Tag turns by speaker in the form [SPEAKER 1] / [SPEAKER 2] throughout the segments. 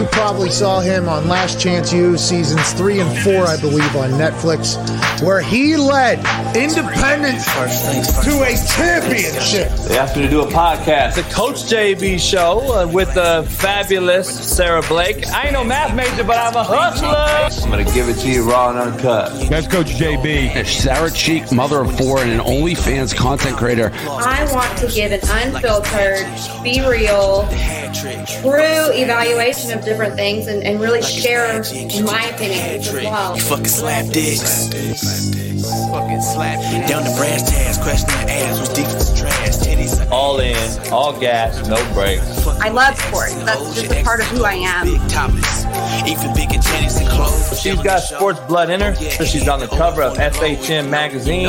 [SPEAKER 1] you probably saw him on Last Chance U seasons three and four, I believe, on Netflix, where he led Independence to a championship.
[SPEAKER 2] They asked me to do a podcast, the Coach JB show uh, with the fabulous Sarah Blake. I ain't no math major, but I'm a hustler. I'm gonna give it to you raw and uncut.
[SPEAKER 3] That's Coach JB.
[SPEAKER 4] Sarah Cheek, mother of four, and an OnlyFans content creator.
[SPEAKER 5] I want to give an unfiltered, be real, true evaluation of different things and, and really share in my opinions as well.
[SPEAKER 6] Fucking slap dicks. Fucking slap. Down the brass tags, crash their ass, was deep as trash. Titties.
[SPEAKER 2] All in, all gas, no brakes.
[SPEAKER 5] I love sports. That's just a part of who I am.
[SPEAKER 6] Big topless. Even bigger titties and clothes.
[SPEAKER 2] She's got sports blood in her, so she's on the cover of FHM magazine.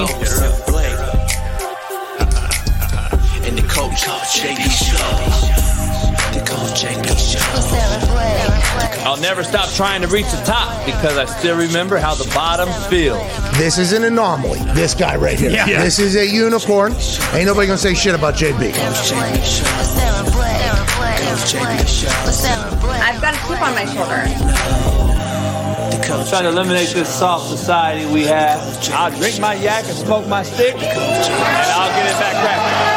[SPEAKER 6] And the coach, JB Show.
[SPEAKER 2] I'll never stop trying to reach the top because I still remember how the bottom feels.
[SPEAKER 1] This is an anomaly. This guy right here.
[SPEAKER 3] Yeah.
[SPEAKER 1] This is a unicorn. Ain't nobody gonna say shit about JB.
[SPEAKER 5] I've got a chip on my shoulder.
[SPEAKER 6] The coach,
[SPEAKER 2] Trying to eliminate this soft society we have. I'll drink my yak and smoke my stick, and I'll get it back cracking.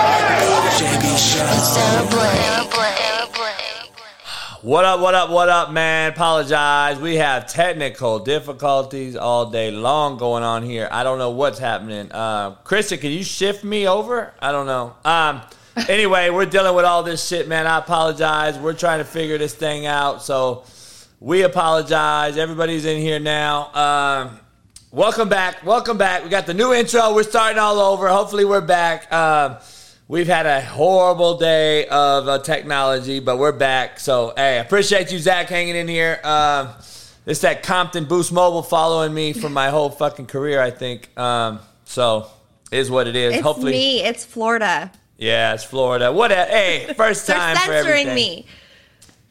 [SPEAKER 2] What up, what up, what up, man? Apologize. We have technical difficulties all day long going on here. I don't know what's happening. Uh, Krista, can you shift me over? I don't know. Um, anyway, we're dealing with all this shit, man. I apologize. We're trying to figure this thing out. So we apologize. Everybody's in here now. Um, welcome back. Welcome back. We got the new intro. We're starting all over. Hopefully, we're back. Um, We've had a horrible day of uh, technology, but we're back. So, hey, appreciate you, Zach, hanging in here. Um, it's that Compton Boost Mobile following me for my whole fucking career, I think. Um, so, is what it is.
[SPEAKER 7] It's
[SPEAKER 2] Hopefully,
[SPEAKER 7] me. It's Florida.
[SPEAKER 2] yeah, it's Florida. What? A, hey, first
[SPEAKER 7] They're
[SPEAKER 2] time for everything.
[SPEAKER 7] me.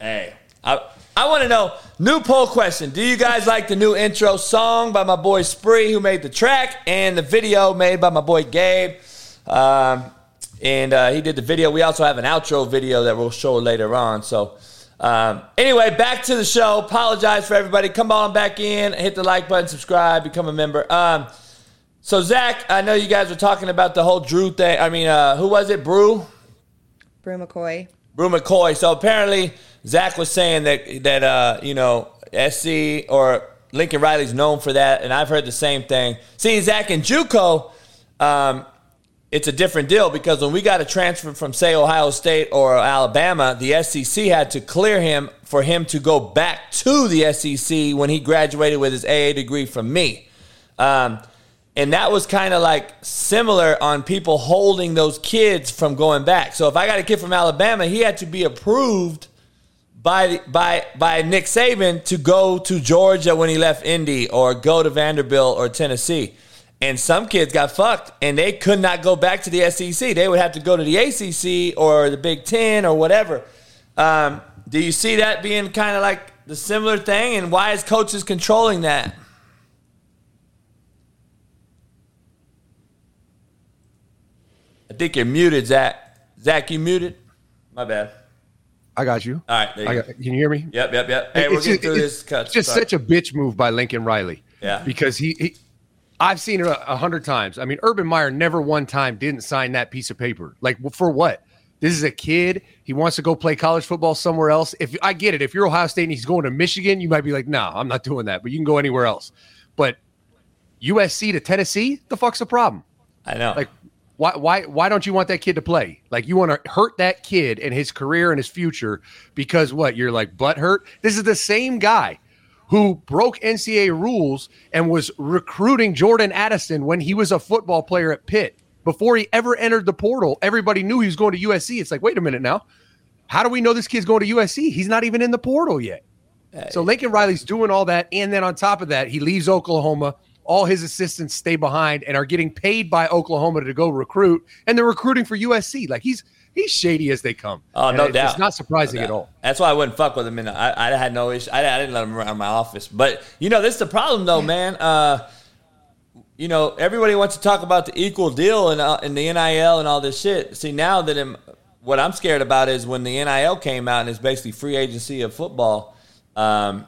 [SPEAKER 2] Hey, I, I want to know. New poll question: Do you guys like the new intro song by my boy Spree, who made the track, and the video made by my boy Gabe? Um, and uh, he did the video. We also have an outro video that we'll show later on. So, um, anyway, back to the show. Apologize for everybody. Come on back in, hit the like button, subscribe, become a member. Um, so Zach, I know you guys were talking about the whole Drew thing. I mean, uh, who was it? Bru.
[SPEAKER 7] Bru McCoy.
[SPEAKER 2] Bru McCoy. So apparently Zach was saying that that uh, you know SC or Lincoln Riley's known for that, and I've heard the same thing. See, Zach and JUCO, um, it's a different deal because when we got a transfer from say Ohio State or Alabama, the SEC had to clear him for him to go back to the SEC when he graduated with his AA degree from me. Um, and that was kind of like similar on people holding those kids from going back. So if I got a kid from Alabama, he had to be approved by by by Nick Saban to go to Georgia when he left Indy or go to Vanderbilt or Tennessee. And some kids got fucked and they could not go back to the SEC. They would have to go to the ACC or the Big Ten or whatever. Um, do you see that being kind of like the similar thing? And why is coaches controlling that? I think you're muted, Zach. Zach, you muted? My bad.
[SPEAKER 3] I got you.
[SPEAKER 2] All right, there you
[SPEAKER 3] got, can you hear me?
[SPEAKER 2] Yep, yep, yep. Hey, we're getting
[SPEAKER 3] just-
[SPEAKER 2] through
[SPEAKER 3] it's
[SPEAKER 2] this cut.
[SPEAKER 3] just
[SPEAKER 2] Sorry.
[SPEAKER 3] such a bitch move by Lincoln Riley.
[SPEAKER 2] Yeah.
[SPEAKER 3] Because he, he I've seen it a, a hundred times. I mean, Urban Meyer never one time didn't sign that piece of paper. Like for what? This is a kid. He wants to go play college football somewhere else. If I get it, if you're Ohio State and he's going to Michigan, you might be like, no, I'm not doing that. But you can go anywhere else. But USC to Tennessee, the fuck's the problem?
[SPEAKER 2] I know.
[SPEAKER 3] Like, why why why don't you want that kid to play? Like you want to hurt that kid and his career and his future because what? You're like butt hurt. This is the same guy who broke NCAA rules and was recruiting Jordan Addison when he was a football player at Pitt. Before he ever entered the portal, everybody knew he was going to USC. It's like, wait a minute now. How do we know this kid's going to USC? He's not even in the portal yet. So Lincoln Riley's doing all that, and then on top of that, he leaves Oklahoma. All his assistants stay behind and are getting paid by Oklahoma to go recruit, and they're recruiting for USC. Like he's he's shady as they come.
[SPEAKER 2] Oh,
[SPEAKER 3] And
[SPEAKER 2] no
[SPEAKER 3] it's,
[SPEAKER 2] doubt.
[SPEAKER 3] It's not surprising
[SPEAKER 2] No
[SPEAKER 3] at all.
[SPEAKER 2] That's why I wouldn't fuck with him. And I, I had no issue. I, I didn't let him around my office. But you know, this is the problem, though, man. Uh, you know, everybody wants to talk about the equal deal and uh, and the NIL and all this shit. See, now that I'm, what I'm scared about is when the NIL came out and it's basically free agency of football. Um,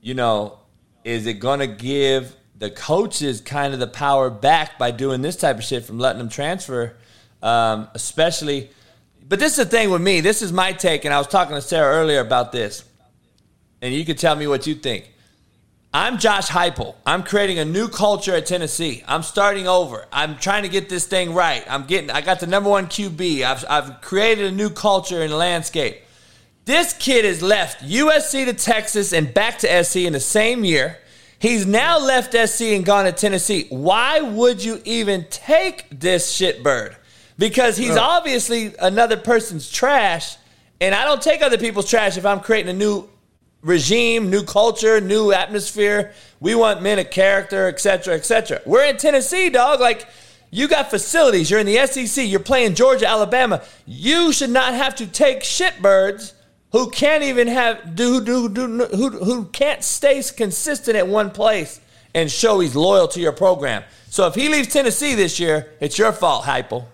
[SPEAKER 2] you know, is it going to give the coaches kind of the power back by doing this type of shit from letting them transfer, um, especially. But this is the thing with me. This is my take, and I was talking to Sarah earlier about this, and you can tell me what you think. I'm Josh Heupel. I'm creating a new culture at Tennessee. I'm starting over. I'm trying to get this thing right. I'm getting. I got the number one QB. I've I've created a new culture and landscape. This kid has left USC to Texas and back to SC in the same year. He's now left SC and gone to Tennessee. Why would you even take this shitbird? Because he's obviously another person's trash, and I don't take other people's trash if I'm creating a new regime, new culture, new atmosphere. We want men of character, etc., etc. We're in Tennessee, dog. Like you got facilities. You're in the SEC. You're playing Georgia, Alabama. You should not have to take shitbirds who can't even have do do do who who can't stay consistent at one place and show he's loyal to your program. So if he leaves Tennessee this year, it's your fault, Heupel.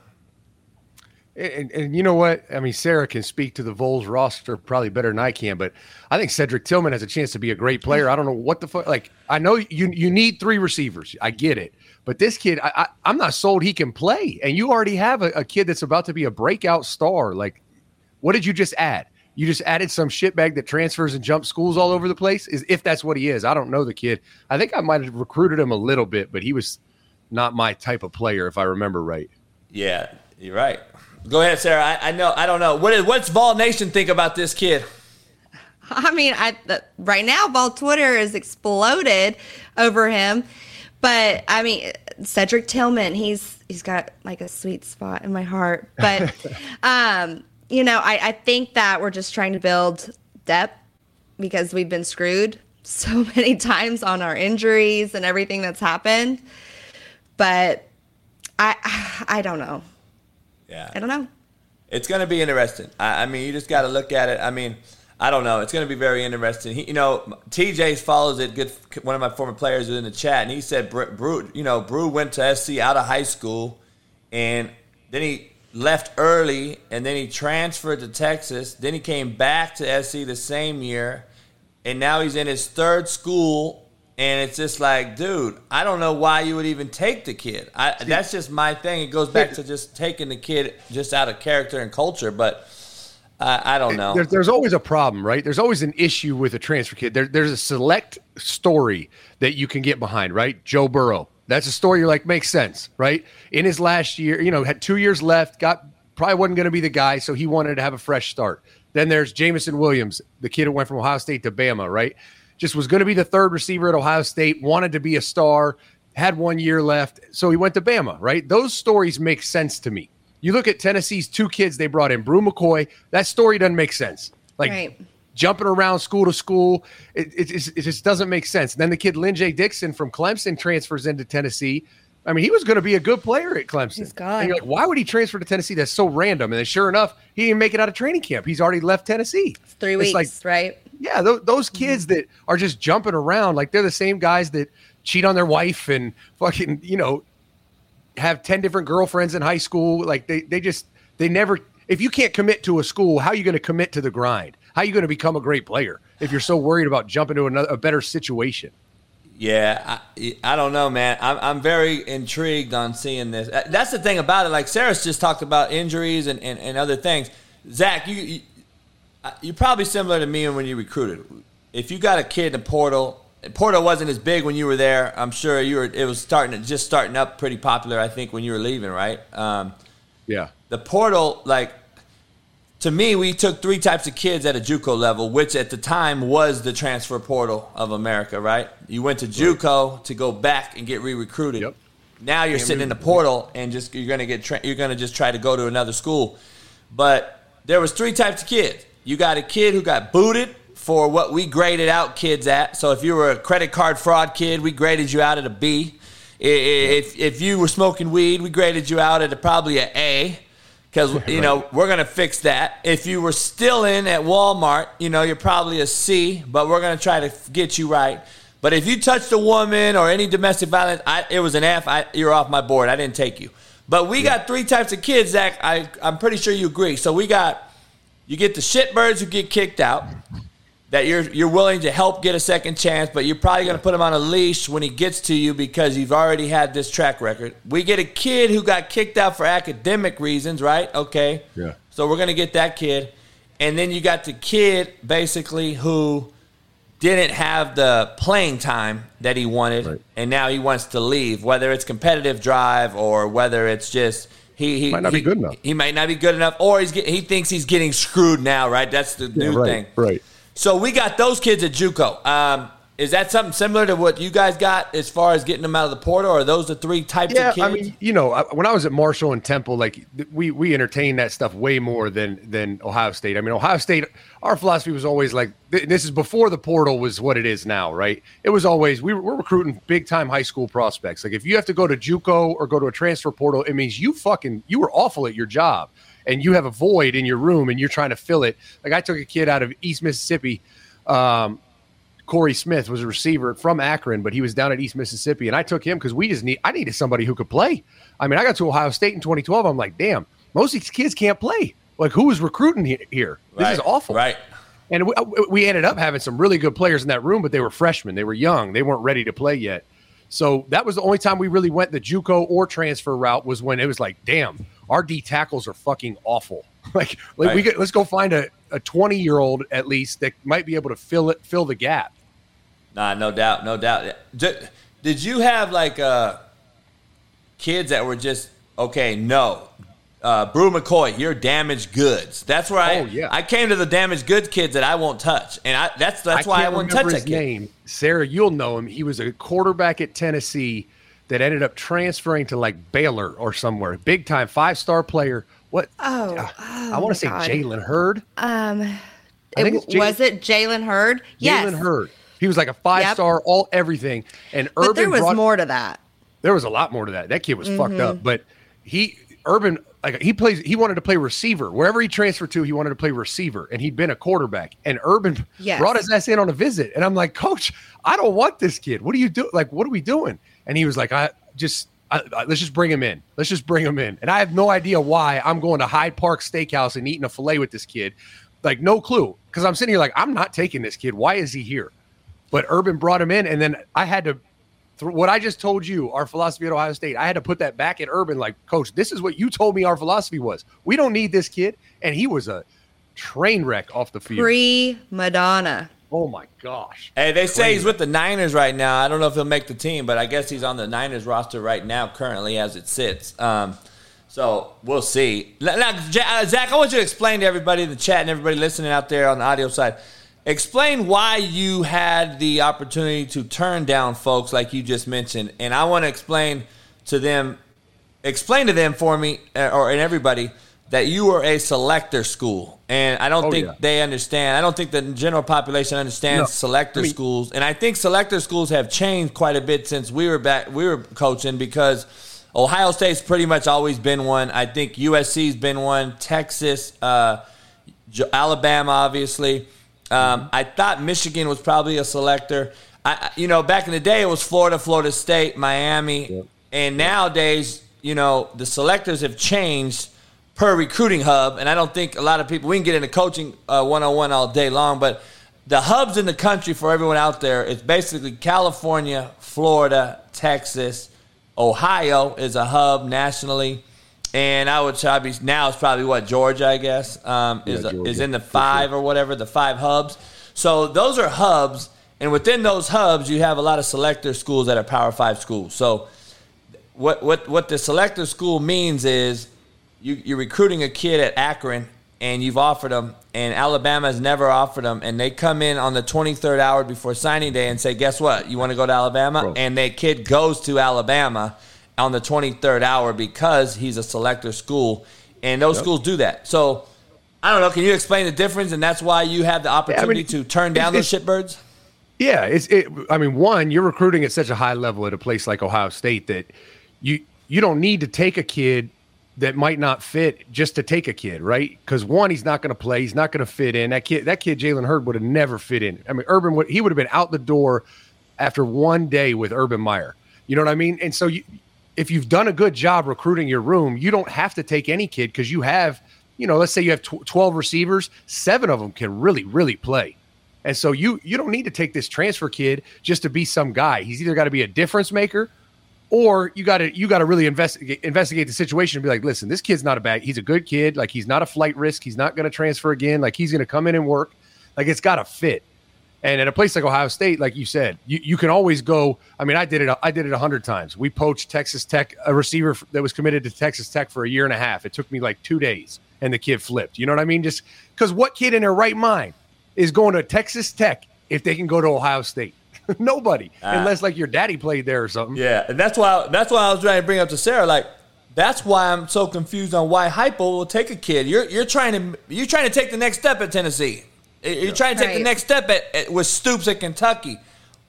[SPEAKER 3] And, and, you know what? I mean, Sarah can speak to the Vols roster probably better than I can, but I think Cedric Tillman has a chance to be a great player. I don't know what the fuck. Like, I know you you need three receivers. I get it, but this kid, I, I am not sold he can play. And you already have a, a kid that's about to be a breakout star. Like, what did you just add? You just added some shitbag that transfers and jumps schools all over the place. Is if that's what he is. I don't know the kid. I think I might have recruited him a little bit, but he was not my type of player, if I remember right.
[SPEAKER 2] Yeah, you're right. Go ahead, Sarah. I, I know. I don't know. What is what's Vol Nation think about this kid?
[SPEAKER 7] I mean, I the, right now, Vol Twitter is exploded over him, but I mean, Cedric Tillman, he's he's got like a sweet spot in my heart. But um, you know, I, I think that we're just trying to build depth because we've been screwed so many times on our injuries and everything that's happened. But I I don't know.
[SPEAKER 2] Yeah.
[SPEAKER 7] I don't know.
[SPEAKER 2] It's going to be interesting. I, I mean, you just got to look at it. I mean, I don't know. It's going to be very interesting. He, you know, TJ follows it. Good. One of my former players was in the chat, and he said, "Bru, you know, Bru went to SC out of high school, and then he left early, and then he transferred to Texas. Then he came back to SC the same year, and now he's in his third school and it's just like, dude, I don't know why you would even take the kid. I, that's just my thing. It goes back to just taking the kid just out of character and culture. But I, I don't know.
[SPEAKER 3] There's, there's always a problem, right? There's always an issue with a transfer kid. There, there's a select story that you can get behind, right? Joe Burrow. That's a story you're like, makes sense, right? In his last year, you know, had two years left, got probably wasn't going to be the guy, so he wanted to have a fresh start. Then there's Jameson Williams, the kid who went from Ohio State to Bama, right? Just was going to be the third receiver at Ohio State, wanted to be a star, had one year left. So he went to Bama, right? Those stories make sense to me. You look at Tennessee's two kids they brought in, Bru McCoy, that story doesn't make sense. Like right. jumping around school to school, it, it, it, just doesn't make sense. And then the kid Lyn J. Dixon from Clemson transfers into Tennessee. I mean, he was going to be a good player at Clemson.
[SPEAKER 7] He's gone.
[SPEAKER 3] You're like, why would he transfer to Tennessee? That's so random. And then sure enough, he didn't make it out of training camp. He's already left Tennessee.
[SPEAKER 7] It's three weeks, like, right?
[SPEAKER 3] Yeah, th- those kids mm-hmm. that are just jumping around, like they're the same guys that cheat on their wife and fucking, you know, have 10 different girlfriends in high school. Like they, they just, they never, if you can't commit to a school, how are you going to commit to the grind? How are you going to become a great player if you're so worried about jumping to another, a better situation?
[SPEAKER 2] Yeah, I, I don't know, man. I'm, I'm very intrigued on seeing this. That's the thing about it. Like Sarah's just talked about injuries and, and, and other things. Zach, you, you you're probably similar to me when you recruited. If you got a kid in the portal, portal wasn't as big when you were there. I'm sure you were. It was starting to just starting up, pretty popular. I think when you were leaving, right? Um,
[SPEAKER 3] yeah.
[SPEAKER 2] The portal, like to me, we took three types of kids at a JUCO level, which at the time was the transfer portal of America, right? You went to JUCO right. to go back and get re-recruited. Yep. Now you're sitting in the portal and just you're gonna get tra- you're gonna just try to go to another school. But there was three types of kids. You got a kid who got booted for what we graded out kids at. So if you were a credit card fraud kid, we graded you out at a B. If if you were smoking weed, we graded you out at a, probably an A because you know we're gonna fix that. If you were still in at Walmart, you know you're probably a C, but we're gonna try to get you right. But if you touched a woman or any domestic violence, I, it was an F. I, you're off my board. I didn't take you. But we yeah. got three types of kids, Zach. I, I'm pretty sure you agree. So we got you get the shitbirds who get kicked out. that you're you're willing to help get a second chance, but you're probably going to put him on a leash when he gets to you because you've already had this track record. We get a kid who got kicked out for academic reasons, right? Okay.
[SPEAKER 3] Yeah.
[SPEAKER 2] So we're going to get that kid. And then you got the kid basically who didn't have the playing time that he wanted
[SPEAKER 3] Right.
[SPEAKER 2] and now he wants to leave, whether it's competitive drive or whether it's just he, he
[SPEAKER 3] Might not be
[SPEAKER 2] he-
[SPEAKER 3] good enough.
[SPEAKER 2] He might not be good enough, or he's get, he thinks he's getting screwed now, right? That's the new
[SPEAKER 3] right,
[SPEAKER 2] thing.
[SPEAKER 3] right.
[SPEAKER 2] So we got those kids at JUCO. Um, is that something similar to what you guys got as far as getting them out of the portal? Or are those the three types
[SPEAKER 3] Yeah,
[SPEAKER 2] of kids?
[SPEAKER 3] I mean, you know, I- when I was at Marshall and Temple, like we we entertained that stuff way more than than Ohio State. I mean, Ohio State, our philosophy was always like th- this is before the portal was what it is now, right? It was always we were, we're recruiting big time high school prospects. Like if you have to go to JUCO or go to a transfer portal, it means you fucking you were awful at your job and you have a void in your room and you're trying to fill it. Like I took a kid out of East Mississippi. Um, Corey Smith was a receiver from Akron, but he was down at East Mississippi, and I took him because we just need. I needed somebody who could play. I mean, I got to Ohio State in 2012. I'm like, damn, most of these kids can't play. Like, who is recruiting here? This is awful.
[SPEAKER 2] Right.
[SPEAKER 3] And we, uh, we ended up having some really good players in that room, but they were freshmen. They were young. They weren't ready to play yet. So that was the only time we really went the JUCO or transfer route was when it was like, damn, our D tackles are fucking awful. like, like we
[SPEAKER 2] Right.
[SPEAKER 3] get, let's go find a, a 20 year old at least that might be able to fill it, fill the gap.
[SPEAKER 2] Nah, no doubt, no doubt. Did, did you have like uh, kids that were just okay? No, uh, Bru McCoy, you're damaged goods. That's where I
[SPEAKER 3] Oh, yeah.
[SPEAKER 2] I came to the damaged goods kids that I won't touch, and I that's that's why I won't touch
[SPEAKER 3] remember
[SPEAKER 2] that
[SPEAKER 3] his
[SPEAKER 2] kid.
[SPEAKER 3] name. Sarah, you'll know him. He was a quarterback at Tennessee that ended up transferring to like Baylor or somewhere. Big time five star player. What?
[SPEAKER 7] Oh,
[SPEAKER 3] I want to say Jalen Hurd.
[SPEAKER 7] Um, it-
[SPEAKER 3] it's
[SPEAKER 7] was it Jalen Hurd? Yes.
[SPEAKER 3] Jalen Hurd. He was like a five star, all everything. And Urban But
[SPEAKER 7] there was
[SPEAKER 3] brought-
[SPEAKER 7] more to that.
[SPEAKER 3] there was a lot more to that. That kid was fucked
[SPEAKER 7] Mm-hmm.
[SPEAKER 3] up, but he Urban like he plays. He wanted to play receiver wherever he transferred to. He wanted to play receiver, and he'd been a quarterback. And Urban
[SPEAKER 7] Yes.
[SPEAKER 3] brought his ass in on a visit, and I'm like, Coach, I don't want this kid. What are you doing? Like, what are we doing? And he was like, I just. I, I- let's just bring him in. Let's just bring him in. And I have no idea why I'm going to Hyde Park Steakhouse and eating a fillet with this kid. Like, no clue. Because I'm sitting here like, I'm not taking this kid. Why is he here? But Urban brought him in, and then I had to th- what I just told you, our philosophy at Ohio State, I had to put that back at Urban. Like, coach, this is what you told me our philosophy was. We don't need this kid, and he was a train wreck off the field.
[SPEAKER 7] Pre Madonna.
[SPEAKER 3] oh my gosh!
[SPEAKER 2] Hey, they say he's with the Niners right now. I don't know if he'll make the team, but I guess he's on the Niners roster right now, currently as it sits. Um, so we'll see. Now, now, uh, Zach, I want you to explain to everybody in the chat and everybody listening out there on the audio side. Explain why you had the opportunity to turn down folks like you just mentioned, and I want to explain to them, explain to them for me uh, or and everybody that you are a selector school, and I don't
[SPEAKER 3] Oh,
[SPEAKER 2] think
[SPEAKER 3] yeah.
[SPEAKER 2] they understand. I don't think the general population understands
[SPEAKER 3] No.
[SPEAKER 2] selector
[SPEAKER 3] I mean-
[SPEAKER 2] schools, and I think selector schools have changed quite a bit since we were back. We were coaching because Ohio State's pretty much always been one. I think USC's been one. Texas, uh, Alabama, obviously. Um, I thought Michigan was probably a selector. I, you know, back in the day, it was Florida, Florida State, Miami, and nowadays, you know, the selectors have changed per recruiting hub. And I don't think a lot of people. We can get into coaching one on one all day long, but the hubs in the country for everyone out there, it's basically California, Florida, Texas, Ohio is a hub nationally. And I would probably now it's probably what Georgia, I guess, um, is
[SPEAKER 3] Yeah, Georgia,
[SPEAKER 2] is in the five or whatever the five hubs. So those are hubs, and within those hubs, you have a lot of selector schools that are Power Five schools. So what what what the selector school means is you, you're recruiting a kid at Akron and you've offered them, and Alabama has never offered them, and they come in on the 23rd hour before signing day and say, "Guess what? You want to go to Alabama?"
[SPEAKER 3] Bro.
[SPEAKER 2] And that kid goes to Alabama on the 23rd hour because he's a selector school, and those schools do that. So. I don't know. Can you explain the difference? And that's why you have the opportunity to turn down those shitbirds?
[SPEAKER 3] Yeah, it's it. I mean, one, you're recruiting at such a high level at a place like Ohio State that you you don't need to take a kid that might not fit just to take a kid, right? Because one, he's not going to play, he's not going to fit in. That kid, that kid, Jalen Hurd would have never fit in. I mean, Urban would he would have been out the door after one day with Urban Meyer. You know what I mean? And so you, if you've done a good job recruiting your room, you don't have to take any kid because you have, you know, let's say you have tw- 12 receivers, seven of them can really, really play. And so you you don't need to take this transfer kid just to be some guy. He's either got to be a difference maker or you got to you got to really investigate investigate the situation and be like, listen, this kid's not a bad. He's a good kid. Like he's not a flight risk. He's not going to transfer again. Like he's going to come in and work. Like it's got to fit. And at a place like Ohio State, like you said, you, you can always go. I mean, I did it. I did it a hundred times. We poached Texas Tech, a receiver that was committed to Texas Tech for a year and a half. It took me like two days, and the kid flipped. You know what I mean? Just because what kid in their right mind is going to Texas Tech if they can go to Ohio State? Nobody,
[SPEAKER 2] Uh,
[SPEAKER 3] unless like your daddy played there or something.
[SPEAKER 2] Yeah, and that's why that's why I was trying to bring up to Sarah. Like, that's why I'm so confused on why Heupel will take a kid. You're you're trying to you're trying to take the next step at Tennessee. You're trying to take the next step at, at with Stoops at Kentucky.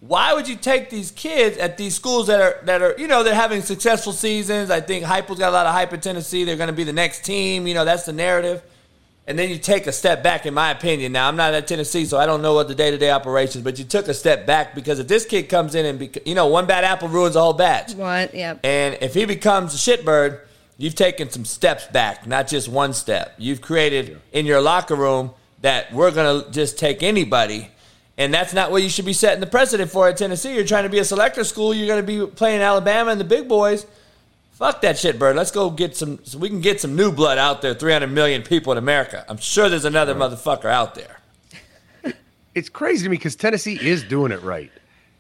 [SPEAKER 2] Why would you take these kids at these schools that are that are you know they're having successful seasons? I think Heupel's got a lot of hype at Tennessee. They're going to be the next team. You know that's the narrative. And then you take a step back, in my opinion. Now I'm not at Tennessee, so I don't know what the day-to-day operations. But you took a step back because if this kid comes in and bec- you know one bad apple ruins the whole batch.
[SPEAKER 7] What? Yep.
[SPEAKER 2] And if he becomes a shitbird, you've taken some steps back, not just one step. You've created in your locker room that we're going to just take anybody. And that's not what you should be setting the precedent for at Tennessee. You're trying to be a selector school. You're going to be playing Alabama and the big boys. Fuck that shit, bird. Let's go get some. So we can get some new blood out there. 300 million people in America. I'm sure there's another motherfucker out there.
[SPEAKER 3] it's crazy to me because Tennessee is doing it right,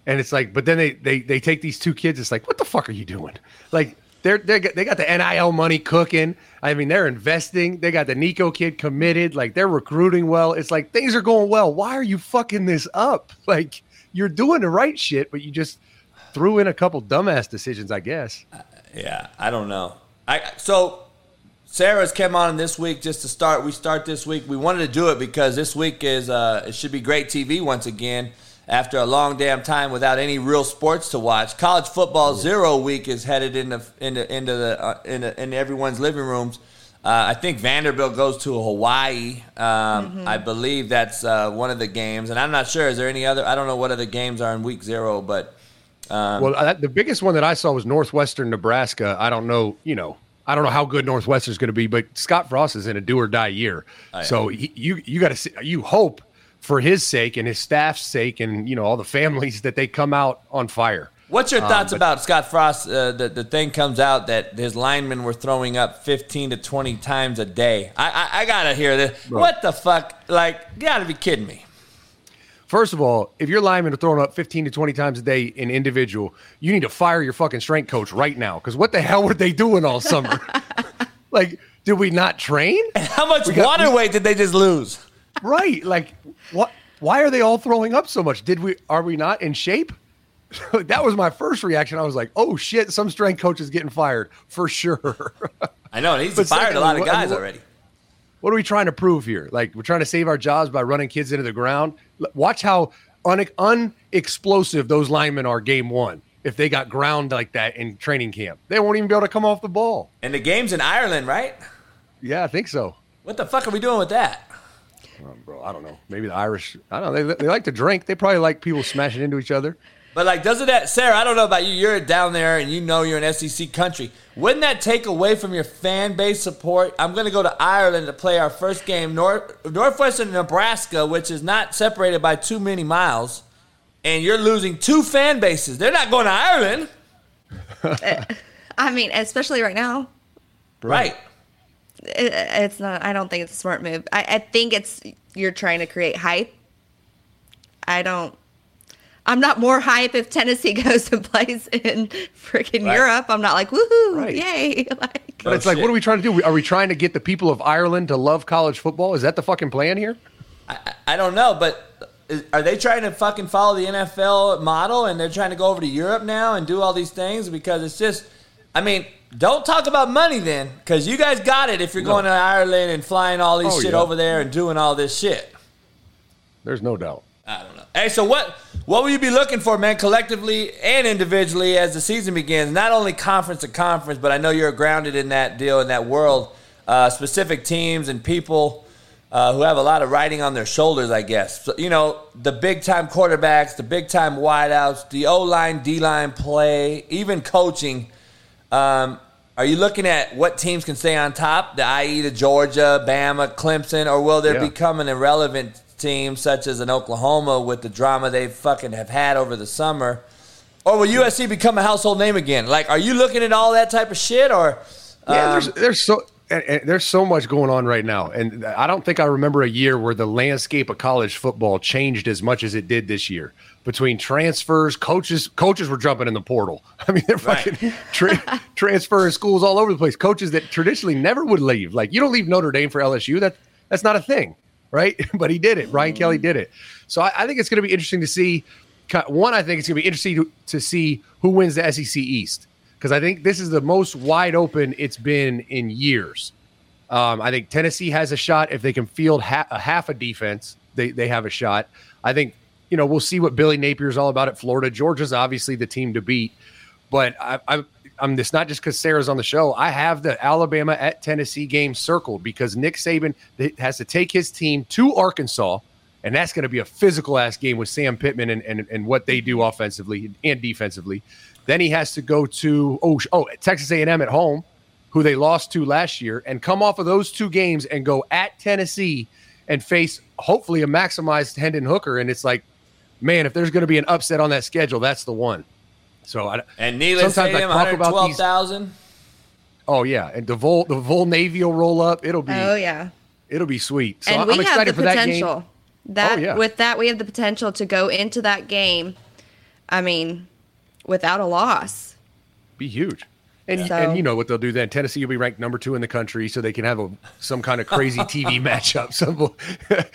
[SPEAKER 3] and it's like, but then they they they take these two kids. It's like, what the fuck are you doing? Like they're they got they got the NIL money cooking. I mean, they're investing. They got the Nico kid committed. Like they're recruiting well. It's like things are going well. Why are you fucking this up? Like you're doing the right shit, but you just threw in a couple dumbass decisions, I guess.
[SPEAKER 2] Yeah, I don't know. I so Sarah's came on this week just to start. We start this week. We wanted to do it because this week is uh, it should be great TV once again after a long damn time without any real sports to watch. College football zero week is headed into into into the uh, into, into everyone's living rooms. Uh, I think Vanderbilt goes to Hawaii. Um, I believe that's uh, one of the games, and I'm not sure. Is there any other? I don't know what other games are in week zero, but
[SPEAKER 3] well, uh, the biggest one that I saw was Northwestern Nebraska. I don't know, you know, I don't know how good Northwestern's going to be, but Scott Frost is in a do or die year. So he, you you got to you hope for his sake and his staff's sake and you know all the families that they come out on fire.
[SPEAKER 2] What's your thoughts
[SPEAKER 3] but-
[SPEAKER 2] about Scott Frost? Uh, the, the thing comes out that his linemen were throwing up 15 to 20 times a day. I, I, I gotta hear this. What the fuck? Like, you gotta be kidding me.
[SPEAKER 3] First of all, if your linemen are throwing up 15 to 20 times a day in individual, you need to fire your fucking strength coach right now. Because what the hell were they doing all summer? like, did we not train?
[SPEAKER 2] How much
[SPEAKER 3] got-
[SPEAKER 2] water weight did they just lose?
[SPEAKER 3] Right. Like, what? Why are they all throwing up so much? Did we? Are we not in shape? that was my first reaction. I was like, "Oh shit! Some strength coach is getting fired for sure."
[SPEAKER 2] I know, he's
[SPEAKER 3] But
[SPEAKER 2] fired a lot of guys
[SPEAKER 3] what-
[SPEAKER 2] already.
[SPEAKER 3] what are we trying to prove here? Like, we're trying to save our jobs by running kids into the ground. Watch how un- unexplosive those linemen are. Game one, if they got ground like that in training camp, they won't even be able to come off the ball.
[SPEAKER 2] And the game's in Ireland, right?
[SPEAKER 3] Yeah, I think so.
[SPEAKER 2] What the fuck are we doing with that?
[SPEAKER 3] Bro, I don't know. Maybe the Irish. I don't know. They, they like to drink. They probably like people smashing into each other.
[SPEAKER 2] But like, doesn't that, Sarah? I don't know about you. You're down there, and you know you're an SEC country. Wouldn't that take away from your fan base support? I'm going to go to Ireland to play our first game, North Northwestern Nebraska, which is not separated by too many miles, and you're losing two fan bases. They're not going to Ireland,
[SPEAKER 7] I mean, especially right now,
[SPEAKER 2] right?
[SPEAKER 7] It, it's not. I don't think it's a smart move. I, I think it's you're trying to create hype. I don't. I'm not more hype if Tennessee goes and plays in freaking
[SPEAKER 2] Right.
[SPEAKER 7] Europe. I'm not like woohoo,
[SPEAKER 3] Right.
[SPEAKER 7] yay! Like,
[SPEAKER 3] But
[SPEAKER 2] Oh,
[SPEAKER 3] it's like,
[SPEAKER 2] oh,
[SPEAKER 3] what are we trying to do? Are we trying to get the people of Ireland to love college football? Is that the fucking plan here?
[SPEAKER 2] I don't know, but is, are they trying to fucking follow the NFL model and they're trying to go over to Europe now and do all these things? Because it's just, I mean, don't talk about money then, because you guys got it if you're going to Ireland and flying all these
[SPEAKER 3] Oh,
[SPEAKER 2] shit
[SPEAKER 3] yeah.
[SPEAKER 2] over there and doing all this shit.
[SPEAKER 3] There's no doubt.
[SPEAKER 2] I don't know. Hey, so what what will you be looking for, man, collectively and individually as the season begins? Not only conference to conference, but I know you're grounded in that deal in that world. Uh, specific teams and people uh, who have a lot of riding on their shoulders, I guess. So, you know, the big time quarterbacks, the big time wideouts, the O line, D line play, even coaching. Um, are you looking at what teams can stay on top, the i.e. the Georgia, Bama, Clemson, or will there
[SPEAKER 3] Yeah.
[SPEAKER 2] become an irrelevant team such as an Oklahoma with the drama they fucking have had over the summer? Or will USC become a household name again? Like, are you looking at all that type of shit? Or
[SPEAKER 3] Yeah,
[SPEAKER 2] um,
[SPEAKER 3] there's there's so and, and there's so much going on right now, and I don't think I remember a year where the landscape of college football changed as much as it did this year. Between transfers, coaches, coaches were jumping in the portal. I mean, they're
[SPEAKER 2] Right.
[SPEAKER 3] fucking tra- transferring schools all over the place. Coaches that traditionally never would leave, like you don't leave Notre Dame for LSU. That that's not a thing, right? but he did it. Brian Kelly did it. So I, I think it's going to be interesting to see. One, I think it's going to be interesting to, to see who wins the SEC East because I think this is the most wide open it's been in years. Um, I think Tennessee has a shot if they can field ha- a half a defense. They they have a shot. I think you know we'll see what Billy Napier is all about at Florida. Georgia's obviously the team to beat, but I, I, I'm this not just because Sarah's on the show. I have the Alabama at Tennessee game circled because Nick Saban has to take his team to Arkansas, and that's going to be a physical ass game with Sam Pittman and, and and what they do offensively and defensively. Then he has to go to oh oh Texas A&M at home, who they lost to last year, and come off of those two games and go at Tennessee and face hopefully a maximized Hendon Hooker. And it's like, man, if there's going to be an upset on that schedule, that's the one. So I,
[SPEAKER 2] and Neyland
[SPEAKER 3] sometimes I
[SPEAKER 2] Stadium,
[SPEAKER 3] talk about these-
[SPEAKER 2] 112,000.
[SPEAKER 3] oh yeah, and the Vol the Vol Navy will roll up. It'll be
[SPEAKER 7] Oh yeah.
[SPEAKER 3] it'll be sweet. So
[SPEAKER 7] and
[SPEAKER 3] I'm
[SPEAKER 7] we have
[SPEAKER 3] excited
[SPEAKER 7] the
[SPEAKER 3] for that game.
[SPEAKER 7] That,
[SPEAKER 3] Oh, yeah.
[SPEAKER 7] with that we have the potential to go into that game. I mean, without a loss.
[SPEAKER 3] Be huge. And,
[SPEAKER 7] So-
[SPEAKER 3] and you know what they'll do then? Tennessee will be ranked number two in the country, so they can have a some kind of crazy TV matchup. Some,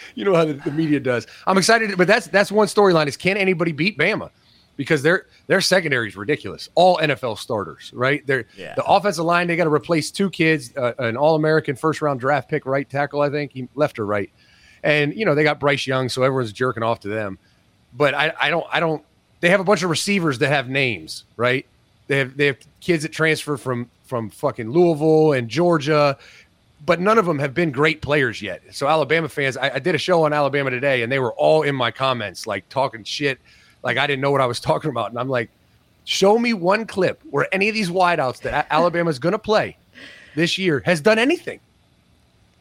[SPEAKER 3] you know how the, the media does. I'm excited, but that's that's one storyline: is can anybody beat Bama? Because their their secondary is ridiculous. All NFL starters, right? They're
[SPEAKER 2] Yeah.
[SPEAKER 3] the offensive line. They got to replace two kids, uh, an All American first round draft pick right tackle, I think he left or right, and you know they got Bryce Young, so everyone's jerking off to them. But I, I don't I don't. They have a bunch of receivers that have names, right? They have they have kids that transfer from from fucking Louisville and Georgia, but none of them have been great players yet. So Alabama fans, I, I did a show on Alabama today, and they were all in my comments, like talking shit, like I didn't know what I was talking about, and I'm like, show me one clip where any of these wideouts that Alabama's going to play this year has done anything.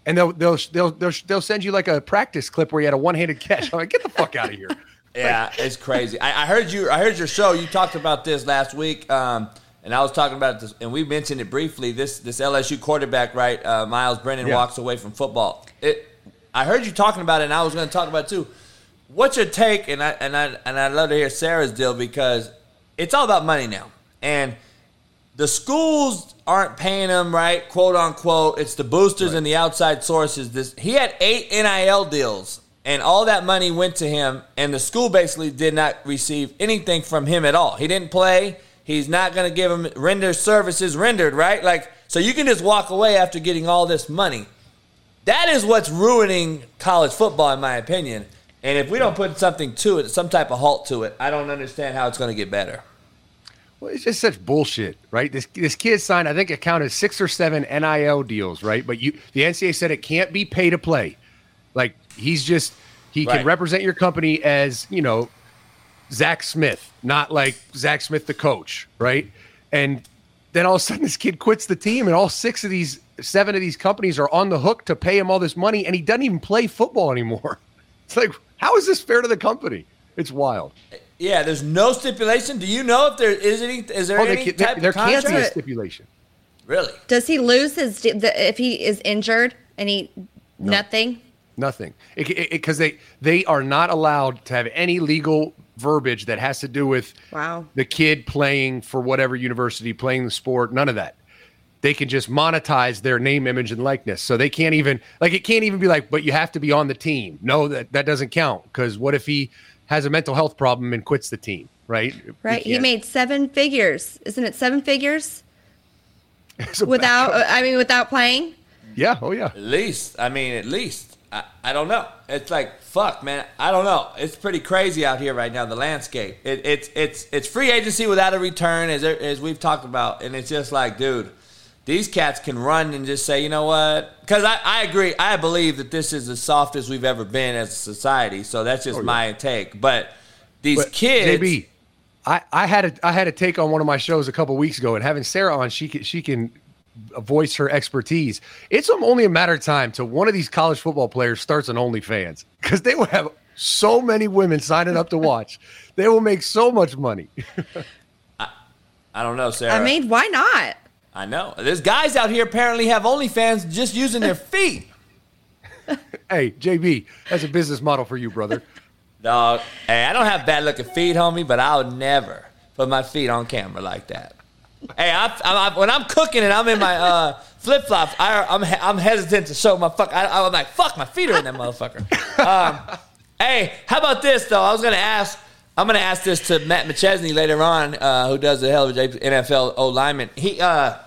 [SPEAKER 3] And they'll, they'll they'll they'll they'll send you like a practice clip where you had a one-handed catch. I'm like, get the fuck out of here.
[SPEAKER 2] Yeah, it's crazy. I, I heard you. I heard your show. You talked about this last week, um, and I was talking about this, and we mentioned it briefly. This this LSU quarterback, right? Uh, Myles Brennan
[SPEAKER 3] Yeah.
[SPEAKER 2] walks away from football. It. I heard you talking about it, and I was going to talk about it too. What's your take? And I and I and I'd love to hear Sarah's deal because it's all about money now, and the schools aren't paying him right, quote unquote. It's the boosters and the outside sources. This he had eight NIL deals, and all that money went to him, and the school basically did not receive anything from him at all. He didn't play. He's not going to give him render services rendered, right? Like so, you can just walk away after getting all this money. That is what's ruining college football, in my opinion. And if we don't put something to it, some type of halt to it, I don't understand how it's going to get better.
[SPEAKER 3] Well, it's just such bullshit, right? This this kid signed, I think it counted six or seven NIL deals, right? But you, the NCAA said it can't be pay to play. Like he's just he
[SPEAKER 2] Right.
[SPEAKER 3] can represent your company as you know Zach Smith, not like Zach Smith the coach, right? And then all of a sudden this kid quits the team, and all six of these, seven of these companies are on the hook to pay him all this money, and he doesn't even play football anymore. It's like, how is this fair to the company? It's wild.
[SPEAKER 2] Yeah, there's no stipulation. Do you know if there is any? Is there
[SPEAKER 3] Oh,
[SPEAKER 2] any
[SPEAKER 3] they,
[SPEAKER 2] type
[SPEAKER 3] there, there
[SPEAKER 2] of
[SPEAKER 3] can't be a
[SPEAKER 2] contract?
[SPEAKER 3] stipulation.
[SPEAKER 2] Really?
[SPEAKER 7] Does he lose his if he is injured and he nothing?
[SPEAKER 3] Nothing, because they they are not allowed to have any legal verbiage that has to do with
[SPEAKER 7] Wow.
[SPEAKER 3] the kid playing for whatever university, playing the sport. None of that. They can just monetize their name, image, and likeness. So they can't even like it can't even be like, but you have to be on the team. No, that that doesn't count because what if he has a mental health problem and quits the team? Right.
[SPEAKER 7] Right. He
[SPEAKER 3] can't.
[SPEAKER 7] made seven figures. Isn't it seven figures without?
[SPEAKER 3] back.
[SPEAKER 7] I mean, without playing.
[SPEAKER 3] yeah. Oh yeah.
[SPEAKER 2] At least. I mean, at least. I, I don't know. It's like fuck, man. I don't know. It's pretty crazy out here right now. The landscape. It, it's it's it's free agency without a return, as as we've talked about, and it's just like, dude. These cats can run and just say, you know what? Because I, I agree. I believe that this is the softest we've ever been as a society. So that's just
[SPEAKER 3] Oh, yeah.
[SPEAKER 2] my take. But these
[SPEAKER 3] But,
[SPEAKER 2] kids.
[SPEAKER 3] JB, I, I had a I had a take on one of my shows a couple weeks ago, and having Sarah on, she can she can voice her expertise. It's um, only a matter of time till one of these college football players starts an OnlyFans because they will have so many women signing up to watch. They will make so much money.
[SPEAKER 2] I don't know, Sarah.
[SPEAKER 7] I mean, why not?
[SPEAKER 2] I know. There's guys out here apparently have OnlyFans just using their feet.
[SPEAKER 3] hey, JB, that's a business model for you, brother.
[SPEAKER 2] Dog, hey, I don't have bad looking feet, homie, but I'll never put my feet on camera like that. Hey, I, I, I, when I'm cooking and I'm in my uh, flip flops, I'm I'm hesitant to show my fuck. I, am like, fuck, my feet are in that motherfucker. Um, hey, how about this though? I was gonna ask. I'm gonna ask this to Matt McChesney later on, uh, who does the hell of a NFL O lineman. He uh,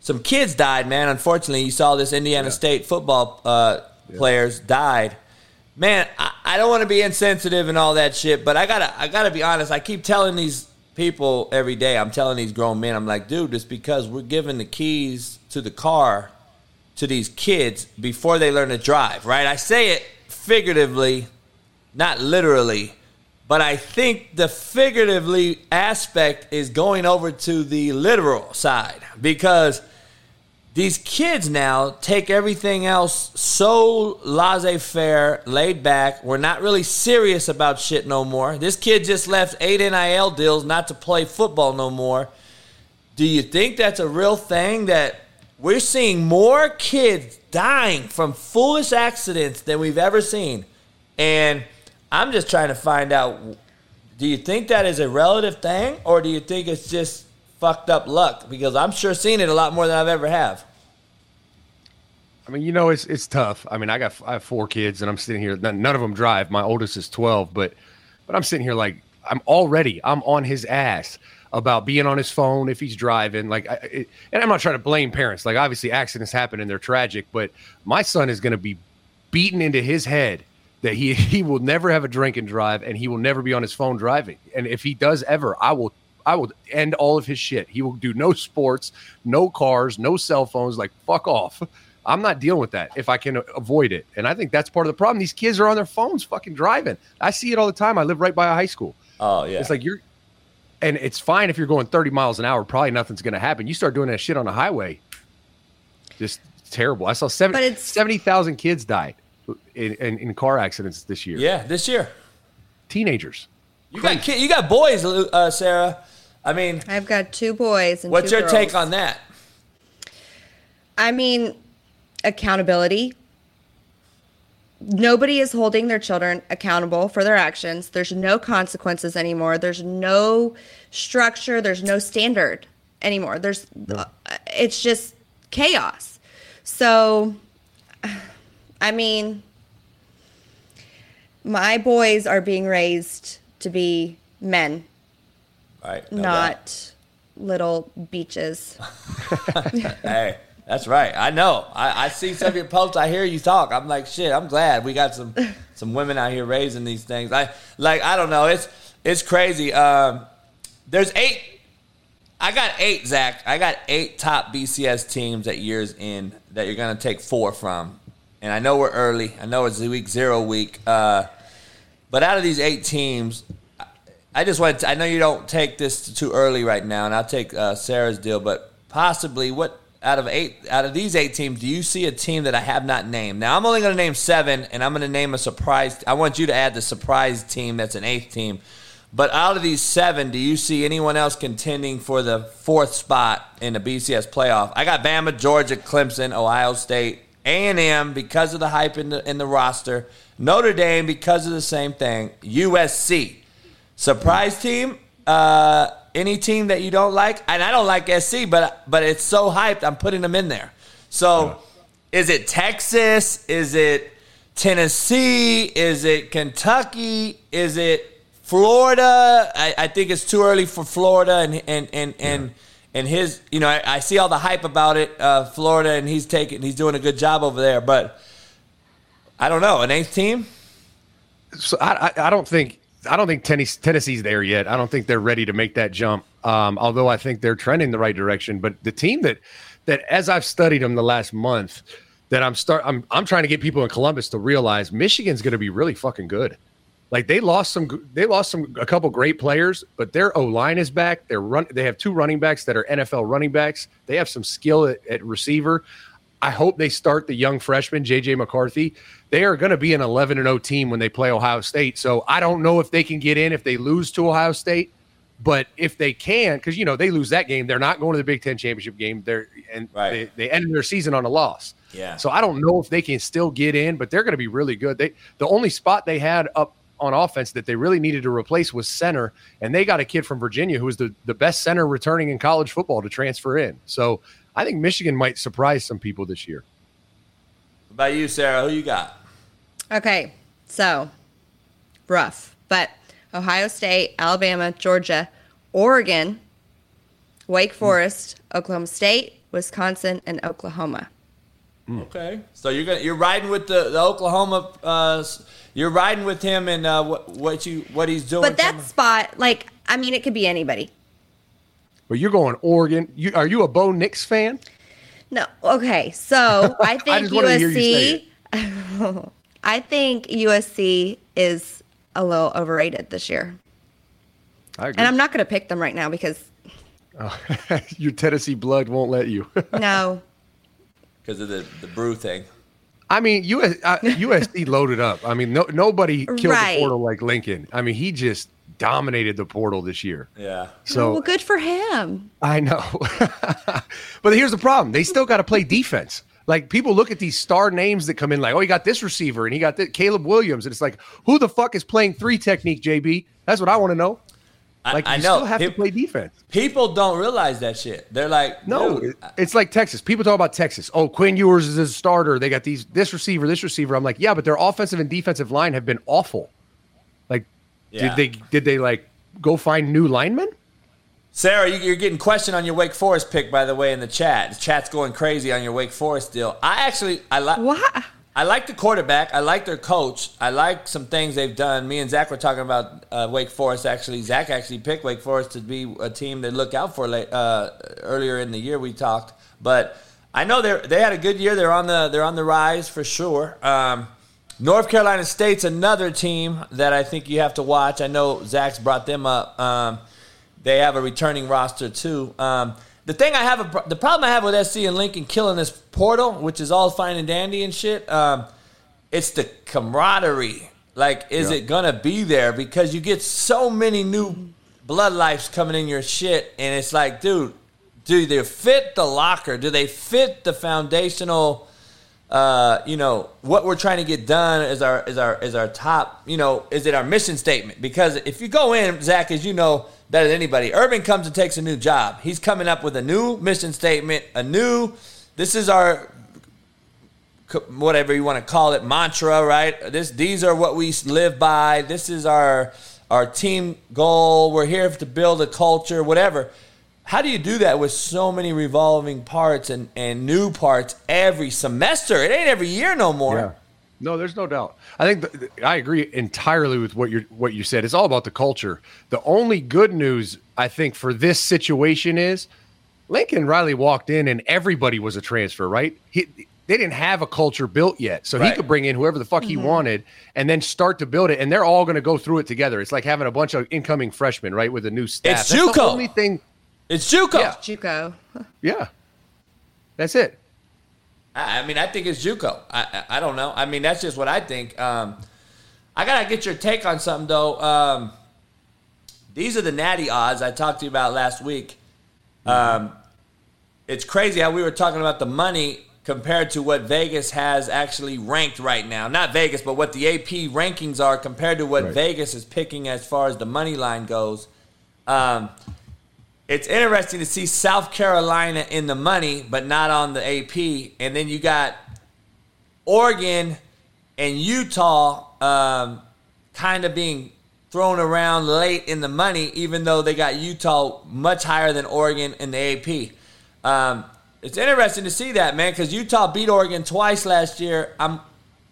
[SPEAKER 2] some kids died, man. Unfortunately, you saw this Indiana yeah. State football uh, yeah. players died. Man, I, I don't want to be insensitive and all that shit, but I gotta I gotta be honest. I keep telling these people every day. I'm telling these grown men, I'm like, dude, it's because we're giving the keys to the car to these kids before they learn to drive, right? I say it figuratively, not literally, but I think the figuratively aspect is going over to the literal side because these kids now take everything else so laissez faire, laid back. We're not really serious about shit no more. This kid just left eight NIL deals not to play football no more. Do you think that's a real thing that we're seeing more kids dying from foolish accidents than we've ever seen? And I'm just trying to find out do you think that is a relative thing or do you think it's just fucked up luck because I'm sure seen it a lot more than I've ever have.
[SPEAKER 3] I mean, you know, it's it's tough. I mean, I got I have four kids, and I'm sitting here. None, of them drive. My oldest is 12, but but I'm sitting here like I'm already I'm on his ass about being on his phone if he's driving. Like, I, it, and I'm not trying to blame parents. Like, obviously, accidents happen and they're tragic, but my son is going to be beaten into his head that he he will never have a drink and drive, and he will never be on his phone driving. And if he does ever, I will I will end all of his shit. He will do no sports, no cars, no cell phones. Like fuck off. I'm not dealing with that if I can avoid it. And I think that's part of the problem. These kids are on their phones fucking driving. I see it all the time. I live right by a high school.
[SPEAKER 2] Oh yeah.
[SPEAKER 3] It's like you're and it's fine if you're going 30 miles an hour, probably nothing's going to happen. You start doing that shit on a highway. Just terrible. I saw 70 70,000 kids died in, in, in, car accidents this year.
[SPEAKER 2] Yeah, this year.
[SPEAKER 3] Teenagers.
[SPEAKER 2] You Crazy. got you got boys, uh, Sarah. I mean,
[SPEAKER 7] I've got two boys. And
[SPEAKER 2] what's
[SPEAKER 7] your
[SPEAKER 2] girls. take on that?
[SPEAKER 7] I mean, accountability. Nobody is holding their children accountable for their actions. There's no consequences anymore. There's no structure. There's no standard anymore. There's, uh, it's just chaos. So, I mean, my boys are being raised to be men
[SPEAKER 2] Right.
[SPEAKER 7] No not doubt. little beaches.
[SPEAKER 2] hey, that's right. I know. I, I see some of your posts. I hear you talk. I'm like, shit. I'm glad we got some some women out here raising these things. I like. I don't know. It's it's crazy. Um, there's eight. I got eight, Zach. I got eight top BCS teams at years in that you're gonna take four from. And I know we're early. I know it's the week zero week. Uh, but out of these eight teams, I just want. To, I know you don't take this too early right now, and I'll take uh, Sarah's deal. But possibly, what out of eight out of these eight teams, do you see a team that I have not named? Now I'm only going to name seven, and I'm going to name a surprise. I want you to add the surprise team that's an eighth team. But out of these seven, do you see anyone else contending for the fourth spot in the BCS playoff? I got Bama, Georgia, Clemson, Ohio State, A&M because of the hype in the in the roster, Notre Dame because of the same thing, USC. Surprise team? Uh, any team that you don't like? And I don't like SC, but but it's so hyped. I'm putting them in there. So, is it Texas? Is it Tennessee? Is it Kentucky? Is it Florida? I, I think it's too early for Florida and and and and. And his, you know, I, I see all the hype about it, uh, Florida, and he's taking, he's doing a good job over there. But I don't know, an eighth team.
[SPEAKER 3] So I, I, I don't think I don't think Tennessee's there yet. I don't think they're ready to make that jump. Um, although I think they're trending the right direction. But the team that that as I've studied them the last month, that I'm start I'm I'm trying to get people in Columbus to realize Michigan's going to be really fucking good. Like they lost some, they lost some a couple great players, but their O line is back. They're run. They have two running backs that are NFL running backs. They have some skill at, at receiver. I hope they start the young freshman JJ McCarthy. They are going to be an 11 and 0 team when they play Ohio State. So I don't know if they can get in if they lose to Ohio State, but if they can, because you know they lose that game, they're not going to the Big Ten championship game. They're and
[SPEAKER 2] Right.
[SPEAKER 3] they, they ended their season on a loss.
[SPEAKER 2] Yeah.
[SPEAKER 3] So I don't know if they can still get in, but they're going to be really good. They the only spot they had up on offense that they really needed to replace was center, and they got a kid from Virginia who was the, the best center returning in college football to transfer in. So I think Michigan might surprise some people this year.
[SPEAKER 2] What about you, Sarah? Who you got?
[SPEAKER 7] Okay, so rough, but Ohio State, Alabama, Georgia, Oregon, Wake Forest, Oklahoma State, Wisconsin, and Oklahoma.
[SPEAKER 2] Okay, so you're gonna you're riding with the, the Oklahoma. Uh, you're riding with him and uh, what what you what he's doing.
[SPEAKER 7] But that
[SPEAKER 2] from-
[SPEAKER 7] spot, like, I mean, it could be anybody.
[SPEAKER 3] But you're going Oregon. You are you a Bo Nix fan?
[SPEAKER 7] No, okay, so I think
[SPEAKER 3] just wanted to hear you say
[SPEAKER 7] USC. I think USC is a little overrated this year,
[SPEAKER 3] I agree.
[SPEAKER 7] and I'm not going to pick them right now because
[SPEAKER 3] Your Tennessee blood won't let you.
[SPEAKER 7] no,
[SPEAKER 2] because of the the Bru thing.
[SPEAKER 3] I mean, US, uh, USC loaded up. I mean, no, nobody killed
[SPEAKER 7] Right.
[SPEAKER 3] the portal like Lincoln. I mean, he just dominated the portal this year.
[SPEAKER 2] Yeah.
[SPEAKER 3] So
[SPEAKER 7] well, good for him.
[SPEAKER 3] I know. but here's the problem. They still got to play defense. Like people look at these star names that come in like, oh, he got this receiver and he got this Caleb Williams. And it's like, who the fuck is playing three technique, JB? That's what I want to know.
[SPEAKER 2] I,
[SPEAKER 3] Like you
[SPEAKER 2] I know.
[SPEAKER 3] still have to play defense.
[SPEAKER 2] People don't realize that shit. They're like,
[SPEAKER 3] No, it- it's like Texas. People talk about Texas. Oh, Quinn Ewers is a starter. They got these this receiver, this receiver. I'm like, yeah, but their offensive and defensive line have been awful. Like,
[SPEAKER 2] Yeah.
[SPEAKER 3] did they did they like go find new linemen?
[SPEAKER 2] Sarah, you, you're getting questioned on your Wake Forest pick, by the way, in the chat. The chat's going crazy on your Wake Forest deal. I actually, I like.
[SPEAKER 7] What?
[SPEAKER 2] I like the quarterback. I like their coach. I like some things they've done. Me and Zach were talking about uh, Wake Forest. Actually, Zach actually picked Wake Forest to be a team to look out for. Late, uh, earlier in the year, we talked, but I know they they had a good year. They're on the they're on the rise for sure. Um, North Carolina State's another team that I think you have to watch. I know Zach's brought them up. Um, they have a returning roster too. Um, the thing I have, a, the problem I have with SC and Lincoln killing this portal, which is all fine and dandy and shit. Um, it's the camaraderie. Like, is it gonna be there? Because you get so many new blood lives coming in your shit, and it's like, dude, do they fit the locker? Do they fit the foundational? Uh, you know, what we're trying to get done is our is our is our top, you know, is it our mission statement? Because if you go in, Zach, as you know better than anybody, Urban comes and takes a new job. He's coming up with a new mission statement, a new. This is our whatever you want to call it mantra, right? This these are what we live by. This is our our team goal. We're here to build a culture, whatever. How do you do that with so many revolving parts and, and new parts every semester? It ain't every year no more.
[SPEAKER 3] Yeah. No, there's no doubt. I think th- th- I agree entirely with what you what you said. It's all about the culture. The only good news I think for this situation is Lincoln Riley walked in and everybody was a transfer, right? He they didn't have a culture built yet, so he could bring in whoever the fuck he mm-hmm. wanted and then start to build it. And they're all going to go through it together. It's like having a bunch of incoming freshmen, right, with a new staff.
[SPEAKER 2] It's
[SPEAKER 3] That's the only thing.
[SPEAKER 2] It's JUCO.
[SPEAKER 3] Yeah.
[SPEAKER 7] JUCO.
[SPEAKER 3] Yeah, that's it.
[SPEAKER 2] I, I mean, I think it's JUCO. I, I I don't know. I mean, that's just what I think. Um, I gotta get your take on something though. Um, these are the natty odds I talked to you about last week. Um, it's crazy how we were talking about the money compared to what Vegas has actually ranked right now. Not Vegas, but what the AP rankings are compared to what
[SPEAKER 3] Right.
[SPEAKER 2] Vegas is picking as far as the money line goes. Um, it's interesting to see South Carolina in the money, but not on the AP. And then you got Oregon and Utah um, kind of being thrown around late in the money, even though they got Utah much higher than Oregon in the AP. Um, it's interesting to see that, man, because Utah beat Oregon twice last year. I'm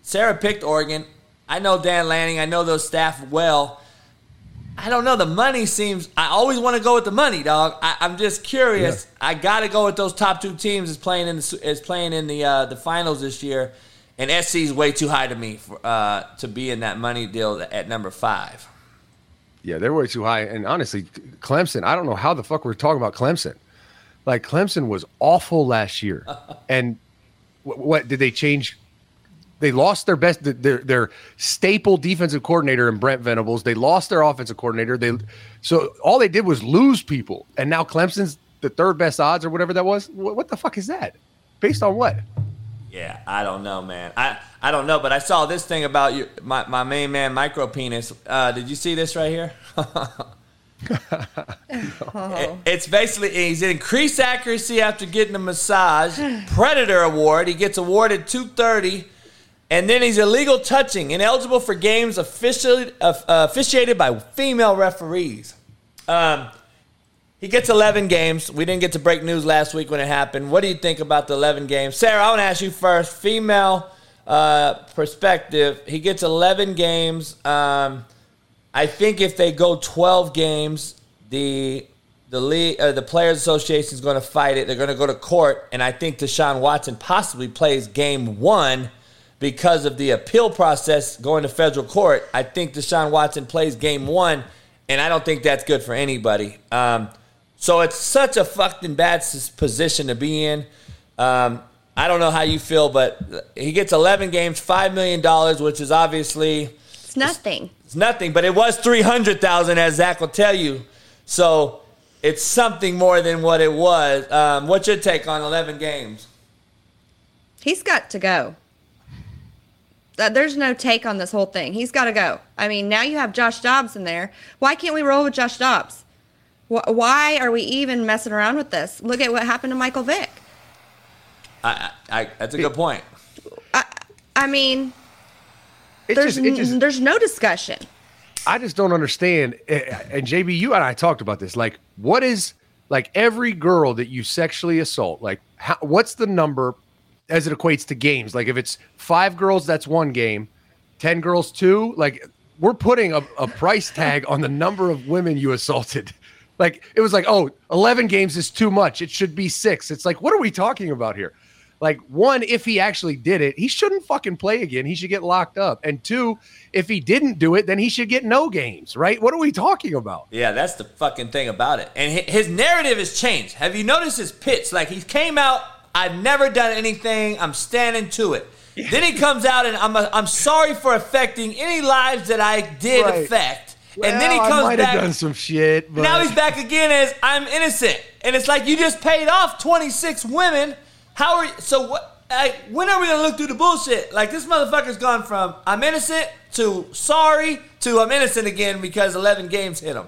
[SPEAKER 2] Sarah picked Oregon. I know Dan Lanning. I know those staff well. I don't know. The money seems. I always want to go with the money, dog. I, I'm just curious. I got to go with those top two teams is playing in the is playing in the uh, the finals this year, and SC is way too high to me for, uh, to be in that money deal at number five.
[SPEAKER 3] Yeah, they're way too high. And honestly, Clemson, I don't know how the fuck we're talking about Clemson. Like Clemson was awful last year, and what, what did they change? They lost their best, their their staple defensive coordinator in Brent Venables. They lost their offensive coordinator. They so all they did was lose people, and now Clemson's the third best odds or whatever that was. What, what the fuck is that? Based on what?
[SPEAKER 2] Yeah, I don't know, man. I, I don't know, but I saw this thing about you, my, my main man, micro penis. Uh, did you see this right here? it, it's basically he's increased accuracy after getting a massage. Predator award. He gets awarded 230. And then he's illegal touching, ineligible for games officially, uh, officiated by female referees. Um, he gets 11 games. We didn't get to break news last week when it happened. What do you think about the 11 games? Sarah, I want to ask you first. Female uh, perspective. He gets 11 games. Um, I think if they go 12 games, the the league, uh, the Players Association is going to fight it. They're going to go to court, and I think Deshaun Watson possibly plays game one because of the appeal process going to federal court. I think Deshaun Watson plays game one, and I don't think that's good for anybody. Um, so it's such a fucking bad position to be in. Um, I don't know how you feel, but he gets 11 games, $5 million, which is obviously.
[SPEAKER 7] It's nothing.
[SPEAKER 2] It's, it's nothing, but it was 300000 as Zach will tell you. So it's something more than what it was. Um, what's your take on 11 games?
[SPEAKER 7] He's got to go. There's no take on this whole thing. He's got to go. I mean, now you have Josh Dobbs in there. Why can't we roll with Josh Dobbs? Why are we even messing around with this? Look at what happened to Michael Vick.
[SPEAKER 2] I, I, that's a good point.
[SPEAKER 7] I, I mean, there's just, just, there's no discussion.
[SPEAKER 3] I just don't understand. Eh, eh, and JB, you and I talked about this. Like, what is like every girl that you sexually assault? Like, how, what's the number as it equates to games? Like, if it's five girls, that's one game. Ten girls, two. Like, we're putting a, a price tag on the number of women you assaulted. Like, it was like, oh, 11 games is too much. It should be six. It's like, what are we talking about here? Like, one, if he actually did it, he shouldn't fucking play again. He should get locked up. And two, if he didn't do it, then he should get no games, right? What are we talking about?
[SPEAKER 2] Yeah, that's the fucking thing about it. And his narrative has changed. Have you noticed his pitch? Like, he came out, I've never done anything, I'm standing to it. Yeah. Then he comes out and I'm, a, I'm sorry for affecting any lives that I did right. affect. Well, and then he comes I might
[SPEAKER 3] back. Have done some shit. But...
[SPEAKER 2] Now he's back again as I'm innocent, and it's like you just paid off 26 women how are you? So what? Like, when are we gonna look through the bullshit? Like this motherfucker's gone from I'm innocent to sorry to I'm innocent again because 11 games hit him.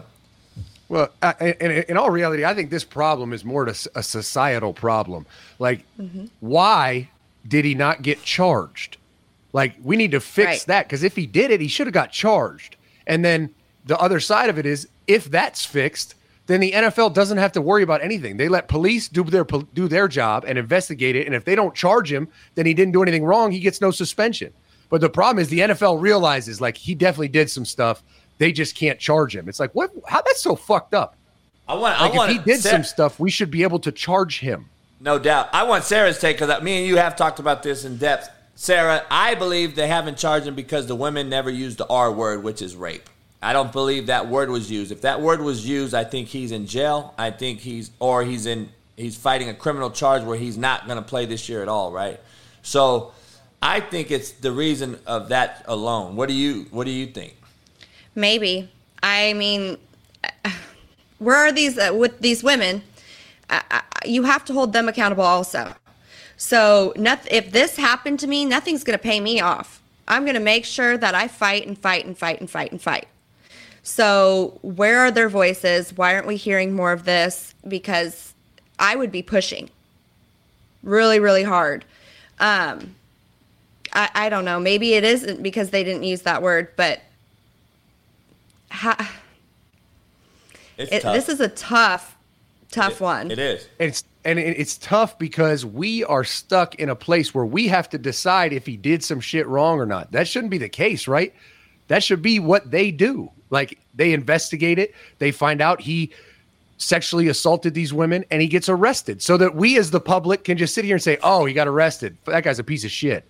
[SPEAKER 3] Well, uh, in, in, all reality, I think this problem is more a societal problem. Like, mm-hmm. why did he not get charged? Like, we need to fix right. that because if he did it, he should have got charged. And then the other side of it is, if that's fixed, then the NFL doesn't have to worry about anything. They let police do their do their job and investigate it, and if they don't charge him, then he didn't do anything wrong. He gets no suspension. But the problem is the NFL realizes like he definitely did some stuff. They just can't charge him. It's like what? How that's so fucked up.
[SPEAKER 2] I want.
[SPEAKER 3] Like
[SPEAKER 2] I want
[SPEAKER 3] if he did Sarah, some stuff, we should be able to charge him.
[SPEAKER 2] No doubt. I want Sarah's take because uh, me and you have talked about this in depth. Sarah, I believe they haven't charged him because the women never used the R word, which is rape. I don't believe that word was used. If that word was used, I think he's in jail. I think he's or he's in he's fighting a criminal charge where he's not going to play this year at all, right? So, I think it's the reason of that alone. What do you what do you think?
[SPEAKER 7] Maybe. I mean, where are these uh, with these women? Uh, you have to hold them accountable also. So, if this happened to me, nothing's going to pay me off. I'm going to make sure that I fight and fight and fight and fight and fight. So, where are their voices? Why aren't we hearing more of this? Because I would be pushing really, really hard. Um, I, I don't know. Maybe it isn't because they didn't use that word, but ha- it, this is a tough, tough
[SPEAKER 2] it,
[SPEAKER 7] one.
[SPEAKER 2] It is.
[SPEAKER 3] It's and it's tough because we are stuck in a place where we have to decide if he did some shit wrong or not. That shouldn't be the case, right? That should be what they do. Like they investigate it, they find out he sexually assaulted these women and he gets arrested so that we as the public can just sit here and say, "Oh, he got arrested. That guy's a piece of shit."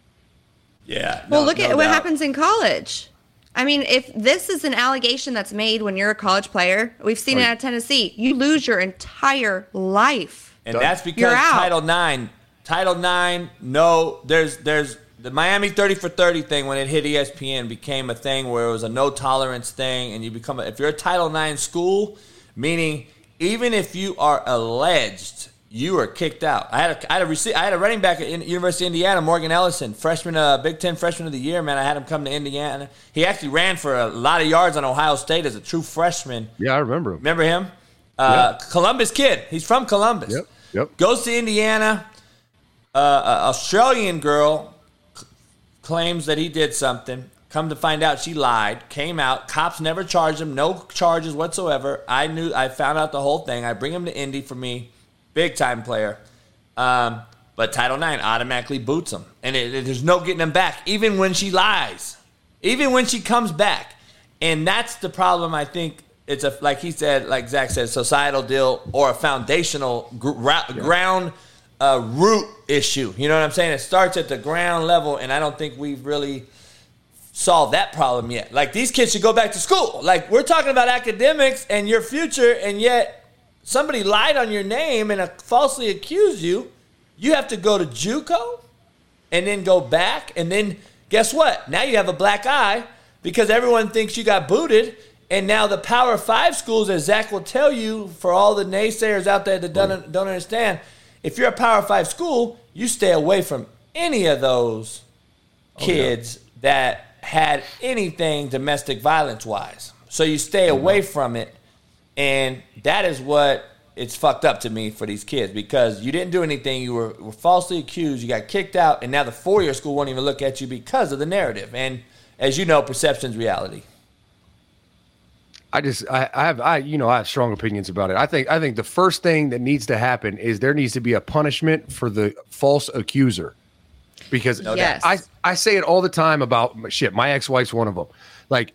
[SPEAKER 2] Yeah.
[SPEAKER 7] Well,
[SPEAKER 2] no-
[SPEAKER 7] look
[SPEAKER 2] no
[SPEAKER 7] at what
[SPEAKER 2] doubt.
[SPEAKER 7] happens in college. I mean, if this is an allegation that's made when you're a college player, we've seen it
[SPEAKER 3] Right.
[SPEAKER 7] at Tennessee. You lose your entire life.
[SPEAKER 2] And that's because
[SPEAKER 7] You're.
[SPEAKER 2] Title IX, Title IX, no, there's there's the Miami 30 for 30 thing when it hit ESPN became a thing where it was a no tolerance thing, and you become a, if you're a Title IX school, meaning even if you are alleged, you are kicked out. I had a I had a rece- I had a running back at in- University of Indiana, Morgan Ellison, freshman, uh, Big Ten freshman of the year. Man, I had him come to Indiana. He actually ran for a lot of yards on Ohio State as a true freshman.
[SPEAKER 3] Yeah, I remember him.
[SPEAKER 2] Remember him? Uh, Columbus kid. He's from Columbus.
[SPEAKER 3] Yep, yep.
[SPEAKER 2] Goes to Indiana. Uh, Australian girl c- claims that he did something. Come to find out, she lied. Came out. Cops never charged him. No charges whatsoever. I knew. I found out the whole thing. I bring him to Indy for me. Big time player. Um, but Title IX automatically boots him, and it, it- there's no getting him back, even when she lies, even when she comes back, and that's the problem. I think it's a like he said, like Zach said, societal deal or a foundational gr- ra- ground uh, root issue. You know what I'm saying? It starts at the ground level, and I don't think we've really solved that problem yet. Like these kids should go back to school. Like we're talking about academics and your future, and yet somebody lied on your name and falsely accused you. You have to go to JUCO and then go back, and then guess what? Now you have a black eye because everyone thinks you got booted. And now the Power Five schools, as Zach will tell you, for all the naysayers out there that don't, don't understand, if you're a Power Five school, you stay away from any of those oh, kids that had anything domestic violence wise. So you stay mm-hmm. away from it. And that is what it's fucked up to me for these kids because you didn't do anything. You were, were falsely accused. You got kicked out. And now the four year school won't even look at you because of the narrative. And as you know, perception's reality.
[SPEAKER 3] I just I, I have I you know I have strong opinions about it. I think I think the first thing that needs to happen is there needs to be a punishment for the false accuser. Because
[SPEAKER 7] Yes.
[SPEAKER 3] I I say it all the time about shit. My ex-wife's one of them. Like per-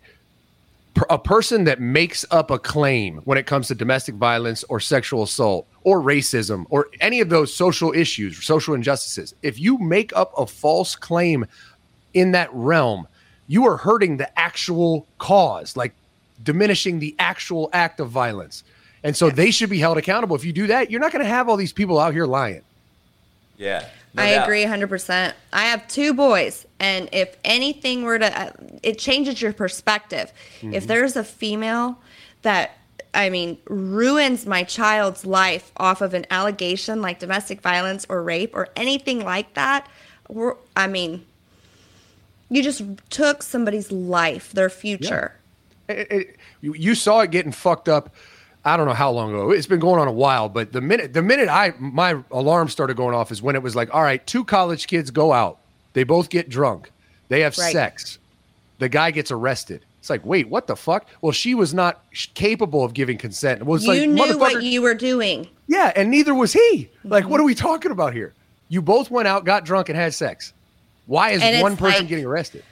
[SPEAKER 3] a person that makes up a claim when it comes to domestic violence or sexual assault or racism or any of those social issues, social injustices. If you make up a false claim in that realm, you are hurting the actual cause, like diminishing the actual act of violence. And so they should be held accountable. If you do that, you're not going to have all these people out here lying.
[SPEAKER 2] Yeah. No
[SPEAKER 7] I
[SPEAKER 2] doubt.
[SPEAKER 7] agree 100%. I have two boys, and if anything were to, uh, it changes your perspective. If there's a female that, I mean, ruins my child's life off of an allegation like domestic violence or rape or anything like that, I mean, you just took somebody's life, their future.
[SPEAKER 3] It- it- you, you saw it getting fucked up. I don't know how long ago. It's been going on a while, but the minute the minute I my alarm started going off is when it was like, all right, two college kids go out, they both get drunk, they have
[SPEAKER 7] Right.
[SPEAKER 3] sex, the guy gets arrested. It's like, wait, what the fuck? Well, she was not capable of giving consent. It was
[SPEAKER 7] you
[SPEAKER 3] like,
[SPEAKER 7] knew what you were doing.
[SPEAKER 3] Yeah, and neither was he. Like, what are mhm. we talking about here? You both went out, got drunk, and had sex. Why is
[SPEAKER 7] And
[SPEAKER 3] one person
[SPEAKER 7] like-
[SPEAKER 3] getting arrested?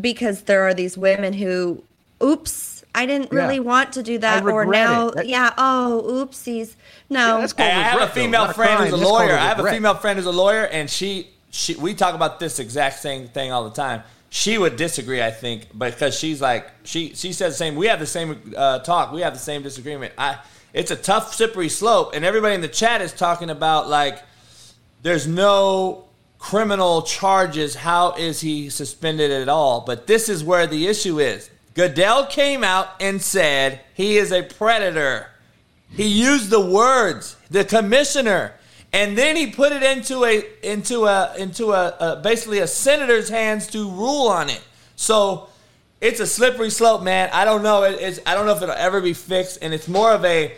[SPEAKER 7] because there are these women who oops i didn't
[SPEAKER 3] Yeah.
[SPEAKER 7] really want to do that
[SPEAKER 3] I
[SPEAKER 7] or
[SPEAKER 3] regret
[SPEAKER 7] now
[SPEAKER 3] it. That-
[SPEAKER 7] yeah oh oopsies no
[SPEAKER 3] Yeah, that's called
[SPEAKER 2] Hey, I have a
[SPEAKER 3] regret, though,
[SPEAKER 2] female
[SPEAKER 3] a
[SPEAKER 2] friend who's a
[SPEAKER 3] just called
[SPEAKER 2] lawyer.
[SPEAKER 3] a
[SPEAKER 2] I have a female friend who's a lawyer, and she, she, we talk about this exact same thing all the time. She would disagree, I think, because she's like, she, she says the same. We have the same uh, talk. We have the same disagreement. I, it's a tough, slippery slope, and everybody in the chat is talking about like, there's no criminal charges. How is he suspended at all? But this is where the issue is. Goodell came out and said he is a predator. He used the words, the commissioner, and then he put it into a into a into a, a basically a senator's hands to rule on it. So it's a slippery slope, man. I don't know. It, it's I don't know if it'll ever be fixed, and it's more of a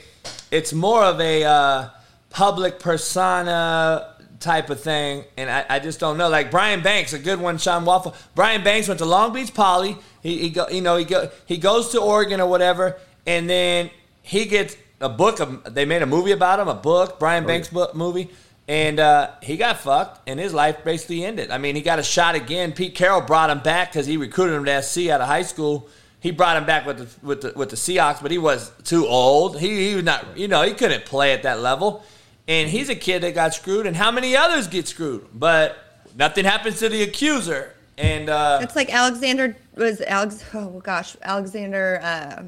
[SPEAKER 2] it's more of a uh, public persona type of thing, and I, I just don't know. Like Brian Banks, a good one. Sean Waffle. Brian Banks went to Long Beach Poly. He, he go, you know, he go, he goes to Oregon or whatever, and then he gets a book. Of, they made a movie about him, a book, Brian Banks book movie, and uh, he got fucked, and his life basically ended. I mean, he got a shot again. Pete Carroll brought him back because he recruited him to SC out of high school. He brought him back with the with the with the Seahawks, but he was too old. He he was not, you know, he couldn't play at that level. And he's a kid that got screwed, and how many others get screwed? But nothing happens to the accuser. And uh,
[SPEAKER 7] It's like Alexander was Alex. Oh gosh, Alexander uh,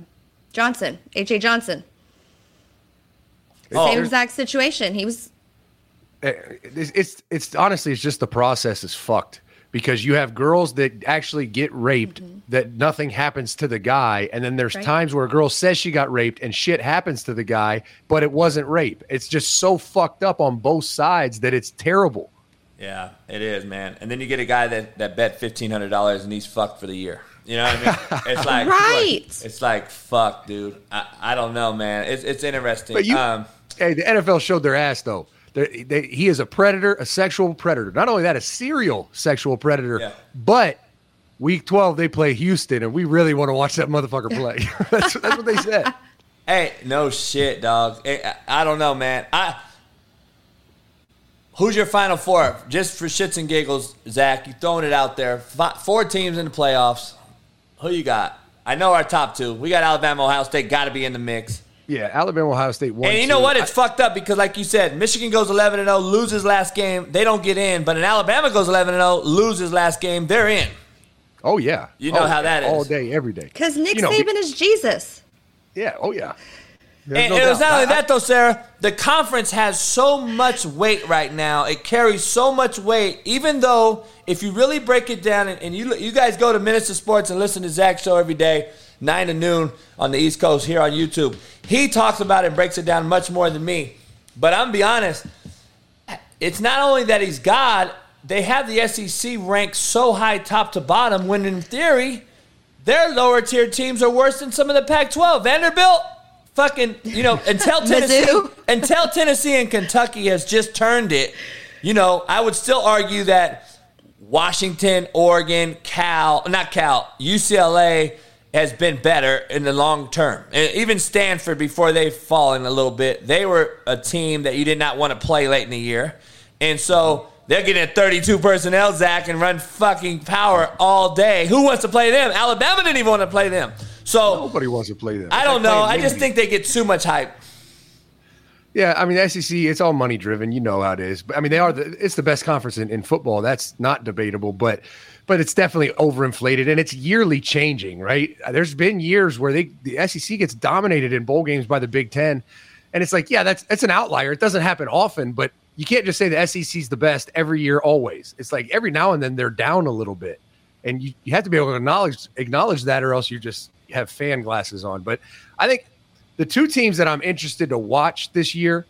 [SPEAKER 7] Johnson, H. A. Johnson.
[SPEAKER 2] Oh.
[SPEAKER 7] Same exact situation. He was
[SPEAKER 3] Eh, it's, it's it's honestly it's just the process is fucked because you have girls that actually get raped that nothing happens to the guy and then there's
[SPEAKER 7] Right.
[SPEAKER 3] times where a girl says she got raped and shit happens to the guy but it wasn't rape it's just so fucked up on both sides that it's terrible
[SPEAKER 2] yeah, it is, man. And then you get a guy that, that bet fifteen hundred dollars and he's fucked for the year. You know what I mean? It's like
[SPEAKER 7] Right.
[SPEAKER 2] It's like fuck, dude. I, I don't know, man. It's it's interesting.
[SPEAKER 3] But you,
[SPEAKER 2] um,
[SPEAKER 3] hey, the NFL showed their ass though. They, they, he is a predator, a sexual predator. Not only that, a serial sexual predator.
[SPEAKER 2] Yeah.
[SPEAKER 3] But week twelve they play Houston, and we really want to watch that motherfucker play. that's, that's what they said.
[SPEAKER 2] Hey, no shit, dog. I, I don't know, man. I who's your final four? Just for shits and giggles, Zach. You throwing it out there. Fi- Four teams in the playoffs. Who you got? I know our top two. We got Alabama, Ohio State. Got to be in the mix.
[SPEAKER 3] Yeah, Alabama, Ohio State. One,
[SPEAKER 2] And you know
[SPEAKER 3] two.
[SPEAKER 2] what? It's fucked up because, like you said, Michigan goes 11 and 0, loses last game. They don't get in. But in Alabama goes 11 and 0, loses last game. They're in.
[SPEAKER 3] Oh yeah,
[SPEAKER 2] You know
[SPEAKER 3] Oh,
[SPEAKER 2] how that is.
[SPEAKER 3] all day, every day.
[SPEAKER 7] because Nick
[SPEAKER 3] You know,
[SPEAKER 7] Saban is Jesus.
[SPEAKER 3] Yeah. Oh yeah.
[SPEAKER 2] And,
[SPEAKER 3] no
[SPEAKER 2] and it was not only
[SPEAKER 3] I-
[SPEAKER 2] that though, Sarah. The conference has so much weight right now. It carries so much weight. Even though, if you really break it down, and, and you you guys go to Minutes of Sports and listen to Zach's show every day, nine to noon on the East Coast here on YouTube. He talks about it and breaks it down much more than me. But I'm be honest. It's not only that he's God. They have the SEC ranked so high, top to bottom, when in theory, their lower tier teams are worse than some of the Pac-12. Vanderbilt, fucking, you know, until Tennessee, until Tennessee and Kentucky has just turned it, you know, I would still argue that Washington, Oregon, Cal, not Cal, UCLA has been better in the long term. And even Stanford, before they've fallen a little bit, they were a team that you did not want to play late in the year. And so they're getting a 32 personnel, Zach, and run fucking power all day. Who wants to play them? Alabama didn't even want to play them. So
[SPEAKER 3] Nobody wants to play them.
[SPEAKER 2] I don't know. I just think they get too much hype.
[SPEAKER 3] Yeah, I mean, the SEC, it's all money driven. You know how it is. But I mean, they are the, it's the best conference in, in football. That's not debatable. But but it's definitely overinflated and it's yearly changing, right? There's been years where they the SEC gets dominated in bowl games by the Big Ten, and it's like, yeah, that's that's an outlier. It doesn't happen often, but you can't just say the SEC's the best every year, always. It's like every now and then they're down a little bit, and you, you have to be able to acknowledge acknowledge that, or else you're just have fan glasses on. But I think the two teams that I'm interested to watch this year,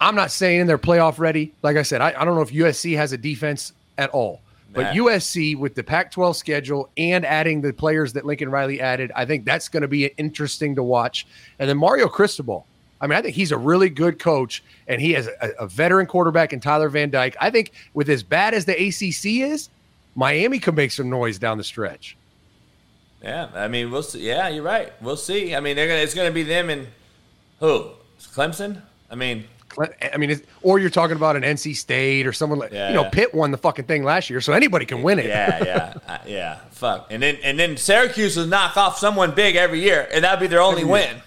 [SPEAKER 3] I'm not saying they're playoff ready. Like I said, I, I don't know if USC has a defense at all. But USC with the Pac 12 schedule and adding the players that Lincoln Riley added, I think that's going to be interesting to watch. And then Mario Cristobal. I mean, I think he's a really good coach and he has a, a veteran quarterback in Tyler Van Dyke. I think with as bad as the ACC is, Miami could make some noise down the stretch.
[SPEAKER 2] Yeah, I mean, we'll see. Yeah, you're right. We'll see. I mean, they're gonna. It's gonna be them and who? Clemson. I mean,
[SPEAKER 3] I mean, it's, or you're talking about an NC State or someone like
[SPEAKER 2] Yeah,
[SPEAKER 3] you know
[SPEAKER 2] yeah.
[SPEAKER 3] Pitt won the fucking thing last year, so anybody can win it.
[SPEAKER 2] yeah, yeah, uh, yeah. Fuck. And then and then Syracuse will knock off someone big every year, and that'll be their only win.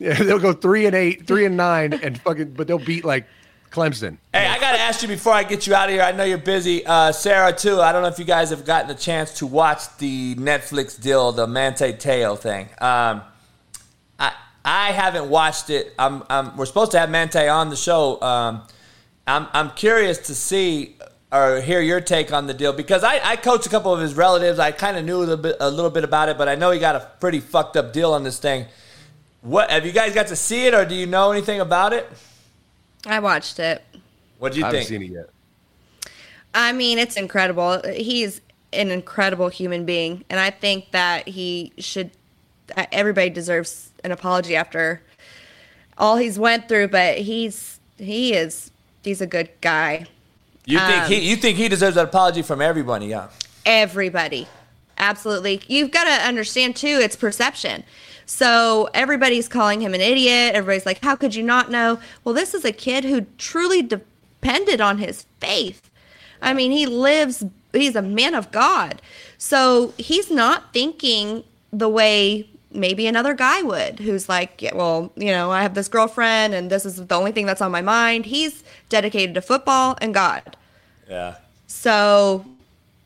[SPEAKER 3] Yeah, they'll go three and eight, three and nine, and fucking, but they'll beat like Clemson.
[SPEAKER 2] Hey, I gotta ask you before I get you out of here. I know you're busy, uh, Sarah too. I don't know if you guys have gotten a chance to watch the Netflix deal, the Manti Te'o thing. Um, I I haven't watched it. I'm, I'm we're supposed to have Mante on the show. Um, I'm I'm curious to see or hear your take on the deal because I, I coach a couple of his relatives. I kind of knew a little bit a little bit about it, but I know he got a pretty fucked up deal on this thing. What have you guys got to see it, or do you know anything about it?
[SPEAKER 7] I watched it.
[SPEAKER 2] What do you
[SPEAKER 3] I haven't seen it yet.
[SPEAKER 7] I mean, it's incredible. He's an incredible human being, and I think that he should. uh, Everybody deserves an apology after all he's went through, but he's he is he's a good guy.
[SPEAKER 2] You think
[SPEAKER 7] Um,
[SPEAKER 2] he you think he deserves an apology from everybody, yeah.
[SPEAKER 7] Everybody, absolutely. You've got to understand too. It's perception. So everybody's calling him an idiot. Everybody's like, "How could you not know?" Well, this is a kid who truly depended on his faith. I mean, he lives. He's a man of God. So he's not thinking the way maybe another guy would, who's like, yeah, well, you know, I have this girlfriend, and this is the only thing that's on my mind. He's dedicated to football and God.
[SPEAKER 2] Yeah.
[SPEAKER 7] So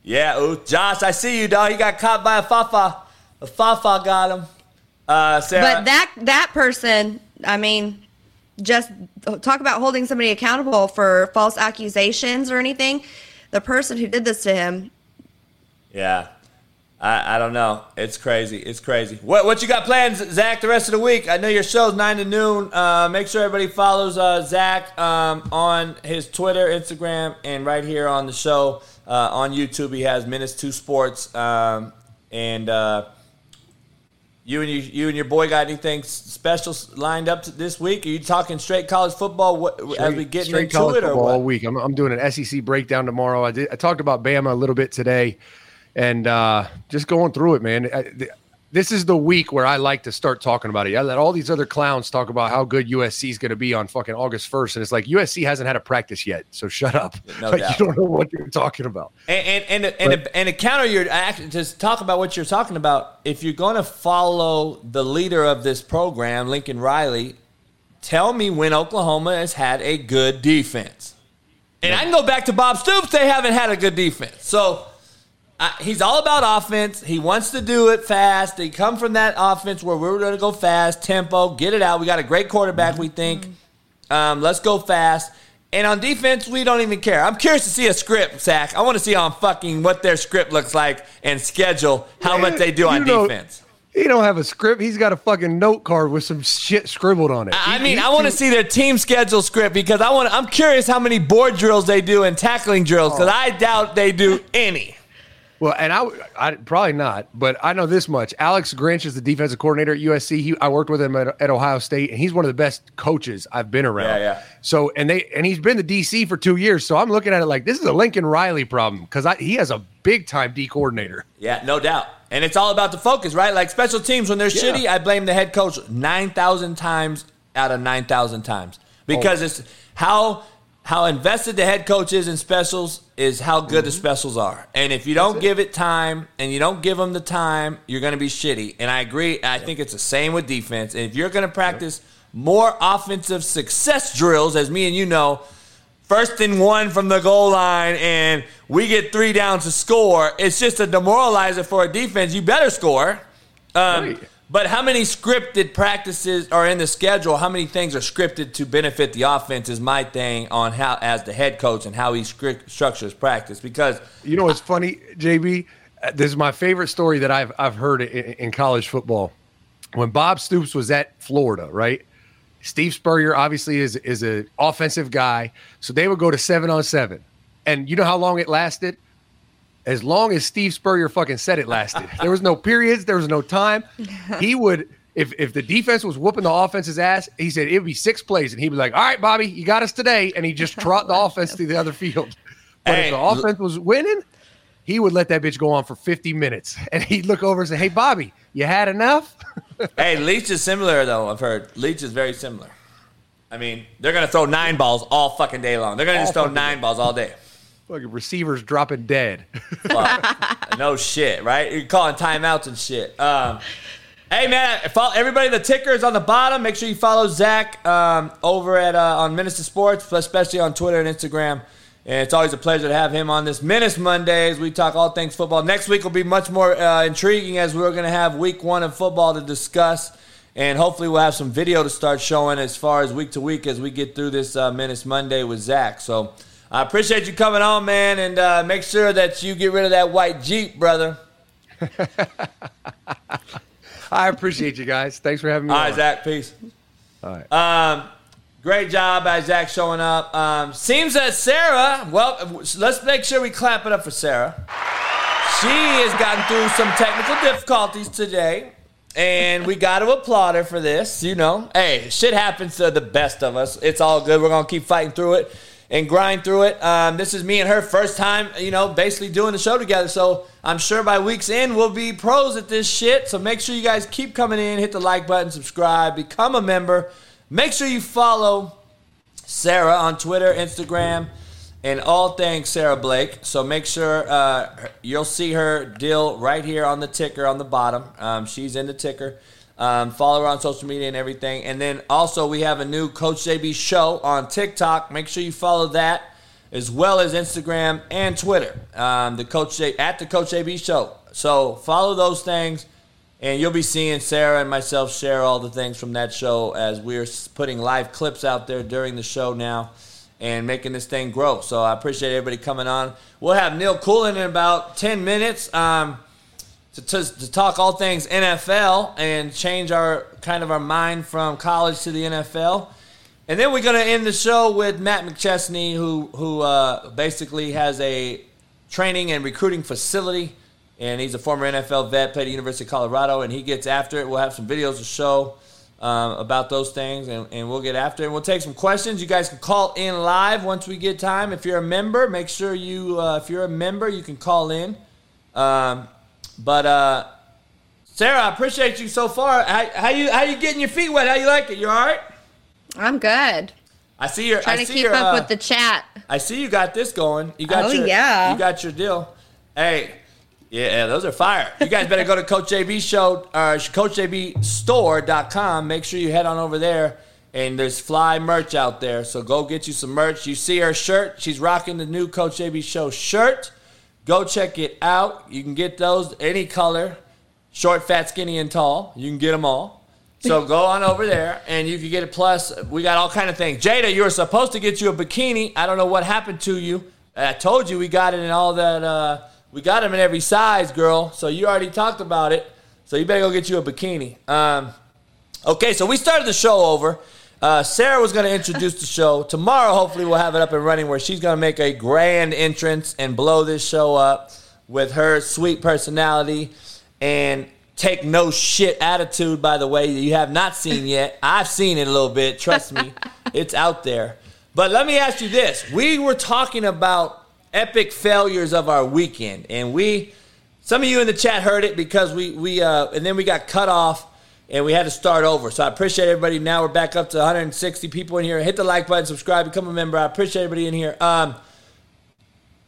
[SPEAKER 2] Yeah, ooh, Josh, I see you, dog. He got caught by a fafa. A fafa got him. Uh, Sarah.
[SPEAKER 7] But that that person, I mean, just talk about holding somebody accountable for false accusations or anything. The person who did this to him,
[SPEAKER 2] yeah. I, I don't know. It's crazy. It's crazy. What what you got plans, Zach, the rest of the week? I know your show's 9 to noon. Uh, make sure everybody follows uh, Zach um, on his Twitter, Instagram, and right here on the show. Uh, on YouTube, he has Minutes 2 Sports. Um, and uh, you and you, you and your boy got anything special lined up this week? Are you talking straight college football what, as we get into
[SPEAKER 3] college
[SPEAKER 2] it, or what?
[SPEAKER 3] all week. I'm, I'm doing an SEC breakdown tomorrow. I did. I talked about Bama a little bit today, and uh, just going through it, man. I, this is the week where I like to start talking about it. I let all these other clowns talk about how good USC is going to be on fucking August 1st, and it's like USC hasn't had a practice yet, so shut up.
[SPEAKER 2] No
[SPEAKER 3] like
[SPEAKER 2] doubt.
[SPEAKER 3] you don't know what you're talking about.
[SPEAKER 2] And and and, and, and to counter your act, just talk about what you're talking about. If you're going to follow the leader of this program, Lincoln Riley, tell me when Oklahoma has had a good defense. And I can go back to Bob Stoops; they haven't had a good defense. So he's all about offense. He wants to do it fast. They come from that offense where we're going to go fast, tempo, get it out. We got a great quarterback, we think. Um, let's go fast. And on defense, we don't even care. I'm curious to see a script, Zach. I want to see on fucking what their script looks like and schedule how much they do on defense.
[SPEAKER 3] He don't have a script. He's got a fucking note card with some shit scribbled on it.
[SPEAKER 2] I
[SPEAKER 3] He-
[SPEAKER 2] mean, I want to see their team schedule script because I want. I'm curious how many board drills they do and tackling drills because I doubt they do any.
[SPEAKER 3] Well, and I, I probably not, but I know this much. Alex Grinch is the defensive coordinator at USC. He, I worked with him at, at Ohio State, and he's one of the best coaches I've been around.
[SPEAKER 2] Yeah, yeah.
[SPEAKER 3] So, and they, and he's been the DC for two years. So I'm looking at it like this is a Lincoln Riley problem because he has a big time D coordinator.
[SPEAKER 2] Yeah, no doubt. And it's all about the focus, right? Like special teams, when they're
[SPEAKER 3] Yeah.
[SPEAKER 2] shitty, I blame the head coach 9,000 times out of 9,000 times. Because oh. it's how how invested the head coach is in specials is how good the specials are. And if you don't give it time and you don't give them the time, you're going to be shitty. And I agree. I think it's the same with defense. And if you're going to practice more offensive success drills, as me and you know, first and one from the goal line and we get three down to score, it's just a demoralizer for a defense. You better score. Um,
[SPEAKER 3] Right.
[SPEAKER 2] But how many scripted practices are in the schedule? How many things are scripted to benefit the offense is my thing on how, as the head coach, and how he script, structures practice. Because
[SPEAKER 3] You know what's funny, JB? Uh, This is my favorite story that I've I've heard in, in college football. When Bob Stoops was at Florida, right? Steve Spurrier obviously is is an offensive guy, so they would go to seven on seven, and you know how long it lasted? As long as Steve Spurrier fucking said it lasted. There was no periods, there was no time. He would. If, if the defense was whooping the offense's ass, he said it would be six plays, and he'd be like, "All right, Bobby, you got us today," and he just trot the oh, offense to the other field. But
[SPEAKER 2] Hey,
[SPEAKER 3] if the offense was winning, he would let that bitch go on for 50 minutes. And he'd look over and say, Hey, Bobby, you had enough?
[SPEAKER 2] hey, Leach is similar though. I've heard Leach is very similar. I mean, they're gonna throw nine balls all fucking day long. They're gonna just throw
[SPEAKER 3] fucking
[SPEAKER 2] nine balls all day.
[SPEAKER 3] Fucking receivers dropping dead.
[SPEAKER 2] No shit, right? You're calling timeouts and shit. Um, hey man, follow everybody. The ticker is on the bottom. Make sure you follow Zach um, over at uh, on Minister Sports, especially on Twitter and Instagram. And it's always a pleasure to have him on this Menace Mondays. We talk all things football. Next week will be much more uh, intriguing as we're going to have week one of football to discuss. And hopefully we'll have some video to start showing as far as week to week as we get through this uh, Menace Monday with Zach. So I appreciate you coming on, man. And uh, make sure that you get rid of that white Jeep, brother.
[SPEAKER 3] I appreciate you guys. Thanks for having me.
[SPEAKER 2] All right,
[SPEAKER 3] on.
[SPEAKER 2] Zach. Peace.
[SPEAKER 3] All right.
[SPEAKER 2] Um, great job by Zach showing up. Um, seems that Sarah. Well, let's make sure we clap it up for Sarah. She has gotten through some technical difficulties today, and we got to applaud her for this. You know, hey, shit happens to the best of us. It's all good. We're gonna keep fighting through it and grind through it. Um, this is me and her first time, you know, basically doing the show together. So I'm sure by week's end we'll be pros at this shit. So make sure you guys keep coming in, hit the like button, subscribe, become a member. Make sure you follow Sarah on Twitter, Instagram, and all things Sarah Blake. So make sure uh, you'll see her deal right here on the ticker on the bottom. Um, she's in the ticker. Um, follow her on social media and everything. And then also we have a new Coach JB show on TikTok. Make sure you follow that. as well as Instagram and Twitter. Um, the Coach J, at the Coach AB Show. So follow those things, and you'll be seeing Sarah and myself share all the things from that show as we're putting live clips out there during the show now and making this thing grow. So I appreciate everybody coming on. We'll have Neil Coolin in about 10 minutes um, to, to, to talk all things NFL and change our kind of our mind from college to the NFL. And then we're going to end the show with Matt McChesney, who, who uh, basically has a training and recruiting facility. And he's a former NFL vet, played at University of Colorado, and he gets after it. We'll have some videos to show um, about those things, and, and we'll get after it. And we'll take some questions. You guys can call in live once we get time. If you're a member, make sure you, uh, if you're a member, you can call in. Um, but uh, Sarah, I appreciate you so far. How, how you how you getting your feet wet? How you like it? You all right?
[SPEAKER 7] I'm good.
[SPEAKER 2] I see your.
[SPEAKER 7] Trying
[SPEAKER 2] I
[SPEAKER 7] to keep
[SPEAKER 2] your,
[SPEAKER 7] up
[SPEAKER 2] uh,
[SPEAKER 7] with the chat.
[SPEAKER 2] I see you got this going. You got
[SPEAKER 7] Oh,
[SPEAKER 2] your
[SPEAKER 7] yeah.
[SPEAKER 2] You got your deal. Hey, yeah, those are fire. You guys better go to Coach JB show uh coachjbstore.com. Make sure you head on over there and there's fly merch out there. So go get you some merch. You see her shirt. She's rocking the new Coach JB show shirt. Go check it out. You can get those any color, short, fat, skinny, and tall. You can get them all. So go on over there and you can get it. Plus, we got all kind of things. Jada, you were supposed to get you a bikini. I don't know what happened to you. I told you we got it in all that. Uh, we got them in every size, girl. So you already talked about it. So you better go get you a bikini. Um, okay, so we started the show over. Uh, Sarah was going to introduce the show. Tomorrow, hopefully, we'll have it up and running where she's going to make a grand entrance and blow this show up with her sweet personality and take no shit attitude, by the way, that you have not seen yet. I've seen it a little bit. Trust me, it's out there. But let me ask you this. We were talking about epic failures of our weekend, and we, some of you in the chat heard it because we, we uh, and then we got cut off and we had to start over. So I appreciate everybody. Now we're back up to 160 people in here. Hit the like button, subscribe, become a member. I appreciate everybody in here. Um,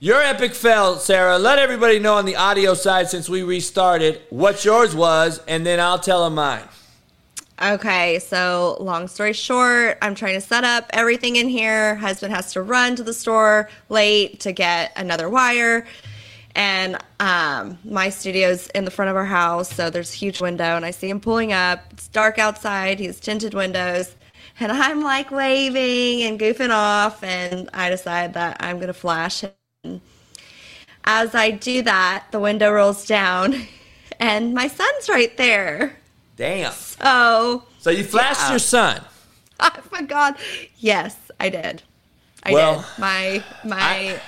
[SPEAKER 2] your epic fail, Sarah. Let everybody know on the audio side since we restarted what yours was, and then I'll tell them mine.
[SPEAKER 7] Okay, so long story short, I'm trying to set up everything in here. Husband has to run to the store late to get another wire. And um, my studio's in the front of our house, so there's a huge window, and I see him pulling up. It's dark outside, he has tinted windows, and I'm like waving and goofing off, and I decide that I'm gonna flash him. As I do that, the window rolls down, and my son's right there.
[SPEAKER 2] Damn.
[SPEAKER 7] So.
[SPEAKER 2] So you flashed
[SPEAKER 7] Yeah.
[SPEAKER 2] your son.
[SPEAKER 7] Oh my god. Yes, I did. I
[SPEAKER 2] Well,
[SPEAKER 7] did. My my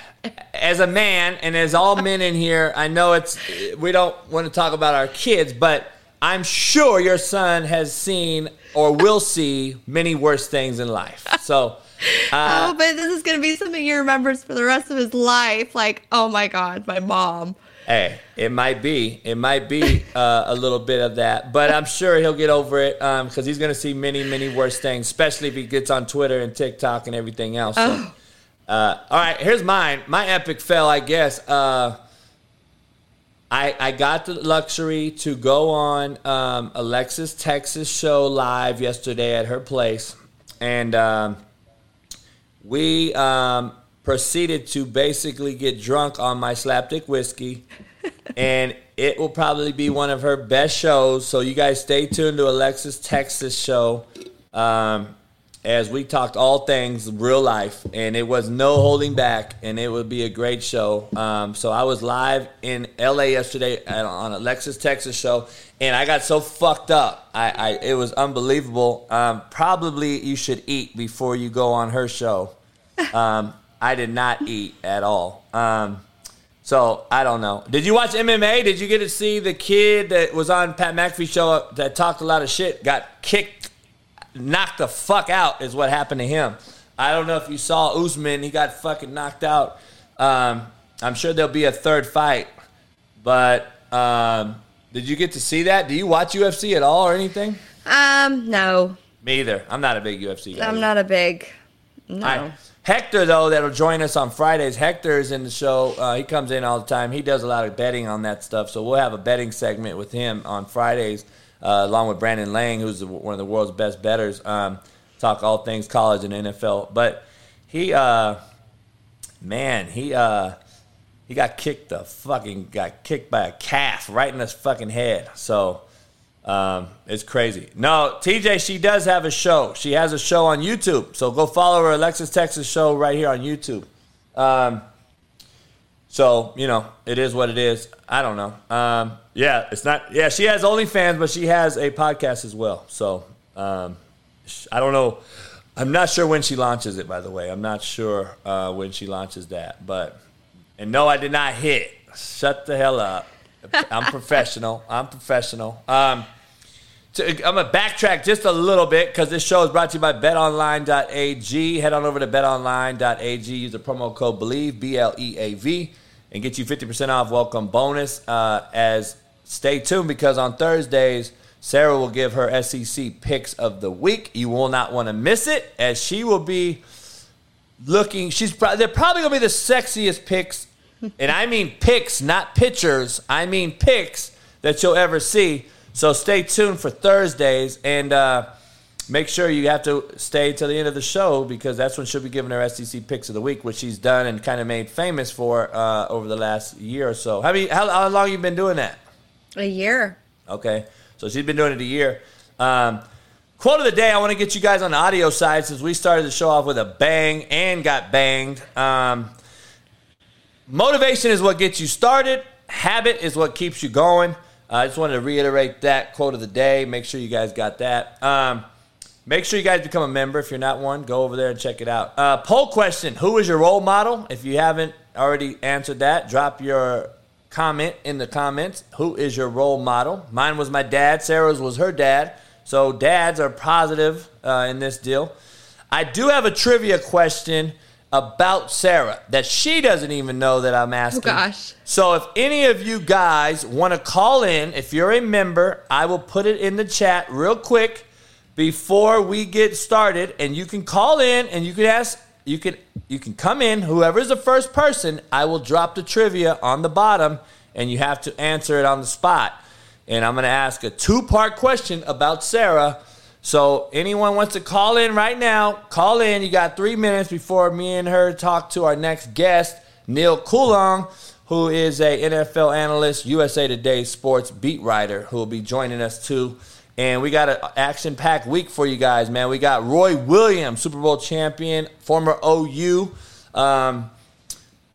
[SPEAKER 2] As a man, and as all men in here, I know it's we don't want to talk about our kids, but I'm sure your son has seen or will see many worse things in life. So.
[SPEAKER 7] Oh, but this is gonna be something he remembers for the rest of his life. Like, oh my god, my mom.
[SPEAKER 2] Hey, it might be. It might be uh, a little bit of that, but I'm sure he'll get over it because he's going to see many, many worse things, especially if he gets on Twitter and TikTok and everything else. So, uh, all right, here's mine. My epic fail, I guess. Uh, I I got the luxury to go on um, Alexis Texas show live yesterday at her place, and. Um, we um, proceeded to basically get drunk on my slapdick whiskey, and it will probably be one of her best shows. So you guys stay tuned to Alexis Texas show um, as we talked all things real life, and it was no holding back, and it would be a great show. Um, so I was live in LA yesterday at, on Alexis Texas show, and I got so fucked up. I, I it was unbelievable. Um, probably you should eat before you go on her show. Um, I did not eat at all. Um, so I don't know. Did you watch MMA? Did you get to see the kid that was on Pat McAfee show that talked a lot of shit? Got kicked, knocked the fuck out is what happened to him. I don't know if you saw Usman. He got fucking knocked out. Um, I'm sure there'll be a third fight, but um, did you get to see that? Do you watch UFC at all or anything?
[SPEAKER 7] Um, no.
[SPEAKER 2] Me either. I'm not a big UFC guy.
[SPEAKER 7] I'm not a big no.
[SPEAKER 2] Right. Hector, though, that'll join us on Fridays. Hector is in the show. Uh, he comes in all the time. He does a lot of betting on that stuff. So we'll have a betting segment with him on Fridays, uh, along with Brandon Lang, who's one of the world's best bettors. Um, talk all things college and NFL. But he, uh, man, he uh he got kicked the fucking got kicked by a calf right in his fucking head. So um, it's crazy. No, TJ, she does have a show. She has a show on YouTube. So go follow her Alexis Texas show right here on YouTube. Um, so you know, it is what it is. I don't know. Um, yeah, it's not. Yeah, she has OnlyFans, but she has a podcast as well. So um, I don't know. I'm not sure when she launches it. By the way, I'm not sure uh, when she launches that. But and no, I did not hit. Shut the hell up. I'm professional. I'm professional. Um, to, I'm gonna backtrack just a little bit because this show is brought to you by BetOnline.ag. Head on over to BetOnline.ag. Use the promo code Believe B L E A V and get you 50% off welcome bonus. Uh, as stay tuned because on Thursdays Sarah will give her SEC picks of the week. You will not want to miss it as she will be looking. She's they're probably gonna be the sexiest picks, and I mean picks, not pictures. I mean picks that you'll ever see. So stay tuned for Thursdays and uh, make sure you have to stay till the end of the show because that's when she'll be giving her SEC picks of the week, which she's done and kind of made famous for uh, over the last year or so. How, many, how, how long you been doing that?
[SPEAKER 7] A year.
[SPEAKER 2] Okay. So she's been doing it a year. Um, quote of the day I want to get you guys on the audio side since we started the show off with a bang and got banged. Um, motivation is what gets you started, habit is what keeps you going. Uh, I just wanted to reiterate that quote of the day. Make sure you guys got that. Um, make sure you guys become a member. If you're not one, go over there and check it out. Uh, poll question Who is your role model? If you haven't already answered that, drop your comment in the comments. Who is your role model? Mine was my dad. Sarah's was her dad. So dads are positive uh, in this deal. I do have a trivia question about Sarah that she doesn't even know that I'm asking.
[SPEAKER 7] gosh.
[SPEAKER 2] So if any of you guys want to call in, if you're a member, I will put it in the chat real quick before we get started and you can call in and you can ask you can you can come in. Whoever is the first person i will drop the trivia on the bottom and you have to answer it on the spot. And i'm going to ask a two part question about sarah. So anyone wants to call in right now call in. You got three minutes before me and her talk to our next guest neil coulon who is a nfl analyst usa today sports beat writer who will be joining us too and we got an action packed week for you guys, man. We got Roy Williams, Super Bowl champion, former OU um,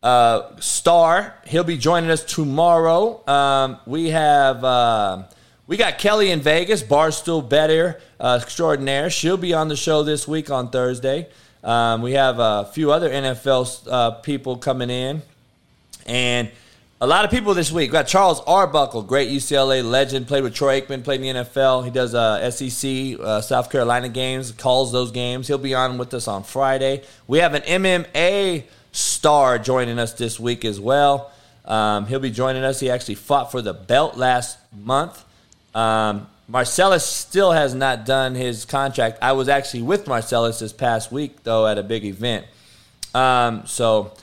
[SPEAKER 2] uh, star. He'll be joining us tomorrow. Um, we have. Uh, we got Kelly in Vegas, Barstool Better uh, extraordinaire. She'll be on the show this week on Thursday. Um, we have a few other NFL uh, people coming in. And a lot of people this week. We got Charles Arbuckle, great UCLA legend, played with Troy Aikman, played in the NFL. He does uh, SEC, uh, South Carolina games, calls those games. He'll be on with us on Friday. We have an MMA star joining us this week as well. Um, he'll be joining us. He actually fought for the belt last month. Um, Marcellus still has not done his contract. I was actually with Marcellus this past week, though, at a big event. Um, so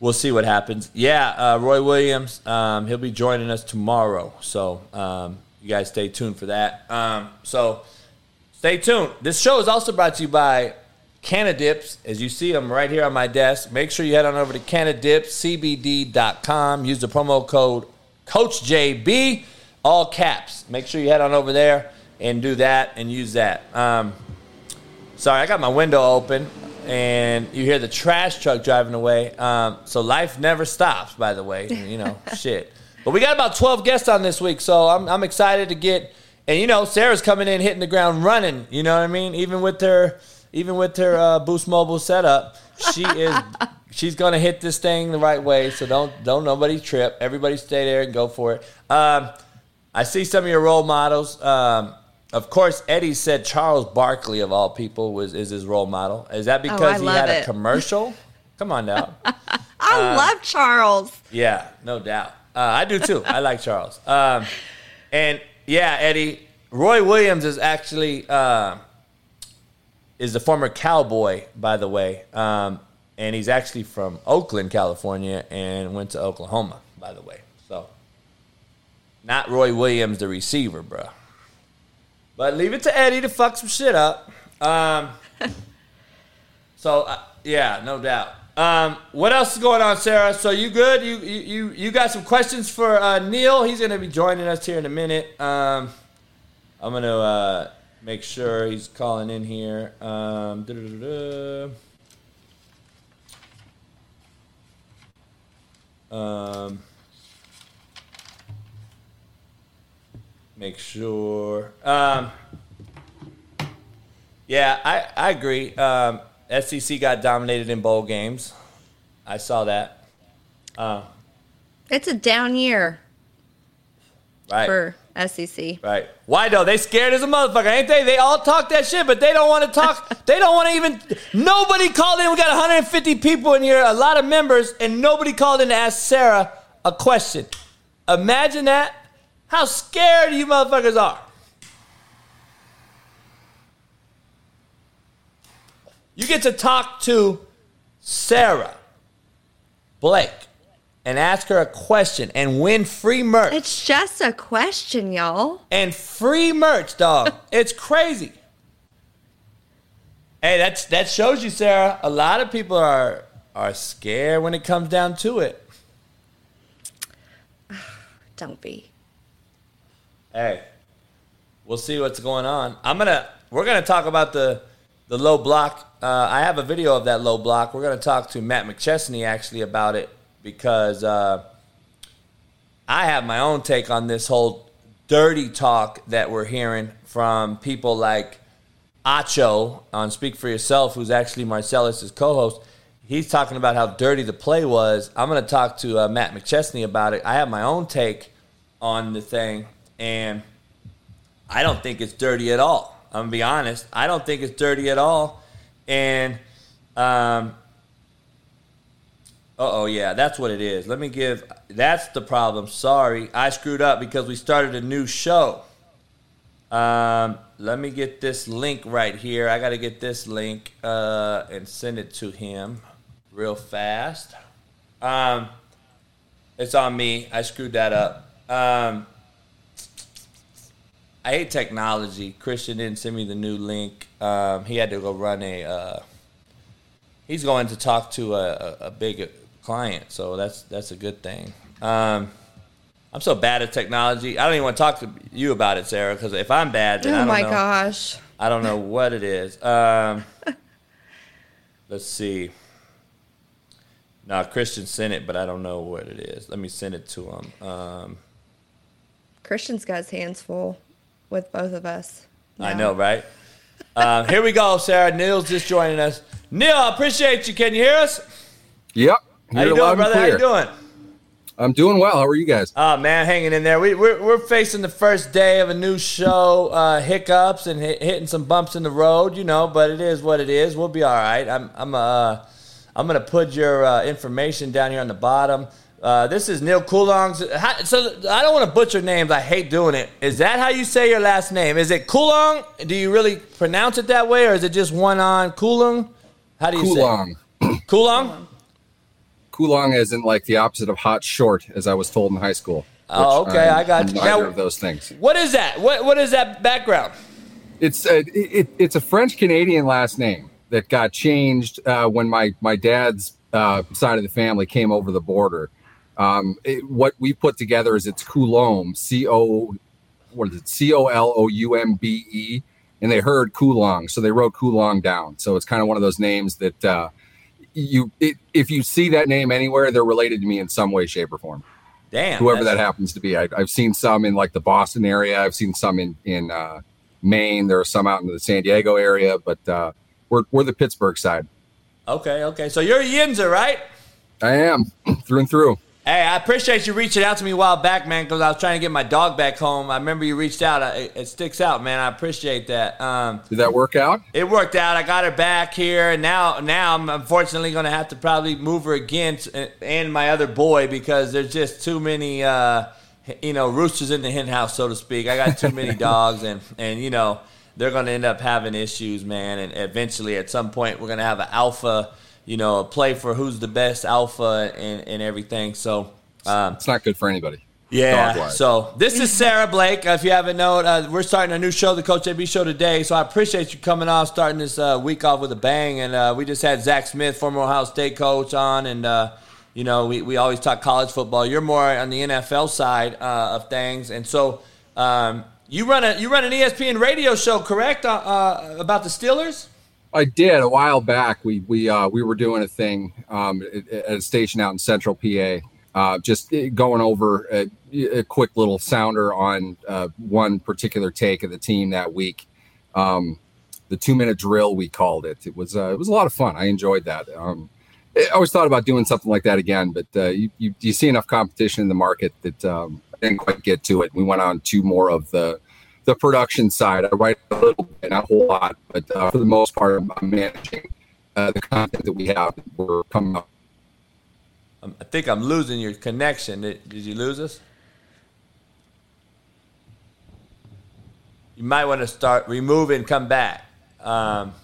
[SPEAKER 2] we'll see what happens. Yeah, uh, Roy Williams, um, he'll be joining us tomorrow. So um, you guys stay tuned for that. Um, so stay tuned. This show is also brought to you by Canadips, As you see them right here on my desk, make sure you head on over to CanadipsCBD.com. Use the promo code CoachJB, all caps. Make sure you head on over there and do that and use that. Um, sorry, I got my window open and you hear the trash truck driving away. Um, so life never stops, by the way. You know, shit. But we got about 12 guests on this week, so I'm, I'm excited to get. And you know, Sarah's coming in hitting the ground running. You know what I mean? Even with her, even with her uh, Boost Mobile setup, she is. She's gonna hit this thing the right way. So don't don't nobody trip. Everybody stay there and go for it. Um, I see some of your role models. Um, of course, Eddie said Charles Barkley of all people was is his role model. Is that because
[SPEAKER 7] Oh,
[SPEAKER 2] he had a commercial? Come on now.
[SPEAKER 7] I love Charles.
[SPEAKER 2] Yeah, no doubt. Uh, I do too. I like Charles. Um, and yeah, Eddie, Roy Williams is actually uh, is the former cowboy, by the way, um, and he's actually from Oakland, California, and went to Oklahoma, by the way. So, not Roy Williams, the receiver, bro. But leave it to Eddie to fuck some shit up. Um, so uh, yeah, no doubt. Um, what else is going on, Sarah? So you good? You you you, you got some questions for uh, Neil? He's going to be joining us here in a minute. Um, I'm going to uh, make sure he's calling in here. Um. Um, make sure. Um, yeah, I, I agree. Um, SEC got dominated in bowl games. I saw that. Uh,
[SPEAKER 7] It's a down year
[SPEAKER 2] right.
[SPEAKER 7] for SEC.
[SPEAKER 2] Right. Why though? They scared as a motherfucker, ain't they? They all talk that shit, but they don't want to talk. they don't want to even. Nobody called in. We got 150 people in here, a lot of members, and nobody called in to ask Sarah a question. Imagine that. How scared you motherfuckers are. You get to talk to Sarah Blake and ask her a question and win free merch.
[SPEAKER 7] It's just a question, y'all.
[SPEAKER 2] and free merch, dog. it's crazy. Hey, that's that shows you, Sarah. A lot of people are are scared when it comes down to it.
[SPEAKER 7] Don't be.
[SPEAKER 2] Hey, we'll see what's going on. I'm gonna we're gonna talk about the the low block. Uh, I have a video of that low block. We're gonna talk to Matt McChesney actually about it because uh, I have my own take on this whole dirty talk that we're hearing from people like Acho on Speak for Yourself, who's actually Marcellus' co-host. He's talking about how dirty the play was. I'm going to talk to uh, Matt McChesney about it. I have my own take on the thing, and I don't think it's dirty at all. I'm gonna be honest. I don't think it's dirty at all. And um, oh, yeah, that's what it is. Let me give. That's the problem. Sorry, I screwed up because we started a new show. Um, let me get this link right here. I got to get this link uh, and send it to him real fast. Um, it's on me. I screwed that up. Um, I hate technology. Christian didn't send me the new link. Um, he had to go run a. Uh, he's going to talk to a, a, big client, so that's that's a good thing. Um, I'm so bad at technology. I don't even want to talk to you about it, Sarah, because if I'm bad, then I
[SPEAKER 7] Oh
[SPEAKER 2] don't
[SPEAKER 7] my
[SPEAKER 2] know.
[SPEAKER 7] gosh.
[SPEAKER 2] I don't know what it is. Um, let's see. No, Christian sent it, but I don't know what it is. Let me send it to him. Um,
[SPEAKER 7] Christian's got his hands full with both of us.
[SPEAKER 2] I know, right? Um, here we go, Sarah. Neil's just joining us. Neil, I appreciate you. Can you hear us?
[SPEAKER 8] Yep.
[SPEAKER 2] How
[SPEAKER 8] You're
[SPEAKER 2] doing, brother? How you doing?
[SPEAKER 8] I'm doing well. How are you guys?
[SPEAKER 2] Oh man, hanging in there. We, we're we're facing the first day of a new show, uh, hiccups and hit, hitting some bumps in the road, you know. But it is what it is. We'll be all right. I'm I'm uh I'm gonna put your uh, information down here on the bottom. Uh, this is Neil Coulong's. How, so I don't want to butcher names. I hate doing it. Is that how you say your last name? Is it Coulong? Do you really pronounce it that way, or is it just one on Coulong? How do you
[SPEAKER 8] Coulong.
[SPEAKER 2] say it? Coulong?
[SPEAKER 8] Coulong isn't like the opposite of hot short, as I was told in high school.
[SPEAKER 2] Oh, okay,
[SPEAKER 8] I'm
[SPEAKER 2] I got you.
[SPEAKER 8] Neither
[SPEAKER 2] Now-
[SPEAKER 8] of those things.
[SPEAKER 2] What is that? What what is that background?
[SPEAKER 8] It's a, it, it's a French Canadian last name that got changed uh, when my my dad's uh, side of the family came over the border. Um, it, what we put together is it's Coulomb, C O, what is it? C O L O U M B E, and they heard Coulong, so they wrote Coulong down. So it's kind of one of those names that uh, you it, if you see that name anywhere, they're related to me in some way, shape, or form.
[SPEAKER 2] Damn.
[SPEAKER 8] whoever that happens to be. I, I've seen some in like the Boston area. I've seen some in in uh, Maine. There are some out in the San Diego area, but uh, we're we're the Pittsburgh side.
[SPEAKER 2] Okay, okay. So you're a Yinzer, right?
[SPEAKER 8] I am through and through.
[SPEAKER 2] Hey, I appreciate you reaching out to me a while back, man, because I was trying to get my dog back home. I remember you reached out. I, it, it sticks out, man. I appreciate that. Um,
[SPEAKER 8] Did that work out?
[SPEAKER 2] it worked out. I got her back here, and now, now I'm unfortunately going to have to probably move her again, t- and my other boy, because there's just too many, uh, you know, roosters in the hen house, so to speak. I got too many dogs, and and you know, they're going to end up having issues, man. And eventually, at some point, we're going to have an alpha, you know, a play for who's the best alpha and and everything. So. Um,
[SPEAKER 8] It's not good for anybody.
[SPEAKER 2] Yeah. So this is Sarah Blake. Uh, if you haven't known, uh, we're starting a new show, the Coach JB Show today. So I appreciate you coming on, starting this uh, week off with a bang. And uh, we just had Zach Smith, former Ohio State coach, on, and uh, you know we, we always talk college football. You're more on the NFL side uh, of things, and so um, you run a you run an ESPN radio show, correct? Uh, uh, about the Steelers.
[SPEAKER 8] I did a while back. We we uh, we were doing a thing um, at, a station out in Central PA, uh, just going over a, a quick little sounder on uh, one particular take of the team that week. Um, the two minute drill we called it. It was uh, it was a lot of fun. I enjoyed that. Um, I always thought about doing something like that again, but uh, you, you you see enough competition in the market that um, I didn't quite get to it. We went on to more of the the production side. I write a little bit, not a whole lot, but uh, for the most part, I'm, I'm managing uh, the content that we have. that We're coming up.
[SPEAKER 2] Um, I think I'm losing your connection. Did, did you lose us? You might want to start remove and come back. Um,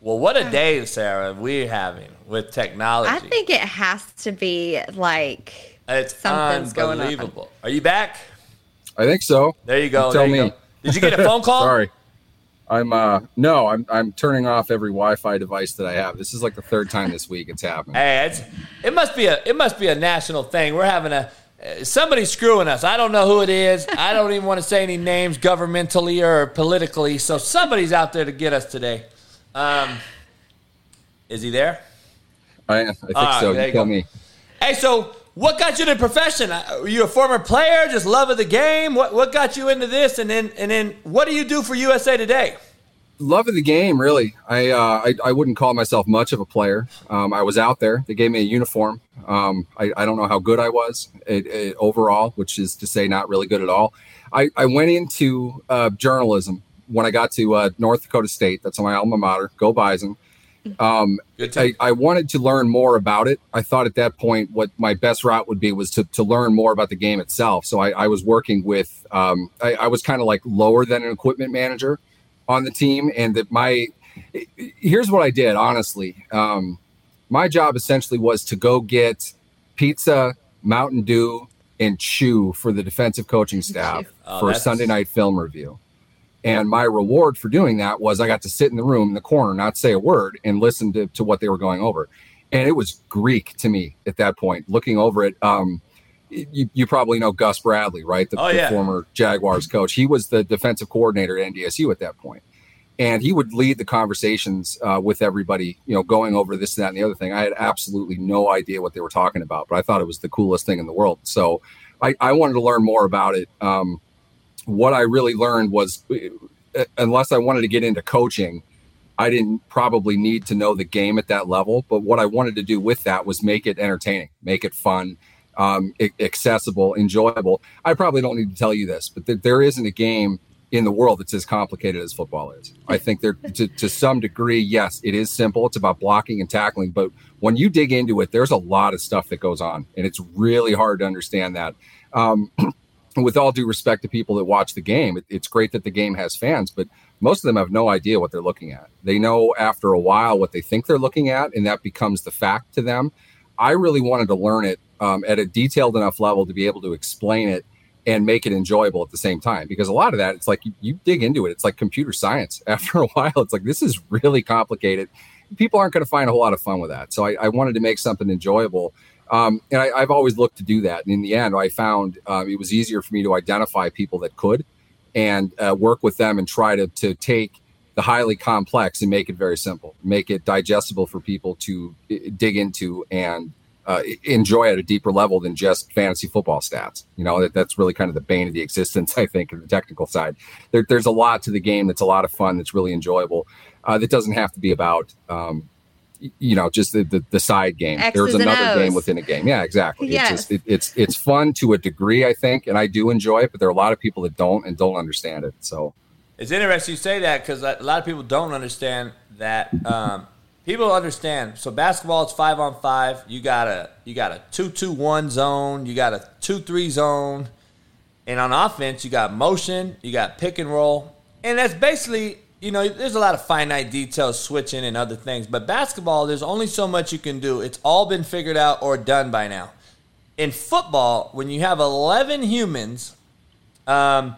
[SPEAKER 2] well, what a day, Sarah, we're having with technology.
[SPEAKER 7] I think it has to be like
[SPEAKER 2] it's
[SPEAKER 7] something's going on.
[SPEAKER 2] unbelievable. Are you back?
[SPEAKER 8] I think so.
[SPEAKER 2] There you go.
[SPEAKER 8] You tell
[SPEAKER 2] you
[SPEAKER 8] me.
[SPEAKER 2] go. Did you get a phone call?
[SPEAKER 8] Sorry. I'm uh no, I'm I'm turning off every Wi-Fi device that I have. This is like the third time this week it's happening.
[SPEAKER 2] Hey, it's, it must be a it must be a national thing. We're having a uh, somebody's screwing us. I don't know who it is. I don't even want to say any names, governmentally or politically. So somebody's out there to get us today. Um, is he there?
[SPEAKER 8] I, I think
[SPEAKER 2] Ah,
[SPEAKER 8] so. you tell
[SPEAKER 2] go.
[SPEAKER 8] me.
[SPEAKER 2] Hey, so what got you to the profession? Uh, Were you a former player? Just love of the game? What what got you into this? And then and then what do you do for USA Today?
[SPEAKER 8] love of the game really I, uh, I i wouldn't call myself much of a player um, i was out there they gave me a uniform um, I, I don't know how good i was it, it, overall which is to say not really good at all i, I went into uh, journalism when i got to uh, north dakota state that's my alma mater go bison um,
[SPEAKER 2] Good
[SPEAKER 8] I. I wanted to learn more about it. I thought at that point what my best route would be was to, to learn more about the game itself. So I, I was working with, um, I, I was kind of like lower than an equipment manager on the team. And that my, here's what I did, honestly. Um, my job essentially was to go get pizza, Mountain Dew, and chew for the defensive coaching staff
[SPEAKER 2] Oh,
[SPEAKER 8] for a Sunday night film review. And my reward for doing that was I got to sit in the room in the corner, not say a word, and listen to, to what they were going over. And it was Greek to me at that point, looking over it. Um, you, you probably know Gus Bradley, right? The,
[SPEAKER 2] Oh,
[SPEAKER 8] the
[SPEAKER 2] yeah.
[SPEAKER 8] former Jaguars coach. He was the defensive coordinator at NDSU at that point. And he would lead the conversations uh, with everybody, you know, going over this, and that, and the other thing. I had absolutely no idea what they were talking about, but I thought it was the coolest thing in the world. So I, I wanted to learn more about it. Um, what I really learned was, uh, unless I wanted to get into coaching, I didn't probably need to know the game at that level. But what I wanted to do with that was make it entertaining, make it fun, um, accessible, enjoyable. I probably don't need to tell you this, but th- there isn't a game in the world that's as complicated as football is. I think there, to, to some degree, yes, it is simple. It's about blocking and tackling, but when you dig into it, there's a lot of stuff that goes on, and it's really hard to understand that. Um, with all due respect to people that watch the game, it, it's great that the game has fans, but most of them have no idea what they're looking at. They know after a while what they think they're looking at, and that becomes the fact to them. I really wanted to learn it um, at a detailed enough level to be able to explain it and make it enjoyable at the same time. Because a lot of that, it's like you, you dig into it, it's like computer science. After a while, it's like this is really complicated. People aren't going to find a whole lot of fun with that. So I, I wanted to make something enjoyable. Um, and I, I've always looked to do that. And in the end, I found um, it was easier for me to identify people that could and uh, work with them and try to, to take the highly complex and make it very simple, make it digestible for people to uh, dig into and uh, enjoy at a deeper level than just fantasy football stats. You know, that, that's really kind of the bane of the existence, I think, in the technical side. There, there's a lot to the game that's a lot of fun, that's really enjoyable, uh, that doesn't have to be about, um, you know, just the, the, the side game.
[SPEAKER 7] X's
[SPEAKER 8] there's another game within a game. Yeah, exactly.
[SPEAKER 7] Yes.
[SPEAKER 8] It's, just, it, it's, it's fun to a degree, I think, and I do enjoy it, but there are a lot of people that don't and don't understand it. So,
[SPEAKER 2] It's interesting you say that because a lot of people don't understand that. Um, people understand. So basketball is five on five. You got a you got a two two one zone. You got a two three zone, and on offense you got motion. You got pick and roll, and that's basically you know there's a lot of finite details switching and other things. But basketball, there's only so much you can do. It's all been figured out or done by now. in football, when you have 11 humans, um,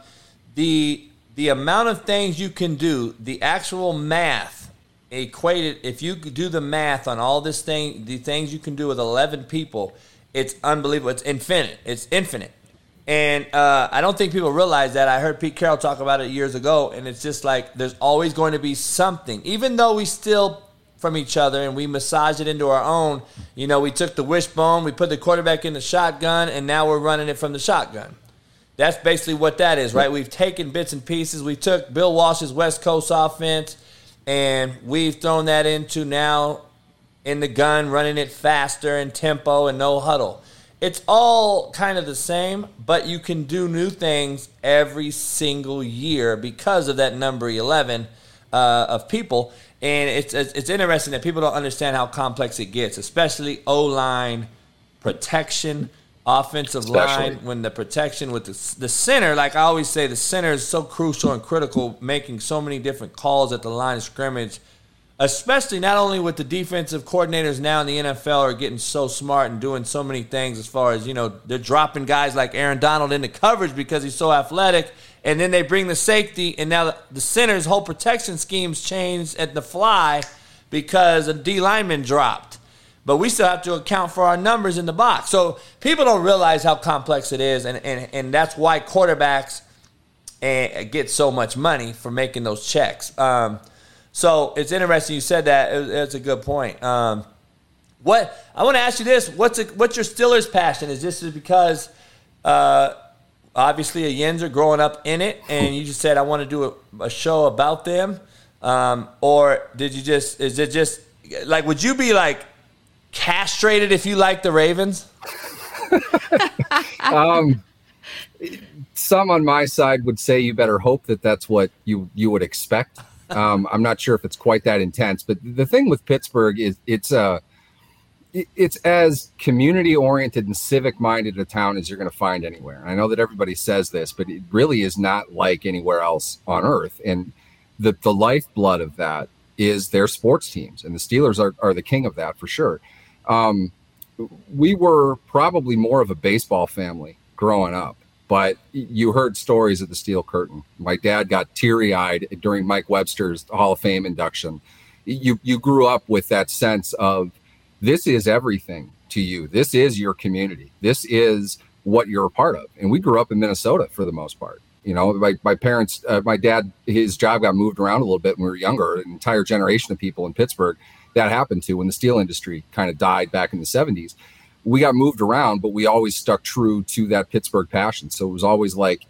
[SPEAKER 2] the the amount of things you can do, the actual math equated, if you do the math on all this thing, the things you can do with 11 people, it's unbelievable. It's infinite. It's infinite. And uh, I don't think people realize that. I heard Pete Carroll talk about it years ago, and it's just like there's always going to be something, even though we still from each other and we massage it into our own. You know, we took the wishbone, we put the quarterback in the shotgun, and now we're running it from the shotgun. That's basically what that is, right? We've taken bits and pieces. We took Bill Walsh's West Coast offense and we've thrown that into now in the gun, running it faster and tempo and no huddle. It's all kind of the same, but you can do new things every single year because of that number 11 uh, of people. And it's, it's interesting that people don't understand how complex it gets, especially O line protection offensive Especially. line when the protection with the, the center like i always say the center is so crucial and critical making so many different calls at the line of scrimmage especially not only with the defensive coordinators now in the nfl are getting so smart and doing so many things as far as you know they're dropping guys like aaron donald into coverage because he's so athletic and then they bring the safety and now the, center's whole protection schemes changed at the fly because a d lineman dropped but we still have to account for our numbers in the box. So people don't realize how complex it is, and, and, and that's why quarterbacks eh, get so much money for making those checks. Um, so it's interesting you said that. It's a good point. Um, what I want to ask you this: What's a, what's your Steelers passion? Is this is because uh, obviously a Yinzer growing up in it, and you just said I want to do a, a show about them, um, or did you just is it just like would you be like castrated if you like the Ravens?
[SPEAKER 8] um, some on my side would say you better hope that that's what you you would expect. Um, I'm not sure if it's quite that intense, but the thing with Pittsburgh is it's uh it's as community oriented and civic minded a town as you're going to find anywhere. I know that everybody says this, but it really is not like anywhere else on earth. And the the lifeblood of that is their sports teams, and the Steelers are are the king of that for sure. Um, we were probably more of a baseball family growing up, but you heard stories of the Steel Curtain. My dad got teary eyed during Mike Webster's Hall of Fame induction. You you grew up with that sense of this is everything to you. This is your community. This is what you're a part of. And we grew up in Minnesota for the most part. You know, my, my parents, uh, my dad, his job got moved around a little bit when we were younger. An entire generation of people in Pittsburgh that happened to when the steel industry kind of died back in the 70s. We got moved around, but we always stuck true to that Pittsburgh passion. So it was always like,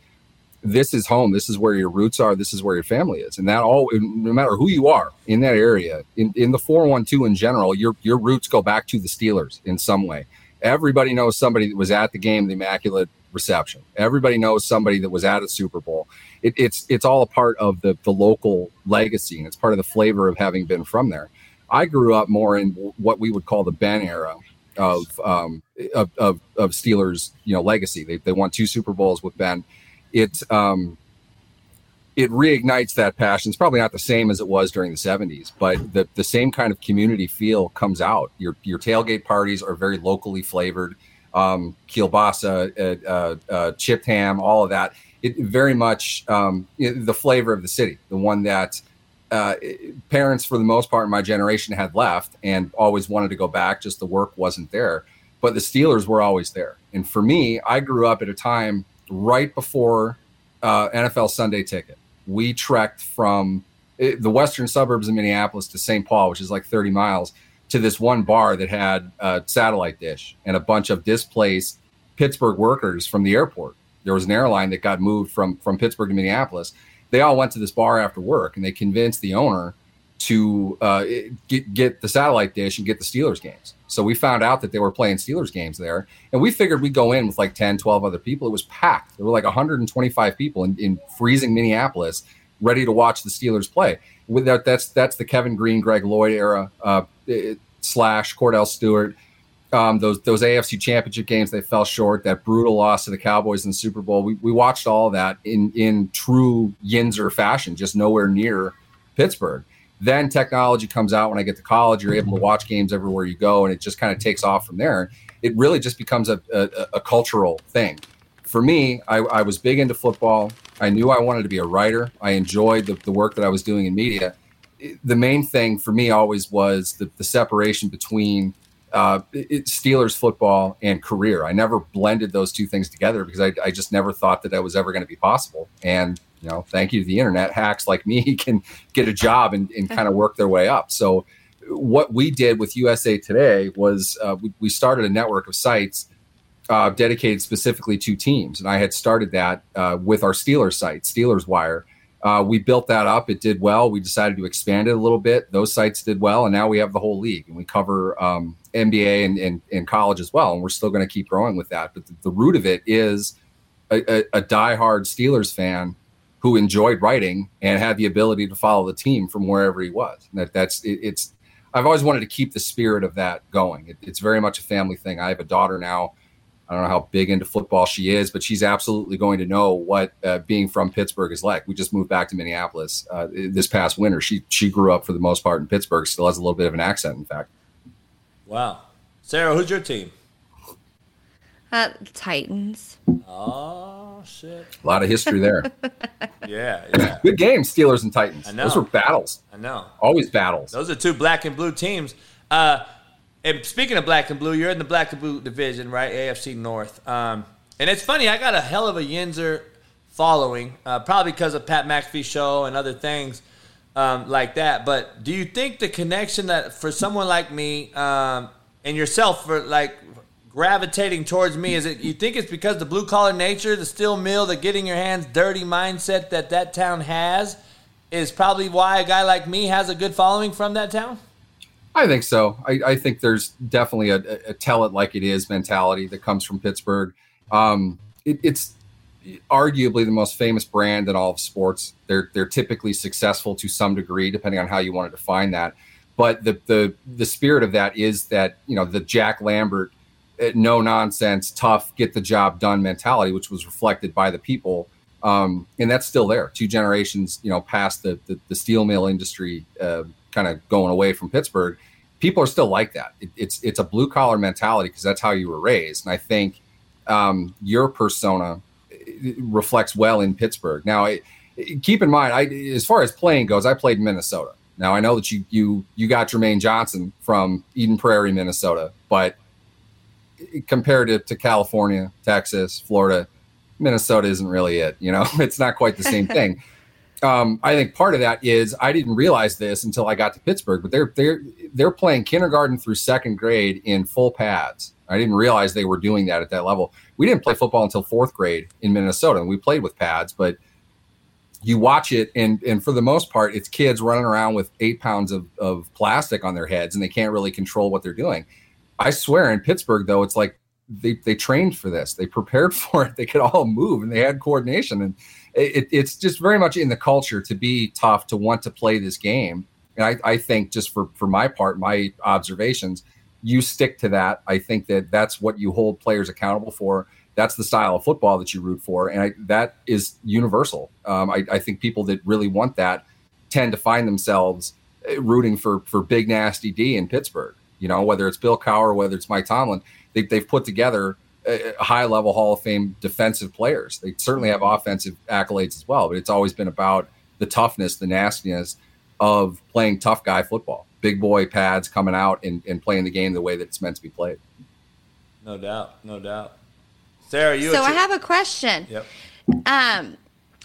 [SPEAKER 8] this is home. This is where your roots are. This is where your family is. And that all, no matter who you are in that area, in, in the 412 in general, your, your roots go back to the Steelers in some way. Everybody knows somebody that was at the game, the Immaculate Reception. Everybody knows somebody that was at a Super Bowl. It, it's it's all a part of the the local legacy, and it's part of the flavor of having been from there. I grew up more in what we would call the Ben era of um, of, of, of Steelers, you know, legacy. They they won two Super Bowls with Ben. It um, it reignites that passion. It's probably not the same as it was during the 70s, but the, the same kind of community feel comes out. Your your tailgate parties are very locally flavored. Um, kielbasa, uh, uh, uh, chipped ham, all of that. It very much um, the flavor of the city, the one that uh, parents for the most part in my generation had left and always wanted to go back just the work wasn't there. But the steelers were always there. And for me i grew up at a time right before uh, nfl sunday ticket. We trekked from eh, the western suburbs of minneapolis to st paul which is like 30 miles to this one bar that had a satellite dish and a bunch of displaced pittsburgh workers from the airport. There was an airline that got moved from from pittsburgh to minneapolis they all went to this bar after work and they convinced the owner to uh, get get the satellite dish and get the Steelers games. So we found out that they were playing Steelers games there, and we figured we'd go in with like 10, 12 other people. It was packed. There were like 125 people in, in freezing Minneapolis, ready to watch the Steelers play. With that, that's that's the Kevin Greene, Greg Lloyd era uh, slash Kordell Stewart um, those those AFC Championship games they fell short. That brutal loss to the Cowboys in the Super Bowl. We, we watched all that in in true Yinzer fashion, just nowhere near Pittsburgh. Then technology comes out when I get to college. You're able to watch games everywhere you go, and it just kind of takes off from there. It really just becomes a, a, a cultural thing. For me, I, I, was big into football. I knew I wanted to be a writer. I enjoyed the, the work that I was doing in media. The main thing for me always was the, the separation between uh, it, Steelers football and career. I never blended those two things together because I, I just never thought that that was ever going to be possible. And you know, thank you to the internet, hacks like me can get a job and, and kind of work their way up. So, what we did with USA Today was uh, we, we, started a network of sites uh, dedicated specifically to teams, and I had started that uh, with our Steelers site, Steelers Wire. Uh, we built that up. It did well. We decided to expand it a little bit. Those sites did well, and now we have the whole league, and we cover um, NBA and, and, and, college as well. And we're still going to keep growing with that. But the, the root of it is a, a, a diehard Steelers fan who enjoyed writing and had the ability to follow the team from wherever he was. And that that's it, it's. I've always wanted to keep the spirit of that going. It, it's very much a family thing. I have a daughter now. I don't know how big into football she is, but she's absolutely going to know what uh, being from Pittsburgh is like. We just moved back to Minneapolis uh, this past winter. She she grew up for the most part in Pittsburgh. Still has a little bit of an accent, in fact.
[SPEAKER 2] Wow, Sarah, who's your team?
[SPEAKER 7] Uh, Titans.
[SPEAKER 2] Oh shit!
[SPEAKER 8] A lot of history there.
[SPEAKER 2] yeah, yeah.
[SPEAKER 8] Good game, Steelers and Titans.
[SPEAKER 2] I know.
[SPEAKER 8] Those were battles.
[SPEAKER 2] I know.
[SPEAKER 8] Always battles.
[SPEAKER 2] Those are two black and blue teams. Uh, and speaking of black and blue, you're in the black and blue division, right? AFC North. Um, and it's funny, I got a hell of a Yinzer following, uh, probably because of Pat McAfee show and other things um, like that. But do you think the connection that for someone like me um, and yourself for like gravitating towards me? Is it you think it's because the blue collar nature, the steel mill, the getting your hands dirty mindset that that town has is probably why a guy like me has a good following from that town?
[SPEAKER 8] I think so. I, I think there's definitely a, a, tell it like it is mentality that comes from Pittsburgh. Um, it, it's arguably the most famous brand in all of sports. They're they're typically successful to some degree, depending on how you want to define that. But the the the spirit of that is that you know the Jack Lambert no nonsense, tough, get the job done mentality, which was reflected by the people. Um, and that's still there. Two generations, you know, past the the, the steel mill industry, uh, kind of going away from Pittsburgh. People are still like that. It, it's it's a blue collar mentality because that's how you were raised. And I think um, your persona reflects well in Pittsburgh. Now, I, keep in mind, I as far as playing goes, I played in Minnesota. Now I know that you you you got Jermaine Johnson from Eden Prairie, Minnesota, but compared to California, Texas, Florida, Minnesota isn't really it. You know, it's not quite the same thing. Um, I think part of that is I didn't realize this until I got to Pittsburgh, but they're they're they're playing kindergarten through second grade in full pads. I didn't realize they were doing that at that level. We didn't play football until fourth grade in Minnesota, and we played with pads. But you watch it, and and for the most part, it's kids running around with eight pounds of, of plastic on their heads, and they can't really control what they're doing. I swear in Pittsburgh though, it's like they, they trained for this. They prepared for it. They could all move and they had coordination. And it, it's just very much in the culture to be tough, to want to play this game. And I, I think just for, for my part, my observations, you stick to that. I think that that's what you hold players accountable for. That's the style of football that you root for. And I, that is universal. Um, I, I think people that really want that tend to find themselves uh, rooting for, for big nasty D in Pittsburgh. You know, whether it's Bill Cowher, whether it's Mike Tomlin, they, they've put together high level Hall of Fame defensive players. They certainly have offensive accolades as well, but it's always been about the toughness, the nastiness of playing tough guy football. Big boy pads coming out and, and playing the game the way that it's meant to be played.
[SPEAKER 2] No doubt, no doubt. Sarah, you.
[SPEAKER 7] So I have a question.
[SPEAKER 2] Yep.
[SPEAKER 7] Um,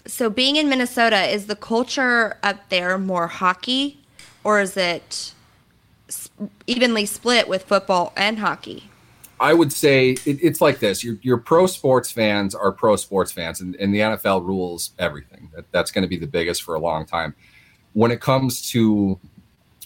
[SPEAKER 7] so being in Minnesota, is the culture up there more hockey, or is it evenly split with football and hockey?
[SPEAKER 8] I would say it, it's like this: your your pro sports fans are pro sports fans, and, and the NFL rules everything. That, that's going to be the biggest for a long time. When it comes to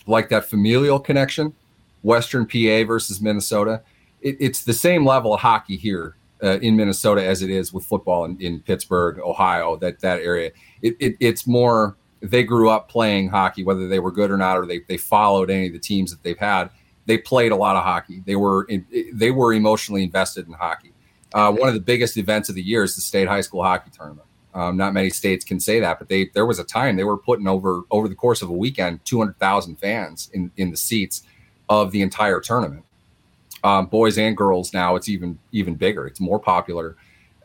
[SPEAKER 8] like that familial connection, Western PA versus Minnesota, it, it's the same level of hockey here uh, in Minnesota as it is with football in, in Pittsburgh, Ohio, that that area. It, it, it's more they grew up playing hockey, whether they were good or not, or they, they followed any of the teams that they've had. They played a lot of hockey. They were in, they were emotionally invested in hockey. Uh, one of the biggest events of the year is the state high school hockey tournament. Um, not many states can say that, but they there was a time they were putting over over the course of a weekend 200,000 fans in in the seats of the entire tournament. Um, boys and girls now it's even even bigger. It's more popular.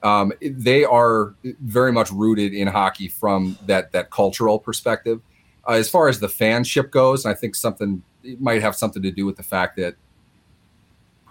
[SPEAKER 8] Um, they are very much rooted in hockey from that that cultural perspective. Uh, as far as the fanship goes, I think something it might have something to do with the fact that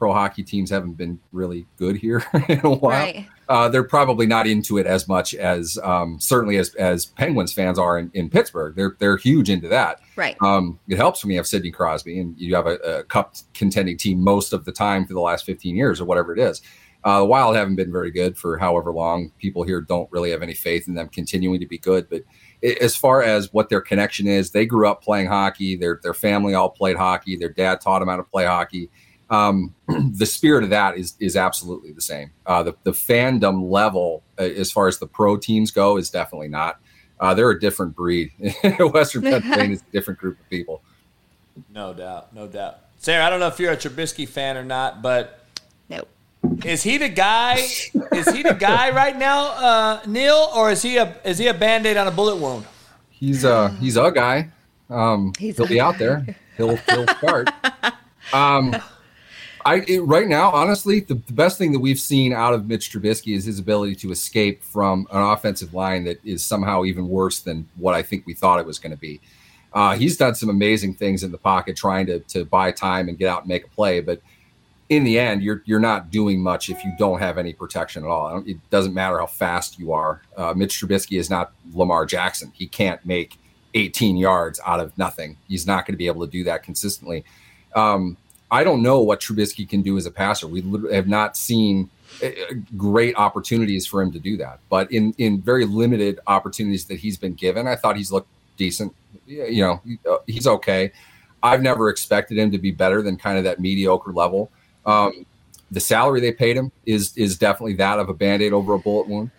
[SPEAKER 8] pro hockey teams haven't been really good here in a while.
[SPEAKER 7] Right.
[SPEAKER 8] Uh, they're probably not into it as much as um, certainly as, as Penguins fans are in, in Pittsburgh. They're they're huge into that.
[SPEAKER 7] Right.
[SPEAKER 8] Um, it helps when you have Sidney Crosby and you have a, a cup contending team most of the time for the last 15 years or whatever it is. Uh, the Wild haven't been very good for however long. People here don't really have any faith in them continuing to be good. But i- as far as what their connection is, they grew up playing hockey. Their their family all played hockey. Their dad taught them how to play hockey. Um, the spirit of that is is absolutely the same. Uh, the the fandom level, uh, as far as the pro teams go, is definitely not. Uh, they're a different breed. Western Pennsylvania is a different group of people.
[SPEAKER 2] No doubt, no doubt. Sarah, I don't know if you're a Trubisky fan or not, but
[SPEAKER 7] Nope.
[SPEAKER 2] is he the guy? is he the guy right now, uh, Neil, or is he a is he a band aid on a bullet wound?
[SPEAKER 8] He's uh he's a guy. Um,
[SPEAKER 7] He's
[SPEAKER 8] he'll
[SPEAKER 7] a
[SPEAKER 8] be out there. He'll he'll start. Um, I it, right now, honestly, the, the best thing that we've seen out of Mitch Trubisky is his ability to escape from an offensive line that is somehow even worse than what I think we thought it was going to be. Uh, he's done some amazing things in the pocket, trying to to buy time and get out and make a play, but in the end, you're you're not doing much if you don't have any protection at all. It doesn't matter how fast you are. Uh, Mitch Trubisky is not Lamar Jackson. He can't make 18 yards out of nothing. He's not going to be able to do that consistently. Um, I don't know what Trubisky can do as a passer. We have not seen uh, great opportunities for him to do that. But in in very limited opportunities that he's been given, I thought he's looked decent. You know, uh, he's okay. I've never expected him to be better than kind of that mediocre level. Um, the salary they paid him is is definitely that of a band-aid over a bullet wound.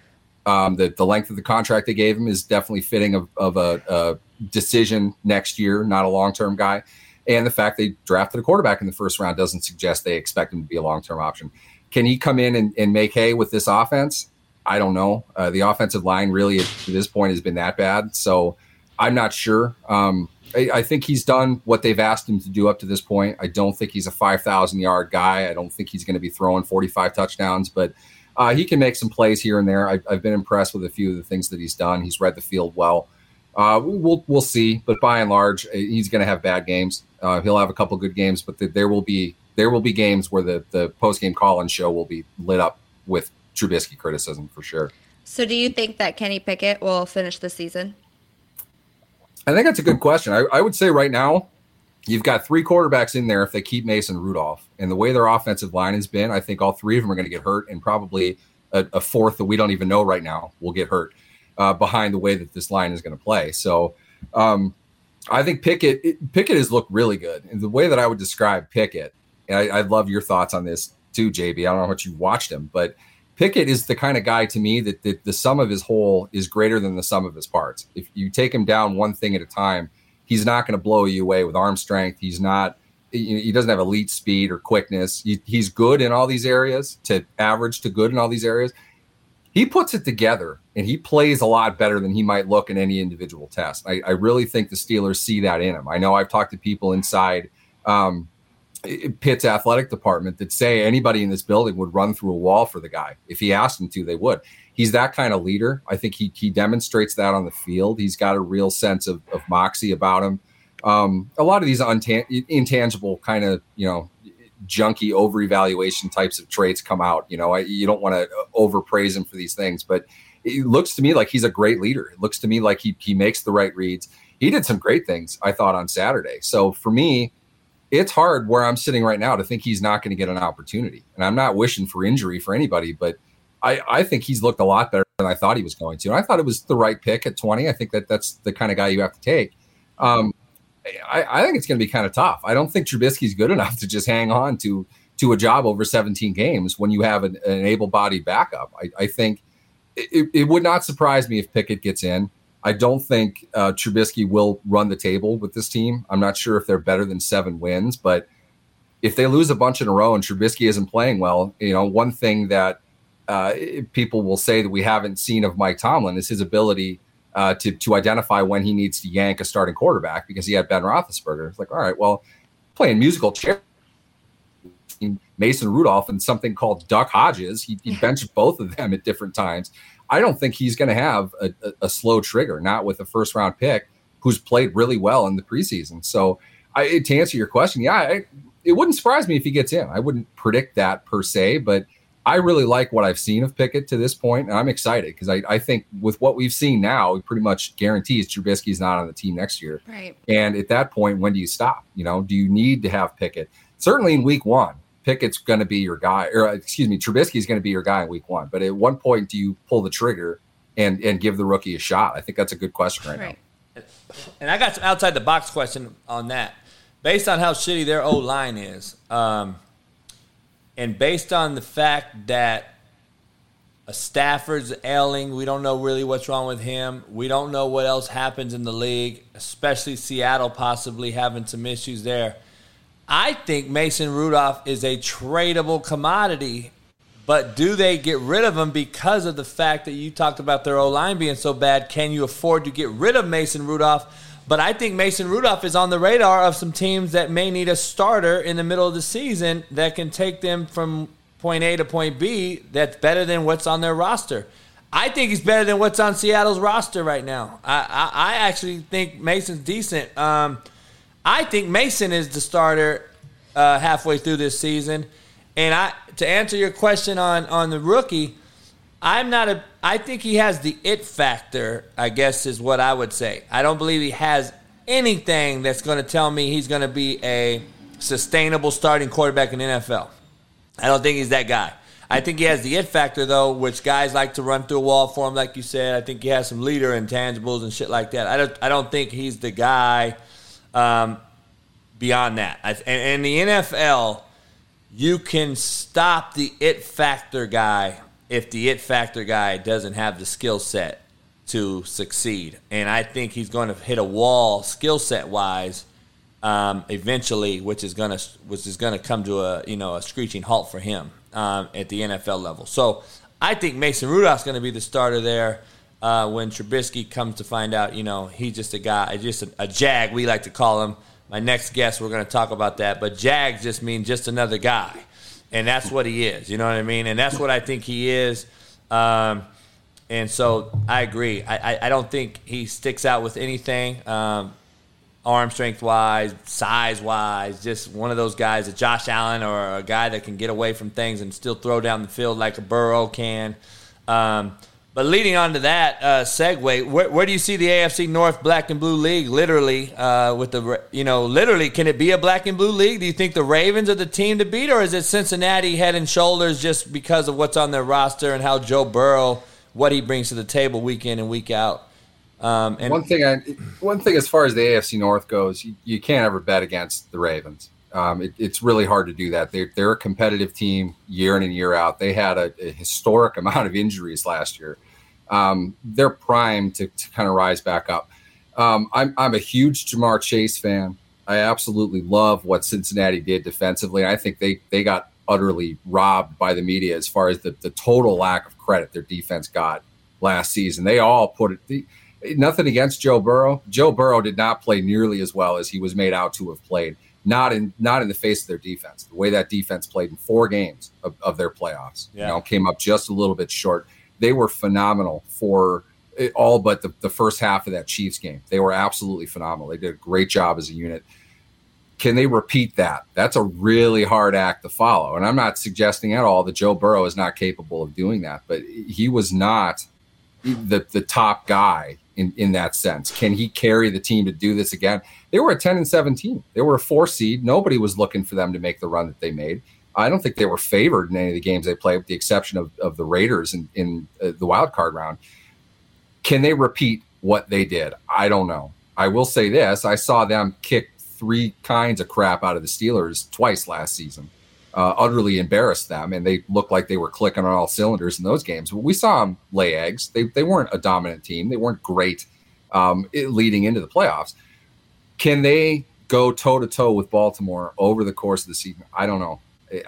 [SPEAKER 8] Um, the, the length of the contract they gave him is definitely fitting of, of a, a decision next year, not a long-term guy. And the fact they drafted a quarterback in the first round doesn't suggest they expect him to be a long-term option. Can he come in and, and make hay with this offense? I don't know. Uh, the offensive line really at this point has been that bad. So I'm not sure. Um, I, I think he's done what they've asked him to do up to this point. I don't think he's a 5,000 yard guy. I don't think he's going to be throwing 45 touchdowns, but uh, he can make some plays here and there. I, I've been impressed with a few of the things that he's done. He's read the field well. Uh, we'll we'll see, but by and large, uh, he's going to have bad games. Uh, he'll have a couple good games, but th- there will be there will be games where the the post game call and show will be lit up with Trubisky criticism for sure.
[SPEAKER 7] So, do you think that Kenny Pickett will finish the season?
[SPEAKER 8] I think that's a good question. I, I would say right now, you've got three quarterbacks in there if they keep Mason Rudolph. And the way their offensive line has been, I think all three of them are going to get hurt, and probably a, a fourth that we don't even know right now will get hurt uh, behind the way that this line is going to play. So um, I think Pickett it, Pickett has looked really good. And the way that I would describe Pickett, and I, I'd love your thoughts on this too, JB. I don't know what you watched him, but Pickett is the kind of guy to me that, the sum of his whole is greater than the sum of his parts. If you take him down one thing at a time, he's not going to blow you away with arm strength. He's not. He doesn't have elite speed or quickness. He, he's good in all these areas, to average to good in all these areas. He puts it together and he plays a lot better than he might look in any individual test. I, I really think the Steelers see that in him. I know I've talked to people inside um, Pitt's athletic department that say anybody in this building would run through a wall for the guy. If he asked them to, they would. He's that kind of leader. I think he, he demonstrates that on the field. He's got a real sense of, of moxie about him. Um, a lot of these intangible kind of, you know, junky overevaluation types of traits come out. You know, I, you don't want to overpraise him for these things, but it looks to me like he's a great leader. It looks to me like he, he makes the right reads. He did some great things, I thought, on Saturday. So for me, it's hard where I'm sitting right now to think he's not going to get an opportunity. And I'm not wishing for injury for anybody, but I, I think he's looked a lot better than I thought he was going to. And I thought it was the right pick at 20. I think that that's the kind of guy you have to take. Um, I, I think it's going to be kind of tough. I don't think Trubisky's good enough to just hang on to to a job over 17 games when you have an, an able-bodied backup. I, I think it, it, would not surprise me if Pickett gets in. I don't think uh, Trubisky will run the table with this team. I'm not sure if they're better than seven wins, but if they lose a bunch in a row and Trubisky isn't playing well, you know, one thing that uh, people will say that we haven't seen of Mike Tomlin is his ability uh, to to identify when he needs to yank a starting quarterback because he had Ben Roethlisberger. It's like, all right, well, playing musical chair. Mason Rudolph and something called Duck Hodges. He, he benched both of them at different times. I don't think he's going to have a, a, a, slow trigger, not with a first round pick who's played really well in the preseason. So, I, to answer your question, yeah, I, it wouldn't surprise me if he gets in. I wouldn't predict that per se, but I really like what I've seen of Pickett to this point, and I'm excited because I, I, think with what we've seen now, it pretty much guarantees Trubisky's not on the team next year.
[SPEAKER 7] Right.
[SPEAKER 8] And at that point, when do you stop? You know, do you need to have Pickett? Certainly in week one, Pickett's going to be your guy, or excuse me, Trubisky's going to be your guy in week one. But at one point, do you pull the trigger and and give the rookie a shot? I think that's a good question right, right. now.
[SPEAKER 2] And I got some outside the box question on that. Based on how shitty their old line is, um, and based on the fact that a Stafford's ailing, we don't know really what's wrong with him. We don't know what else happens in the league, especially Seattle possibly having some issues there. I think Mason Rudolph is a tradable commodity, but do they get rid of him because of the fact that you talked about their O line being so bad? Can you afford to get rid of Mason Rudolph? But I think Mason Rudolph is on the radar of some teams that may need a starter in the middle of the season that can take them from point A to point B that's better than what's on their roster. I think he's better than what's on Seattle's roster right now. I, I, I actually think Mason's decent. Um, I think Mason is the starter uh, halfway through this season. And I to answer your question on on the rookie, I'm not a. I think he has the it factor. I guess is what I would say. I don't believe he has anything that's going to tell me he's going to be a sustainable starting quarterback in the NFL. I don't think he's that guy. I think he has the it factor though, which guys like to run through a wall for him, like you said. I think he has some leader intangibles and shit like that. I don't. I don't think he's the guy. Um, beyond that, I, and, and the NFL, you can stop the it factor guy if the it factor guy doesn't have the skill set to succeed. And I think he's going to hit a wall skill set wise um, eventually, which is going to which is going to come to a you know a screeching halt for him um, at the NFL level. So I think Mason Rudolph's going to be the starter there. Uh, when Trubisky comes to find out, you know, he's just a guy, just a, a jag, we like to call him. My next guest, we're going to talk about that. But jag just means just another guy and that's what he is. You know what I mean? And that's what I think he is. Um, and so I agree. I, I, I, don't think he sticks out with anything, um, arm strength wise, size wise. Just one of those guys, a Josh Allen or a guy that can get away from things and still throw down the field like a Burrow can. Um, but leading on to that uh, segue, where, where, do you see the AFC North Black and Blue League? Literally, uh, with the you know, literally, can it be a Black and Blue League? Do you think the Ravens are the team to beat, or is it Cincinnati head and shoulders just because of what's on their roster and how Joe Burrow, what he brings to the table week in and week out?
[SPEAKER 8] Um, and one thing, I, one thing as far as the AFC North goes, you, you can't ever bet against the Ravens. Um, it, it's really hard to do that. They're, they're a competitive team year in and year out. They had a, a historic amount of injuries last year. Um, they're primed to, to kind of rise back up. Um, I'm, I'm a huge Ja'Marr Chase fan. I absolutely love what Cincinnati did defensively. I think they, they got utterly robbed by the media as far as the, the total lack of credit their defense got last season. They all put it. The, nothing against Joe Burrow. Joe Burrow did not play nearly as well as he was made out to have played not in not in the face of their defense. The way that defense played in four games of, of their playoffs, yeah. you know, came up just a little bit short. They were phenomenal for eh, all but the, the first half of that Chiefs game. They were absolutely phenomenal. They did a great job as a unit. Can they repeat that? That's a really hard act to follow. And I'm not suggesting at all that Joe Burrow is not capable of doing that, but he was not the the top guy in, in that sense. Can he carry the team to do this again? They were a 10 and 17. They were a four seed. Nobody was looking for them to make the run that they made. I don't think they were favored in any of the games they played, with the exception of, of the Raiders in, in uh, the wild card round. Can they repeat what they did? I don't know. I will say this I saw them kick three kinds of crap out of the Steelers twice last season uh, utterly embarrassed them, and they looked like they were clicking on all cylinders in those games. But we saw them lay eggs. They they weren't a dominant team. They weren't great um, leading into the playoffs. Can they go toe to toe with Baltimore over the course of the season? I don't know.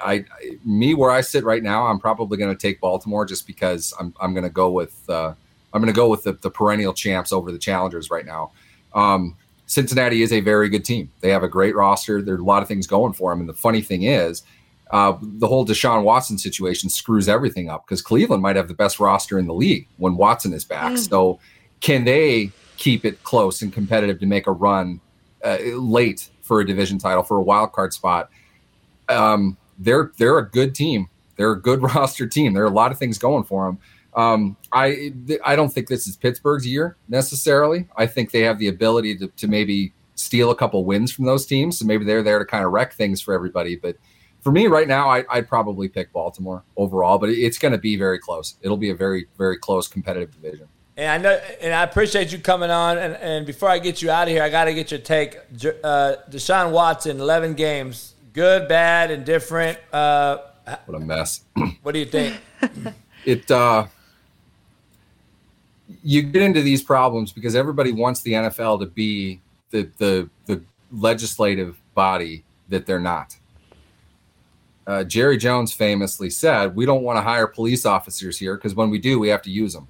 [SPEAKER 8] I, I me where I sit right now, I'm probably going to take Baltimore just because I'm I'm going to go with uh, I'm going to go with the, the perennial champs over the challengers right now. Um, Cincinnati is a very good team. They have a great roster. There's a lot of things going for them. And the funny thing is, uh, the whole Deshaun Watson situation screws everything up because Cleveland might have the best roster in the league when Watson is back. Mm. So, can they keep it close and competitive to make a run uh, late for a division title for a wild card spot? Um, they're they're a good team. They're a good roster team. There are a lot of things going for them. Um, I I don't think this is Pittsburgh's year necessarily. I think they have the ability to, to maybe steal a couple wins from those teams. So maybe they're there to kind of wreck things for everybody. But for me right now, I, would probably pick Baltimore overall, but it's going to be very close. It'll be a very, very close competitive division.
[SPEAKER 2] And I know, and I appreciate you coming on. And, and before I get you out of here, I got to get your take. Uh, Deshaun Watson, 11 games, good, bad, and different. Uh,
[SPEAKER 8] what a mess.
[SPEAKER 2] what do you think?
[SPEAKER 8] it, uh, you get into these problems because everybody wants the NFL to be the the the legislative body that they're not. Uh, Jerry Jones famously said, "We don't want to hire police officers here because when we do, we have to use them."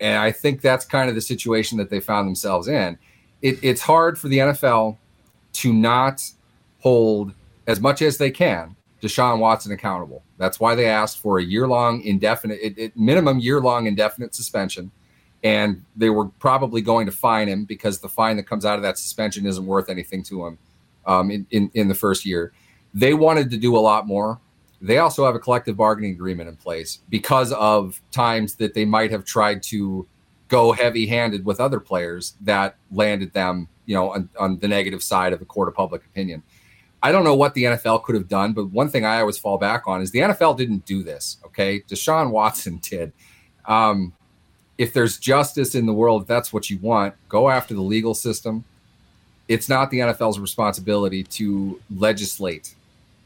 [SPEAKER 8] And I think that's kind of the situation that they found themselves in. It, it's hard for the NFL to not hold as much as they can Deshaun Watson accountable. That's why they asked for a year long indefinite, it, it, minimum year long indefinite suspension and they were probably going to fine him because the fine that comes out of that suspension isn't worth anything to him um, in, in, in the first year. They wanted to do a lot more. They also have a collective bargaining agreement in place because of times that they might have tried to go heavy handed with other players that landed them, you know, on, on the negative side of the court of public opinion. I don't know what the NFL could have done, but one thing I always fall back on is the NFL didn't do this. Okay. Deshaun Watson did. Um, if there's justice in the world, that's what you want, go after the legal system. It's not the NFL's responsibility to legislate.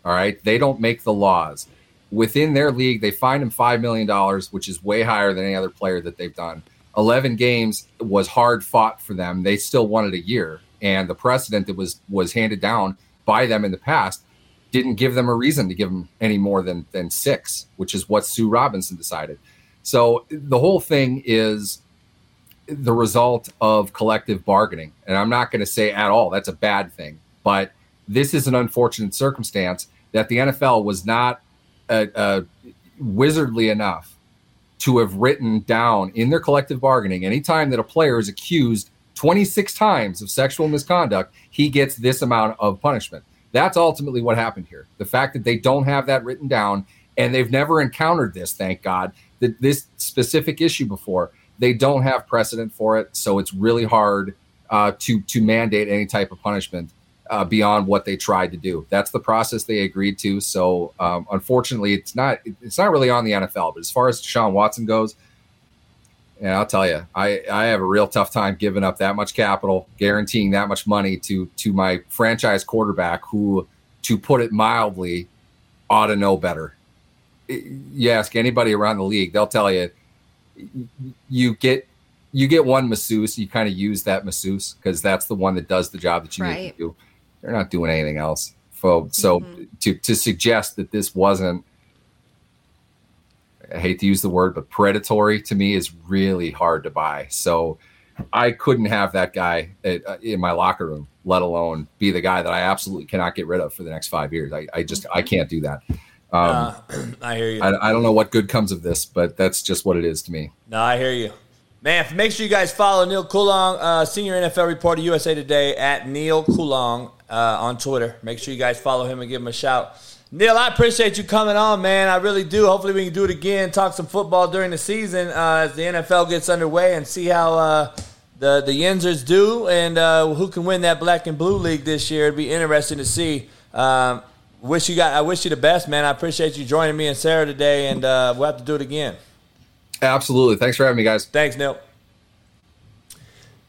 [SPEAKER 8] All right. They don't make the laws. Within their league, they fined him $5 million, which is way higher than any other player that they've done. 11 games was hard fought for them. They still wanted a year. And the precedent that was was handed down by them in the past didn't give them a reason to give them any more than than six, which is what Sue Robinson decided. So the whole thing is the result of collective bargaining. And I'm not going to say at all that's a bad thing, but this is an unfortunate circumstance that the NFL was not uh, uh, wizardly enough to have written down in their collective bargaining anytime that a player is accused 26 times of sexual misconduct, he gets this amount of punishment. That's ultimately what happened here. The fact that they don't have that written down and they've never encountered this, thank God, that this specific issue before. They don't have precedent for it, so it's really hard uh, to to mandate any type of punishment uh, beyond what they tried to do. That's the process they agreed to. So um, unfortunately, it's not it's not really on the NFL. But as far as Deshaun Watson goes, and I'll tell you, I, I have a real tough time giving up that much capital, guaranteeing that much money to to my franchise quarterback, who, to put it mildly, ought to know better you ask anybody around the league, they'll tell you you get you get one masseuse, you kind of use that masseuse because that's the one that does the job that you right. need to do. They're not doing anything else. So, so mm-hmm. to to suggest that this wasn't I hate to use the word, but predatory to me is really hard to buy. So I couldn't have that guy at, uh, in my locker room, let alone be the guy that I absolutely cannot get rid of for the next five years. I, I just I can't do that. Um, uh,
[SPEAKER 2] I hear you.
[SPEAKER 8] I, I, don't know what good comes of this, but that's just what it is to me.
[SPEAKER 2] No, I hear you. Man, make sure you guys follow Neil Coolong, uh, senior NFL reporter, USA Today, at Neil Coolong uh, on Twitter. Make sure you guys follow him and give him a shout. Neil, I appreciate you coming on, man. I really do. Hopefully, we can do it again, talk some football during the season uh, as the NFL gets underway and see how uh, the, the Yinzers do and uh, who can win that black and blue league this year. It'd be interesting to see. Um, wish you got. I wish you the best, man. I appreciate you joining me and Sarah today, and uh, we'll have to do it again.
[SPEAKER 8] Absolutely. Thanks for having me, guys.
[SPEAKER 2] Thanks, Neil.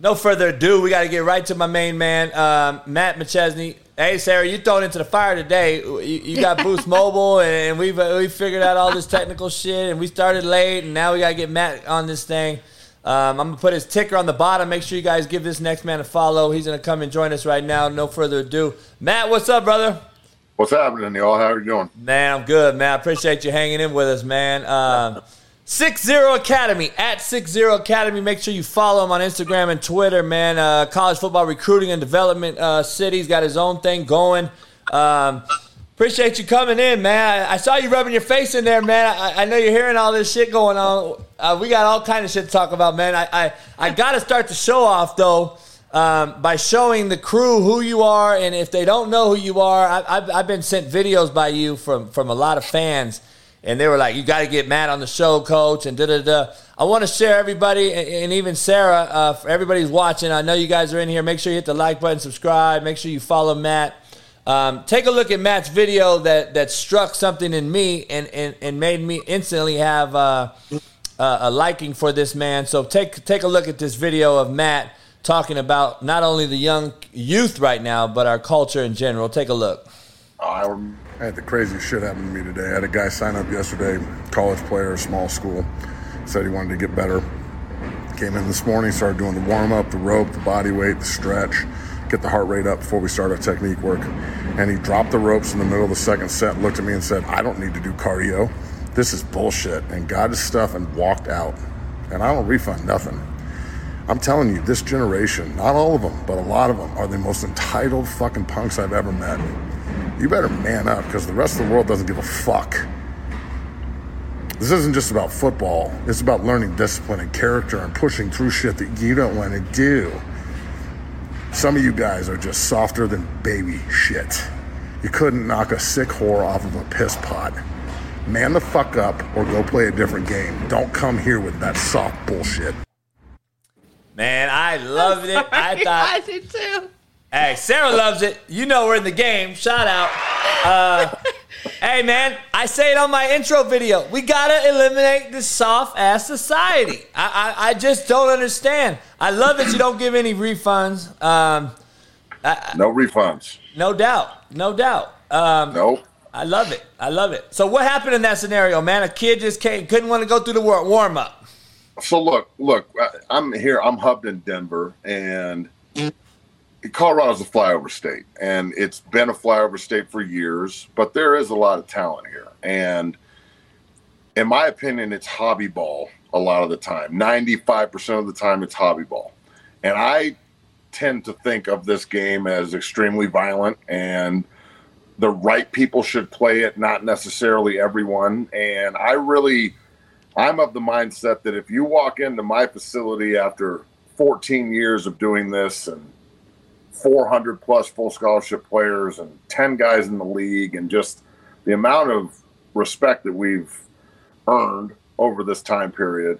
[SPEAKER 2] No further ado, we got to get right to my main man, um, Matt McChesney. Hey, Sarah, you thrown into the fire today. You, you got Boost Mobile, and we've uh, we figured out all this technical shit, and we started late, and now we got to get Matt on this thing. Um, I'm gonna put his ticker on the bottom. Make sure you guys give this next man a follow. He's gonna come and join us right now. No further ado, Matt, what's up, brother?
[SPEAKER 9] What's happening, y'all? How are you doing?
[SPEAKER 2] Man, I'm good, man. I appreciate you hanging in with us, man. Um, Six Zero Academy at Six Zero Academy. Make sure you follow him on Instagram and Twitter, man. Uh, college football recruiting and development uh, city. He's got his own thing going. Um, appreciate you coming in, man. I, I, saw you rubbing your face in there, man. I, I know you're hearing all this shit going on. Uh, we got all kind of shit to talk about, man. I I, I got to start the show off though. Um, by showing the crew who you are, and if they don't know who you are, I, have I've been sent videos by you from from a lot of fans and they were like, "You got to get Matt on the show, coach." And da da da. I want to share everybody, and even Sarah, uh, for everybody's watching. I know you guys are in here. Make sure you hit the like button, subscribe. Make sure you follow Matt. Um, take a look at Matt's video that that struck something in me and and, and made me instantly have uh, a liking for this man. So take take a look at this video of Matt talking about not only the young youth right now, but our culture in general. Take a look.
[SPEAKER 9] I
[SPEAKER 10] had the craziest shit happen to me today. I had a guy sign up yesterday, college player, small school, said he wanted to get better. Came in this morning, started doing the warm up, the rope, the body weight, the stretch, get the heart rate up before we start our technique work. And he dropped the ropes in the middle of the second set, looked at me and said, I don't need to do cardio. This is bullshit. And got his stuff and walked out. And I don't refund nothing. I'm telling you, this generation, not all of them, but a lot of them, are the most entitled fucking punks I've ever met you better man up because the rest of the world doesn't give a fuck. This isn't just about football, it's about learning discipline and character and pushing through shit that you don't want to do. Some of you guys are just softer than baby shit. You couldn't knock a sick whore off of a piss pot. Man the fuck up or go play a different game. Don't come here with that soft bullshit.
[SPEAKER 2] Man, I loved it. I thought
[SPEAKER 7] I did too.
[SPEAKER 2] Hey, Sarah loves it. You know we're in the game. Shout out. Uh, hey, man, I say it on my intro video. We gotta eliminate this soft ass society. I, I, I just don't understand. I love that you don't give any refunds. Um,
[SPEAKER 9] I, no refunds.
[SPEAKER 2] No doubt. No doubt. Um,
[SPEAKER 9] nope.
[SPEAKER 2] I love it. I love it. So what happened in that scenario, man? A kid just came, couldn't want to go through the warm up.
[SPEAKER 9] So look, look, I'm here. I'm hubbed in Denver, and Colorado's a flyover state, and it's been a flyover state for years, but there is a lot of talent here. And in my opinion, it's hobby ball a lot of the time. 95% of the time, it's hobby ball. And I tend to think of this game as extremely violent, and the right people should play it, not necessarily everyone. And I really, I'm of the mindset that if you walk into my facility after 14 years of doing this and 400 plus full scholarship players and 10 guys in the league and just the amount of respect that we've earned over this time period.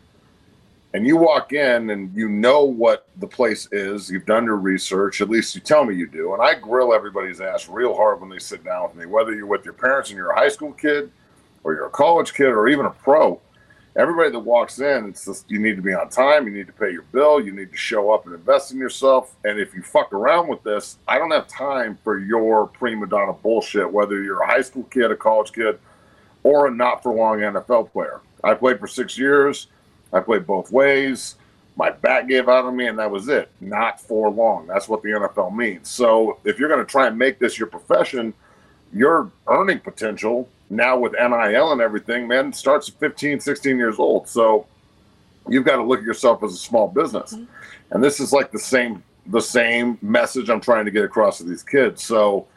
[SPEAKER 9] And you walk in and you know what the place is. You've done your research. At least you tell me you do. And i grill everybody's ass real hard when they sit down with me whether you're with your parents and you're a high school kid or you're a college kid or even a pro everybody that walks in, it's just you need to be on time, you need to pay your bill, you need to show up and invest in yourself. And if you fuck around with this, I don't have time for your prima donna bullshit, whether you're a high school kid, a college kid, or a not for long NFL player. I played for six years, I played both ways. My back gave out on me, and that was it. Not for long. That's what the NFL means. So, if you're going to try and make this your profession, your earning potential now with NIL and everything, man, starts at 15, 16 years old. So you've got to look at yourself as a small business. Mm-hmm. And this is like the same the same message I'm trying to get across to these kids. So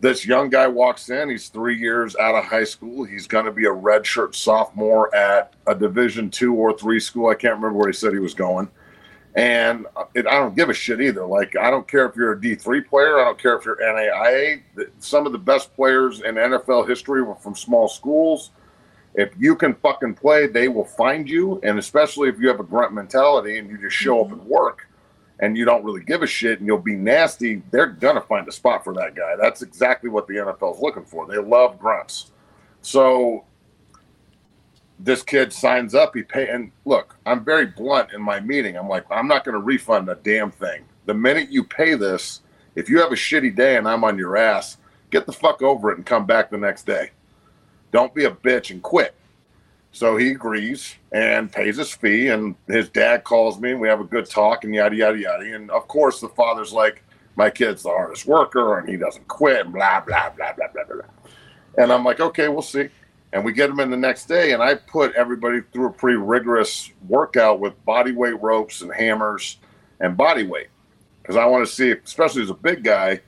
[SPEAKER 9] this young guy walks in, he's 3 years out of high school. He's going to be a redshirt sophomore at a division 2 or 3 school. I can't remember where he said he was going. And it, I don't give a shit either. Like, I don't care if you're a D3 player. I don't care if you're NAIA. Some of the best players in NFL history were from small schools. If you can fucking play, they will find you. And especially if you have a grunt mentality and you just show up and mm-hmm. work and you don't really give a shit and you'll be nasty, they're going to find a spot for that guy. That's exactly what the NFL is looking for. They love grunts. So this kid signs up, he pay and look, I'm very blunt in my meeting. I'm like, I'm not gonna refund a damn thing. The minute you pay this, if you have a shitty day and I'm on your ass, get the fuck over it and come back the next day. Don't be a bitch and quit. So he agrees and pays his fee, and his dad calls me, and we have a good talk, and yada yada yada. And of course, the father's like, my kid's the hardest worker and he doesn't quit, and blah, blah, blah, blah, blah, blah. And I'm like, okay, we'll see. And we get him in the next day, and I put everybody through a pretty rigorous workout with body weight ropes and hammers and body weight. Because I want to see, especially as a big guy,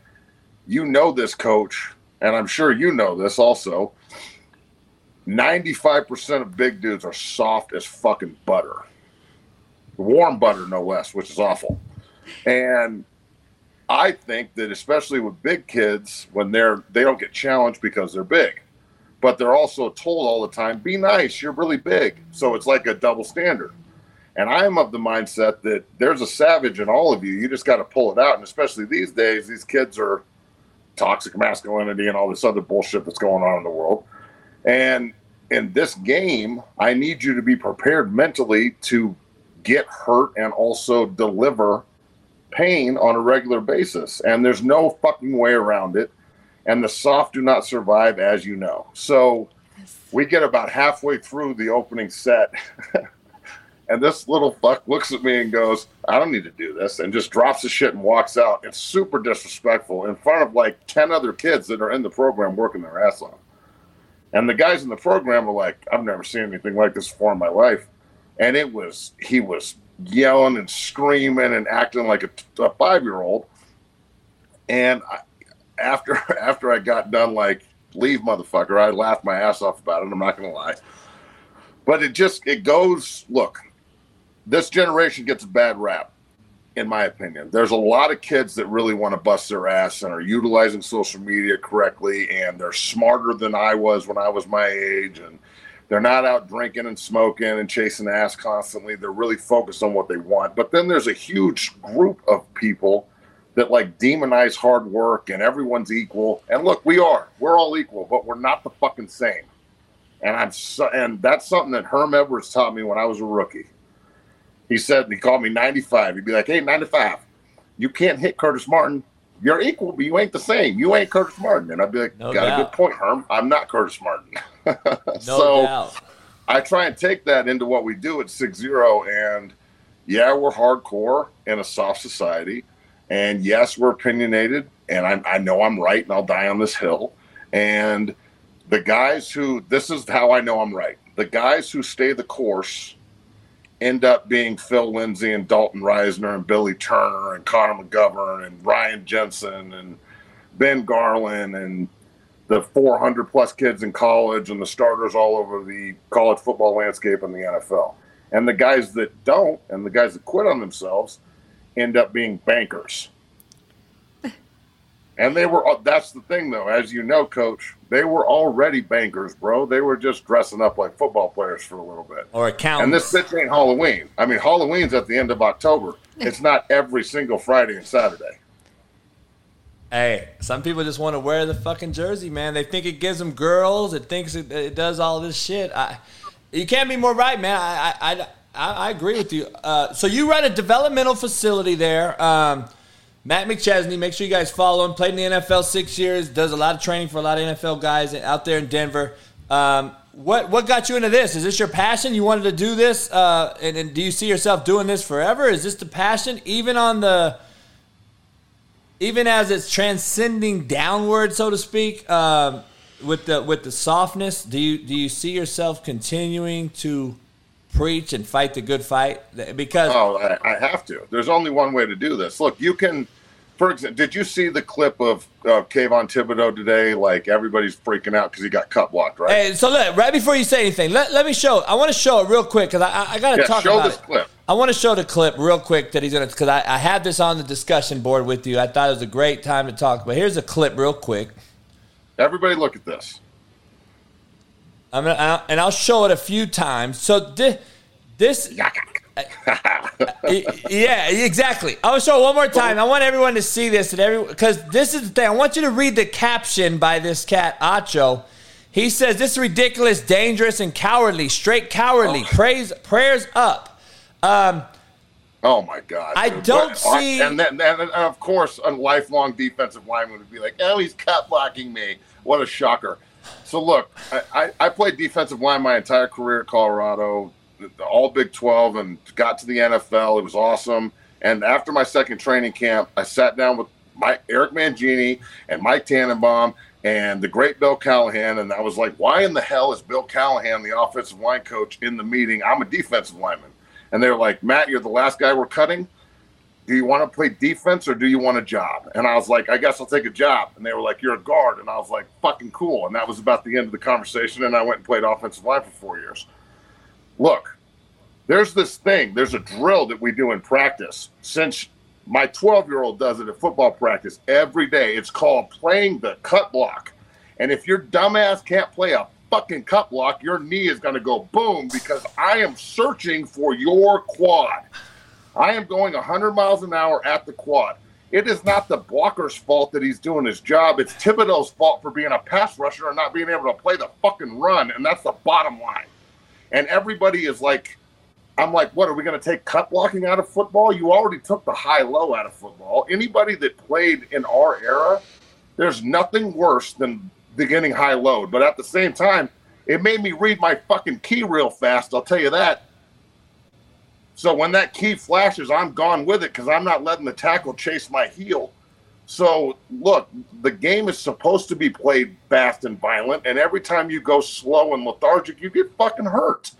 [SPEAKER 9] you know this coach, and I'm sure you know this also. 95% of big dudes are soft as fucking butter. Warm butter, no less, which is awful. And I think that especially with big kids, when they're they don't get challenged because they're big, but they're also told all the time, "Be nice, you're really big." So it's like a double standard. And I'm of the mindset that there's a savage in all of you. You just got to pull it out. And especially these days, these kids are toxic masculinity and all this other bullshit that's going on in the world. And in this game, I need you to be prepared mentally to get hurt and also deliver pain on a regular basis. And there's no fucking way around it. And the soft do not survive, as you know. So we get about halfway through the opening set. and this little fuck looks at me and goes, I don't need to do this, and just drops the shit and walks out. It's super disrespectful in front of like 10 other kids that are in the program working their ass off. And the guys in the program are like, I've never seen anything like this before in my life. And it was, he was yelling and screaming and acting like a, a five year old. And I, after after I got done, like, leave, motherfucker, I laughed my ass off about it. I'm not to lie. But it just, it goes, look, this generation gets a bad rap in my opinion. There's a lot of kids that really want to bust their ass and are utilizing social media correctly, and they're smarter than I was when I was my age, and they're not out drinking and smoking and chasing ass constantly. They're really focused on what they want. But then there's a huge group of people that like demonize hard work and everyone's equal. And look, we are. We're all equal, but we're not the fucking same. And I'm so, and that's something that Herm Edwards taught me when I was a rookie he said he called me 95. He'd be like, "Hey, 95, you can't hit Curtis Martin. You're equal, but you ain't the same. You ain't Curtis Martin." And I'd be like,
[SPEAKER 2] No
[SPEAKER 9] "Got
[SPEAKER 2] doubt.
[SPEAKER 9] a good point, Herm. I'm not Curtis Martin."
[SPEAKER 2] No
[SPEAKER 9] so
[SPEAKER 2] doubt.
[SPEAKER 9] I try and take that into what we do at Six Zero, and yeah, we're hardcore in a soft society, and yes, we're opinionated, and I, I know I'm right, and I'll die on this hill. And the guys who this is how I know I'm right. The guys who stay the course end up being Phil Lindsay and Dalton Risner and Billy Turner and Connor McGovern and Ryan Jensen and Ben Garland and the 400 plus kids in college and the starters all over the college football landscape and the NFL. And the guys that don't and the guys that quit on themselves end up being bankers. And they were, that's the thing though, as you know, coach, they were already bankers, bro. They were just dressing up like football players for a little bit.
[SPEAKER 2] Or
[SPEAKER 9] account.
[SPEAKER 2] And
[SPEAKER 9] this bitch ain't Halloween. I mean, Halloween's at the end of October. It's not every single Friday and Saturday.
[SPEAKER 2] Hey, some people just want to wear the fucking jersey, man. They think it gives them girls. It thinks it, it does all this shit. I, you can't be more right, man. I, I, I, I agree with you. Uh, so you run a developmental facility there. Um, Matt McChesney, make sure you guys follow him. Played in the NFL six years. Does a lot of training for a lot of NFL guys out there in Denver. Um, what what got you into this? Is this your passion? You wanted to do this, uh, and, and do you see yourself doing this forever? Is this the passion, even on the even as it's transcending downward, so to speak, um, with the with the softness, do you do you see yourself continuing to preach and fight the good fight? Because
[SPEAKER 9] Oh, I, I have to. There's only one way to do this. Look, you can, for example, did you see the clip of uh, Kayvon Thibodeaux today? Like everybody's freaking out because he got cut blocked, right?
[SPEAKER 2] Hey, so look, right before you say anything, let, let me show. I want to show it real quick because I, I, I got to
[SPEAKER 9] Yeah,
[SPEAKER 2] talk
[SPEAKER 9] show
[SPEAKER 2] about
[SPEAKER 9] this
[SPEAKER 2] it.
[SPEAKER 9] clip.
[SPEAKER 2] I want to show the clip real quick that he's gonna because I, I had this on the discussion board with you. I thought it was a great time to talk. But here's a clip real quick.
[SPEAKER 9] Everybody, look at this.
[SPEAKER 2] I'm gonna I- and I'll show it a few times. So thi- this. yeah, exactly. I'll show it one more time. I want everyone to see this and every because this is the thing. I want you to read the caption by this cat Acho. He says this is ridiculous, dangerous, and cowardly. Straight cowardly. Praise prayers up. Um,
[SPEAKER 9] Oh my God!
[SPEAKER 2] I
[SPEAKER 9] dude.
[SPEAKER 2] don't
[SPEAKER 9] What-
[SPEAKER 2] see-
[SPEAKER 9] And then, and, and of course, a lifelong defensive lineman would be like, "Oh, he's cut blocking me." What a shocker! So look, I, I, I played defensive line my entire career at Colorado, all Big Twelve, and got to the NFL. It was awesome. And after my second training camp, I sat down with Mike, Eric Mangini and Mike Tannenbaum and the great Bill Callahan. And I was like, why in the hell is Bill Callahan, the offensive line coach, in the meeting? I'm a defensive lineman. And they're like, Matt, you're the last guy we're cutting. Do you want to play defense or do you want a job? And I was like, I guess I'll take a job. And they were like, You're a guard. And I was like, fucking cool. And that was about the end of the conversation. And I went and played offensive line for four years. Look, there's this thing, there's a drill that we do in practice. Since my 12 year old does it at football practice every day, it's called playing the cut block. And if your dumbass can't play a fucking cut block, your knee is going to go boom because I am searching for your quad. I am going 100 miles an hour at the quad. It is not the blocker's fault that he's doing his job. It's Thibodeaux's fault for being a pass rusher and not being able to play the fucking run. And that's the bottom line. And everybody is like, I'm like, what are we going to take cut blocking out of football? You already took the high low out of football. Anybody that played in our era, there's nothing worse than beginning high low. But at the same time, it made me read my fucking key real fast. I'll tell you that. So when that key flashes, I'm gone with it because I'm not letting the tackle chase my heel. So look, the game is supposed to be played fast and violent, and every time you go slow and lethargic, you get fucking hurt.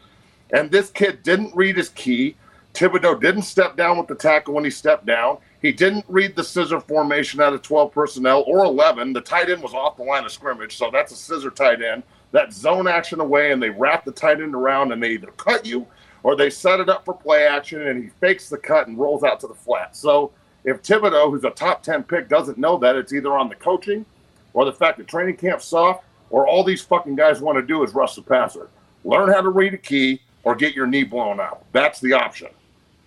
[SPEAKER 9] And this kid didn't read his key. Thibodeaux didn't step down with the tackle when he stepped down. He didn't read the scissor formation out of 12 personnel or 11. The tight end was off the line of scrimmage, so that's a scissor tight end. That zone action away, and they wrap the tight end around, and they either cut you or they set it up for play action, and he fakes the cut and rolls out to the flat. So if Thibodeaux, who's a top 10 pick, doesn't know that, it's either on the coaching or the fact that training camp's soft, or all these fucking guys want to do is rush the passer. Learn how to read a key or get your knee blown out. That's the option.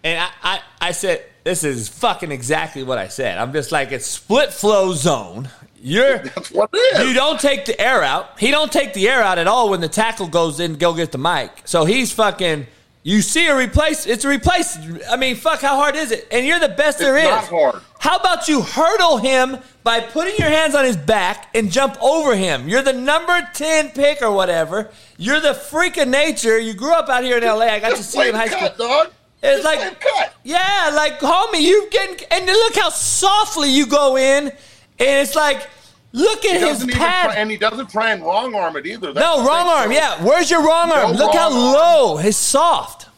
[SPEAKER 2] And I, I, I said, this is fucking exactly what I said. I'm just like, it's split flow zone. You're
[SPEAKER 9] That's what it is.
[SPEAKER 2] you don't take the air out. He don't take the air out at all when the tackle goes in. to Go get the mic. So he's fucking. You see a replace. It's a replace. I mean, fuck. How hard is it? And you're the best there is.
[SPEAKER 9] not hard.
[SPEAKER 2] How about you hurdle him by putting your hands on his back and jump over him? You're the number ten pick or whatever. You're the freak of nature. You grew up out here in L.A. I got to see you in high school.
[SPEAKER 9] cut, dog.
[SPEAKER 2] It's
[SPEAKER 9] Just
[SPEAKER 2] like
[SPEAKER 9] cut.
[SPEAKER 2] yeah, like homie, you getting and look how softly you go in, and it's like look at his pad.
[SPEAKER 9] try, and he doesn't try and wrong arm it either. That's
[SPEAKER 2] no, wrong arm.
[SPEAKER 9] too.
[SPEAKER 2] Yeah, where's your wrong
[SPEAKER 9] No
[SPEAKER 2] arm? Look how
[SPEAKER 9] wrong arm.
[SPEAKER 2] low. His soft.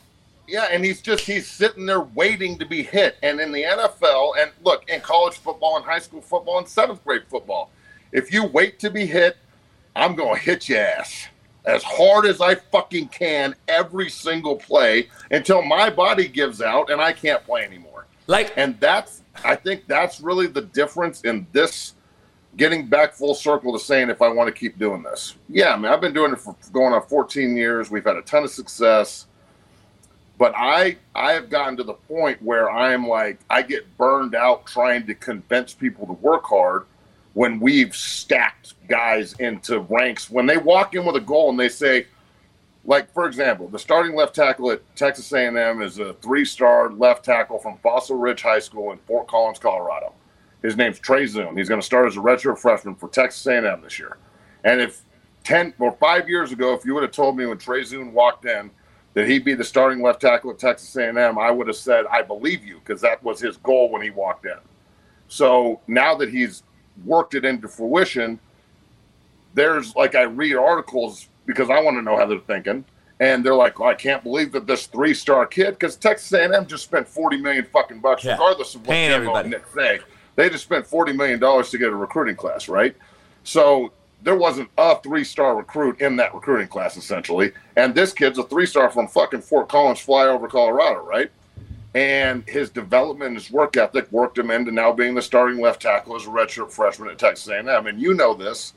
[SPEAKER 9] Yeah, and he's just he's sitting there waiting to be hit. And in the NFL, and look, in college football and high school football and seventh grade football, if you wait to be hit, I'm gonna hit your ass as hard as I fucking can every single play until my body gives out and I can't play anymore.
[SPEAKER 2] Like
[SPEAKER 9] And that's I think that's really the difference in this getting back full circle to saying if I want to keep doing this. Yeah, I mean I've been doing it for going on 14 years. We've had a ton of success. But I I have gotten to the point where I'm like I get burned out trying to convince people to work hard when we've stacked guys into ranks. When they walk in with a goal and they say, like for example, the starting left tackle at Texas A&M is a three-star left tackle from Fossil Ridge High School in Fort Collins, Colorado. His name's Trey Zuhn. He's going to start as a redshirt freshman for Texas A&M this year. And if ten or five years ago, if you would have told me when Trey Zuhn walked in that he'd be the starting left tackle at Texas A&M, I would have said I believe you because that was his goal when he walked in. So now that he's worked it into fruition, there's like I read articles because I want to know how they're thinking, and they're like, oh, I can't believe that this three-star kid because Texas A&M just spent forty million fucking bucks,
[SPEAKER 2] Yeah.
[SPEAKER 9] regardless of what
[SPEAKER 2] Paying
[SPEAKER 9] Jimbo
[SPEAKER 2] everybody.
[SPEAKER 9] and Nick say. They just spent forty million dollars to get a recruiting class, right? So there wasn't a three-star recruit in that recruiting class essentially, and this kid's a three-star from fucking Fort Collins, flyover Colorado, right? and his development and his work ethic worked him into now being the starting left tackle as a redshirt freshman at Texas A&M. I And you know this.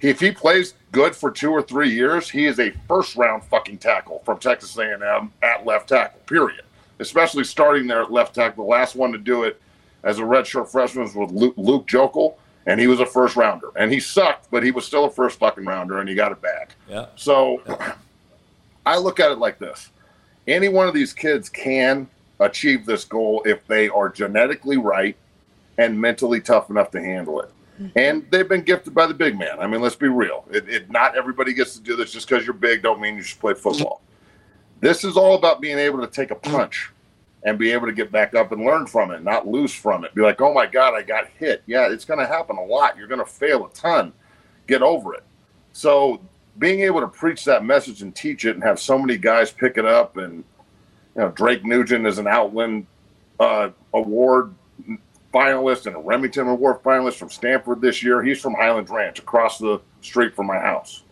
[SPEAKER 9] If he plays good for two or three years, he is a first round fucking tackle from Texas A&M at left tackle. Period. Especially starting there at left tackle. The last one to do it as a redshirt freshman was with Luke, Luke Joeckel, and he was a first rounder. And he sucked, but he was still a first fucking rounder, and he got it back.
[SPEAKER 2] Yeah.
[SPEAKER 9] So I look at it like this any one of these kids can achieve this goal if they are genetically right and mentally tough enough to handle it. Mm-hmm. And they've been gifted by the big man. I mean, let's be real. It, it, not everybody gets to do this just because you're big. Don't mean you should play football. Mm-hmm. This is all about being able to take a punch and be able to get back up and learn from it, not lose from it. Be like, oh my God, I got hit. Yeah, it's going to happen a lot. You're going to fail a ton. Get over it. So being able to preach that message and teach it and have so many guys pick it up and you know Drake Nugent is an Outland uh, Award finalist and a Rimington Award finalist from Stanford this year. He's from Highland Ranch across the street from my house.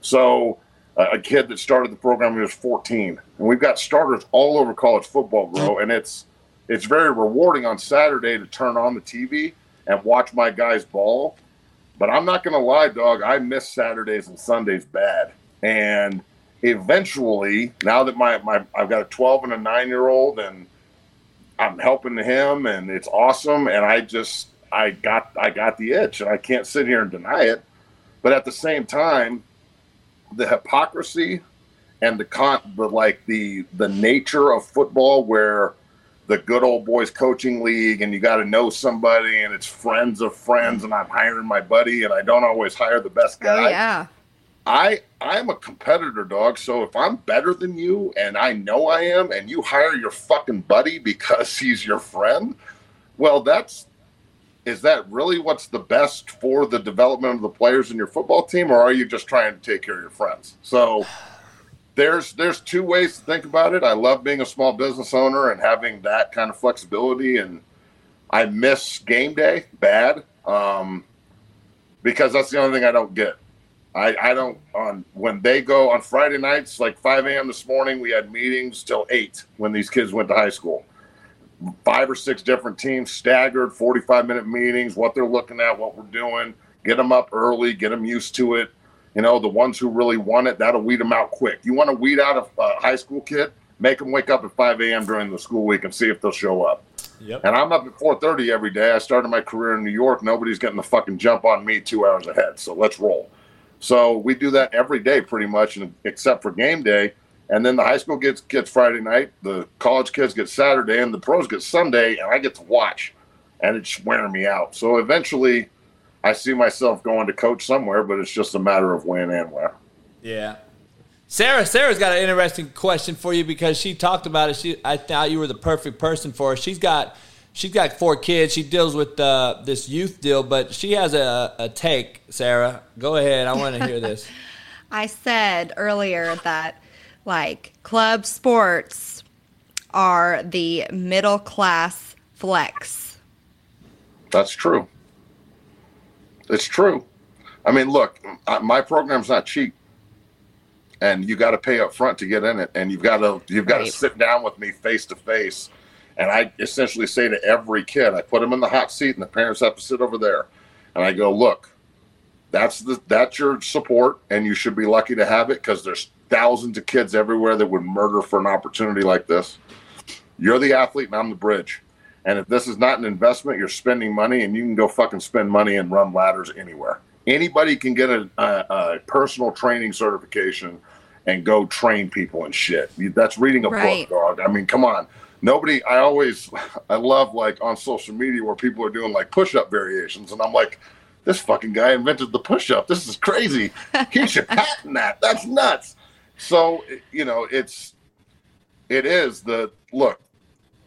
[SPEAKER 9] So a kid that started the program when he was 14, and we've got starters all over college football, bro. And it's it's very rewarding on Saturday to turn on the TV and watch my guys ball but I'm not going to lie, dog. I miss Saturdays and Sundays bad. And eventually, now that my, my I've got a 12 and a nine year old, and I'm helping him, and it's awesome. And I just I got I got the itch, and I can't sit here and deny it. But at the same time, the hypocrisy and the con the like the the nature of football where the good old boys coaching league and you got to know somebody and it's friends of friends and I'm hiring my buddy and I don't always hire the best oh, guy.
[SPEAKER 7] Oh yeah.
[SPEAKER 9] I I'm a competitor dog, so if I'm better than you and I know I am and you hire your fucking buddy because he's your friend, well that's is that really what's the best for the development of the players in your football team or are you just trying to take care of your friends? So there's there's two ways to think about it. I love being a small business owner and having that kind of flexibility, and I miss game day bad um, because that's the only thing I don't get. I, I don't on when they go on Friday nights, like 5 a.m. this morning. We had meetings till eight when these kids went to high school. Five or six different teams, staggered 45 minute meetings. What they're looking at, what we're doing. Get them up early, get them used to it you know, the ones who really want it, that'll weed them out quick. You want to weed out a, a high school kid, make them wake up at 5 a.m. during the school week and see if they'll show up.
[SPEAKER 2] Yep.
[SPEAKER 9] And I'm up at 4:30 every day. I started my career in New York. Nobody's getting the fucking jump on me two hours ahead. So let's roll. So we do that every day, pretty much, except for game day. And then the high school gets gets Friday night, the college kids get Saturday, and the pros get Sunday, and I get to watch, and it's wearing me out. So eventually, I see myself going to coach somewhere, but it's just a matter of when and where.
[SPEAKER 2] Yeah. Sarah, Sarah's got an interesting question for you because she talked about it. She, I thought you were the perfect person for her. She's got, she's got four kids. She deals with uh, this youth deal, but she has a, a take. Sarah, go ahead. I want to hear this.
[SPEAKER 7] I said earlier that like club sports are the middle class flex.
[SPEAKER 9] That's true. It's true. I mean, look, my program's not cheap, and you got to pay up front to get in it, and you've got to you've got right. to sit down with me face to face, and I essentially say to every kid, I put them in the hot seat, and the parents have to sit over there, and I go, look, that's the that's your support, and you should be lucky to have it because there's thousands of kids everywhere that would murder for an opportunity like this. You're the athlete, and I'm the bridge. And if this is not an investment, you're spending money, and you can go fucking spend money and run ladders anywhere. Anybody can get a, a, a personal training certification and go train people and shit. That's reading a right. book, dog. I mean, come on. Nobody. I always, I love like on social media where people are doing like push-up variations, and I'm like, this fucking guy invented the push-up. This is crazy. He should patent that. That's nuts. So you know, it's, it is the look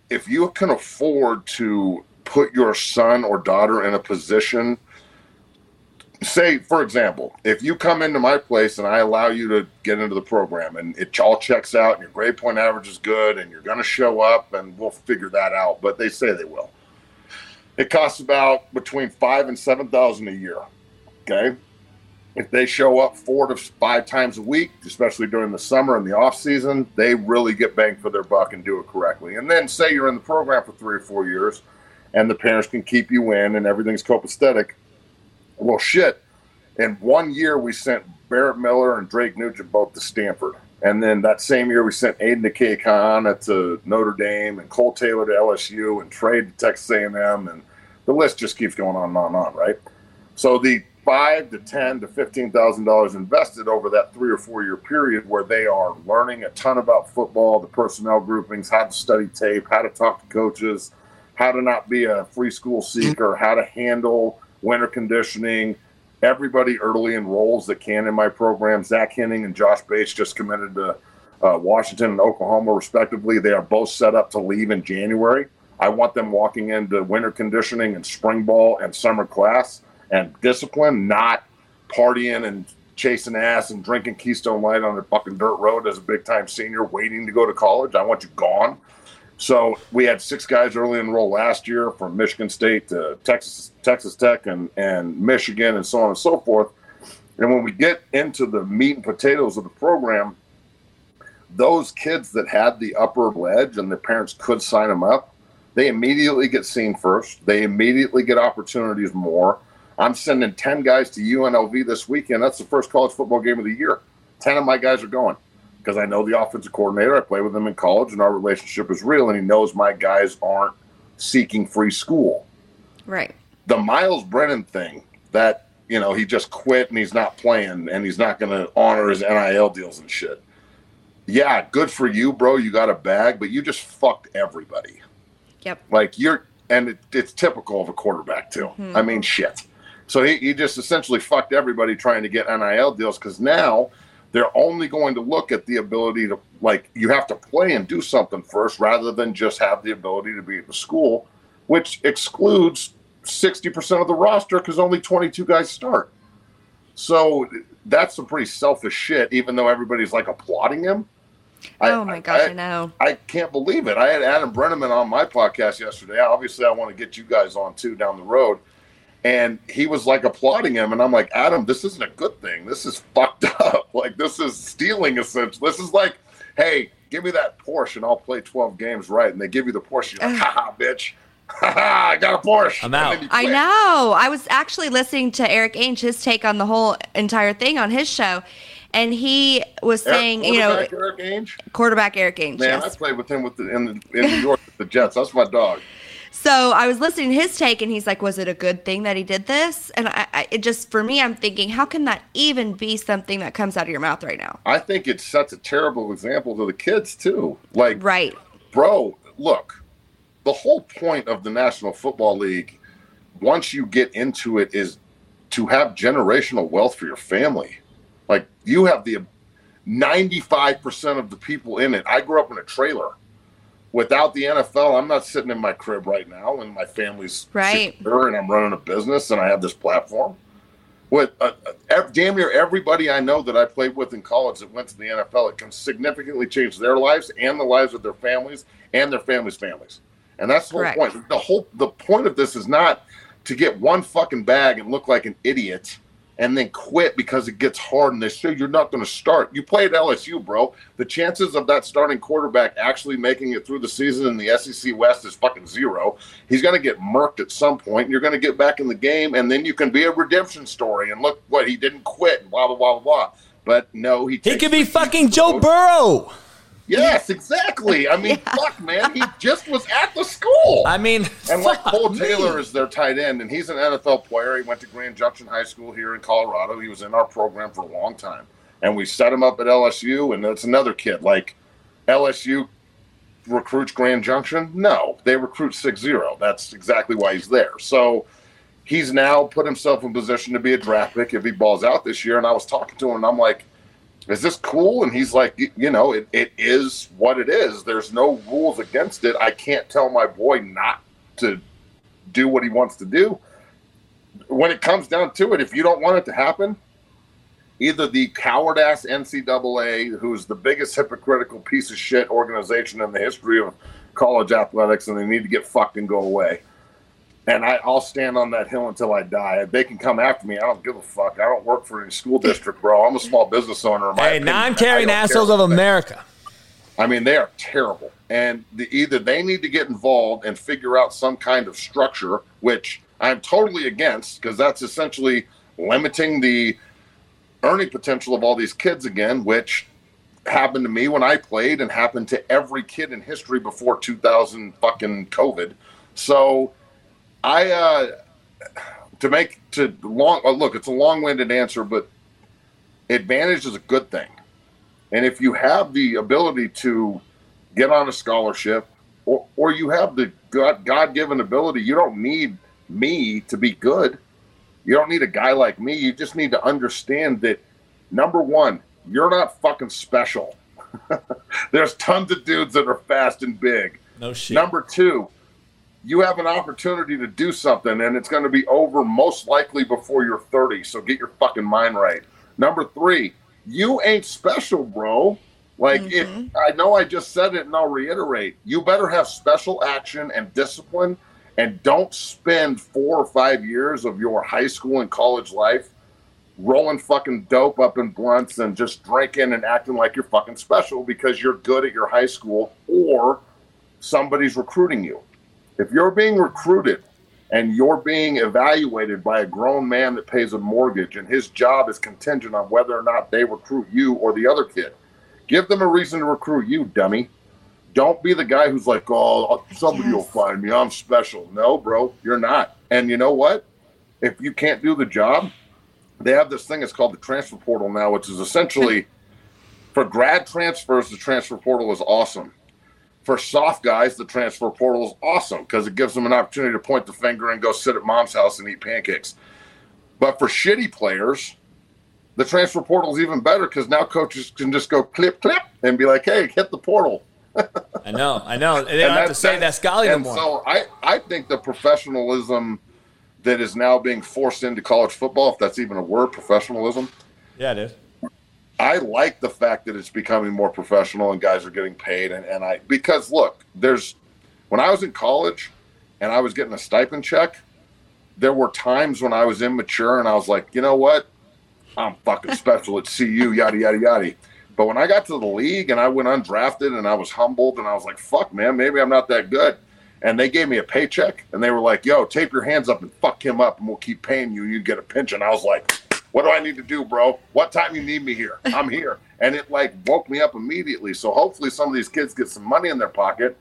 [SPEAKER 9] if you can afford to put your son or daughter in a position say for example if you come into my place and i allow you to get into the program and it all checks out and your grade point average is good and you're going to show up and we'll figure that out but they say they will. It costs about between five and seven thousand a year okay if they show up four to five times a week, especially during the summer and the off season, they really get bang for their buck and do it correctly. And then say you're in the program for three or four years and the parents can keep you in and everything's copacetic. Well, shit. In one year, we sent Barrett Miller and Drake Nugent both to Stanford. And then that same year, we sent Aiden Akekana to Notre Dame and Cole Taylor to LSU and Trey to Texas A&M. And the list just keeps going on and on and on, right? So the five to ten to fifteen thousand dollars invested over that three or four year period where they are learning a ton about football, the personnel groupings, how to study tape, how to talk to coaches, how to not be a free school seeker, how to handle winter conditioning. Everybody early enrolls that can in my program. Zach Henning and Josh Bates just committed to uh, Washington and Oklahoma, respectively. They are both set up to leave in January. I want them walking into winter conditioning and spring ball and summer class and discipline, not partying and chasing ass and drinking Keystone Light on a fucking dirt road as a big time senior waiting to go to college. I want you gone. So we had six guys early enroll last year from Michigan State to Texas, Texas Tech, and and Michigan, and so on and so forth. And when we get into the meat and potatoes of the program, those kids that had the upper ledge and their parents could sign them up, they immediately get seen first. They immediately get opportunities more. I'm sending 10 guys to UNLV this weekend. That's the first college football game of the year. 10 of my guys are going because I know the offensive coordinator. I play with him in college, and our relationship is real. And he knows my guys aren't seeking free school.
[SPEAKER 7] Right.
[SPEAKER 9] The Myles Brennan thing that you know he just quit and he's not playing and he's not going to honor his NIL deals and shit. Yeah, good for you, bro. You got a bag, but you just fucked everybody.
[SPEAKER 7] Yep.
[SPEAKER 9] Like you're, and it, it's typical of a quarterback too.
[SPEAKER 7] Mhm.
[SPEAKER 9] I mean, shit. So he, he just essentially fucked everybody trying to get NIL deals because now they're only going to look at the ability to like you have to play and do something first rather than just have the ability to be at the school, which excludes sixty percent of the roster because only twenty two guys start. So that's some pretty selfish shit. Even though everybody's like applauding him. I-
[SPEAKER 7] oh my gosh, I, know.
[SPEAKER 9] I can't believe it. I had Adam Breneman on my podcast yesterday. Obviously, I want to get you guys on too down the road. And he was like applauding him. And I'm like, Adam, this isn't a good thing. This is fucked up. Like, this is stealing, essentially. This is like, hey, give me that Porsche and I'll play 12 games right. And they give you the Porsche. You're like, haha, bitch. I got a Porsche.
[SPEAKER 2] I'm out.
[SPEAKER 7] I know. I was actually listening to Erik Ainge, his take on the whole entire thing on his show. And he was
[SPEAKER 9] Erik-
[SPEAKER 7] saying, you know,
[SPEAKER 9] quarterback Erik Ainge?
[SPEAKER 7] quarterback Erik Ainge.
[SPEAKER 9] Man,
[SPEAKER 7] yes.
[SPEAKER 9] I played with him with the, in, the, in New York with the Jets. That's my dog.
[SPEAKER 7] So I was listening to his take, and he's like, "Was it a good thing that he did this?" And I, I, it just for me, I'm thinking, how can that even be something that comes out of your mouth right now?
[SPEAKER 9] I think it sets a terrible example to the kids, too. Like,
[SPEAKER 7] Right.
[SPEAKER 9] bro, look, the whole point of the National Football League, once you get into it, is to have generational wealth for your family. Like you have the 95% of the people in it. I grew up in a trailer. Without the NFL, I'm not sitting in my crib right now, and my family's
[SPEAKER 7] Right.
[SPEAKER 9] secure, and I'm running a business, and I have this platform. With uh, uh, damn near everybody I know that I played with in college that went to the NFL, it can significantly change their lives and the lives of their families and their families' families. And that's the whole
[SPEAKER 7] Correct.
[SPEAKER 9] point. The whole the point of this is not to get one fucking bag and look like an idiot and then quit because it gets hard and they say you're not going to start. You play at LSU, bro. The chances of that starting quarterback actually making it through the season in the SEC West is fucking zero. He's going to get murked at some point. And you're going to get back in the game, and then you can be a redemption story and look what he didn't quit and blah blah blah blah. blah. But no, he
[SPEAKER 2] He could be fucking Joe Burrow.
[SPEAKER 9] Yes, exactly. I mean, fuck, man, he just was at the school.
[SPEAKER 2] I mean,
[SPEAKER 9] And like Kole
[SPEAKER 2] me.
[SPEAKER 9] Taylor is their tight end, and he's an NFL player. He went to Grand Junction High School here in Colorado. He was in our program for a long time, and we set him up at LSU. And that's another kid. Like LSU recruits Grand Junction? No, they recruit 6-0. That's exactly why he's there. So he's now put himself in position to be a draft pick if he balls out this year. And I was talking to him, and I'm like, is this cool? And he's like, "Y- you know, it, it is what it is. There's no rules against it. I can't tell my boy not to do what he wants to do. When it comes down to it, if you don't want it to happen, either the coward ass NCAA, who's the biggest hypocritical piece of shit organization in the history of college athletics, and they need to get fucked and go away. And I, I'll stand on that hill until I die. They can come after me. I don't give a fuck. I don't work for any school district, bro. I'm a small business owner.
[SPEAKER 2] Hey.
[SPEAKER 9] Don't
[SPEAKER 2] assholes of America.
[SPEAKER 9] I mean, they are terrible. And the, either they need to get involved and figure out some kind of structure, which I'm totally against, because that's essentially limiting the earning potential of all these kids again, which happened to me when I played and happened to every kid in history before 2000 fucking COVID. So I, uh, to make to long uh, look, it's a long-winded answer, but advantage is a good thing. And if you have the ability to get on a scholarship or, or you have the God, God-given ability, you don't need me to be good. You don't need a guy like me. You just need to understand that number one, you're not fucking special. There's tons of dudes that are fast and big.
[SPEAKER 2] No shit.
[SPEAKER 9] Number two, you have an opportunity to do something, and it's going to be over most likely before you're 30. So get your fucking mind right. Number three, you ain't special, bro. Like it, mm-hmm. I know I just said it, and I'll reiterate. You better have special action and discipline, and don't spend four or five years of your high school and college life rolling fucking dope up in blunts and just drinking and acting like you're fucking special because you're good at your high school or somebody's recruiting you. If you're being recruited and you're being evaluated by a grown man that pays a mortgage and his job is contingent on whether or not they recruit you or the other kid, give them a reason to recruit you, dummy. Don't be the guy who's like, oh, somebody will find me. I'm special. No, bro, you're not. And you know what? If you can't do the job, they have this thing. It's called the transfer portal now, which is essentially for grad transfers. The transfer portal is awesome. For soft guys, the transfer portal is awesome because it gives them an opportunity to point the finger and go sit at mom's house and eat pancakes. But for shitty players, the transfer portal is even better because now coaches can just go clip clip and be like, "Hey, hit the portal."
[SPEAKER 2] I know, I know. They don't have to say that Scully no
[SPEAKER 9] and
[SPEAKER 2] more.
[SPEAKER 9] So I, I think the professionalism that is now being forced into college football, if that's even a word, professionalism.
[SPEAKER 2] yeah, it is.
[SPEAKER 9] I like the fact that it's becoming more professional and guys are getting paid. And, and I, because look, there's, when I was in college and I was getting a stipend check, there were times when I was immature and I was like, you know what? I'm fucking special at CU, yada, yada, yada. But when I got to the league and I went undrafted and I was humbled and I was like, fuck, man, maybe I'm not that good. And they gave me a paycheck and they were like, yo, tape your hands up and fuck him up and we'll keep paying you. You get a pension. I was like, what do I need to do, bro? What time you need me here? I'm here. And it like woke me up immediately. So hopefully some of these kids get some money in their pocket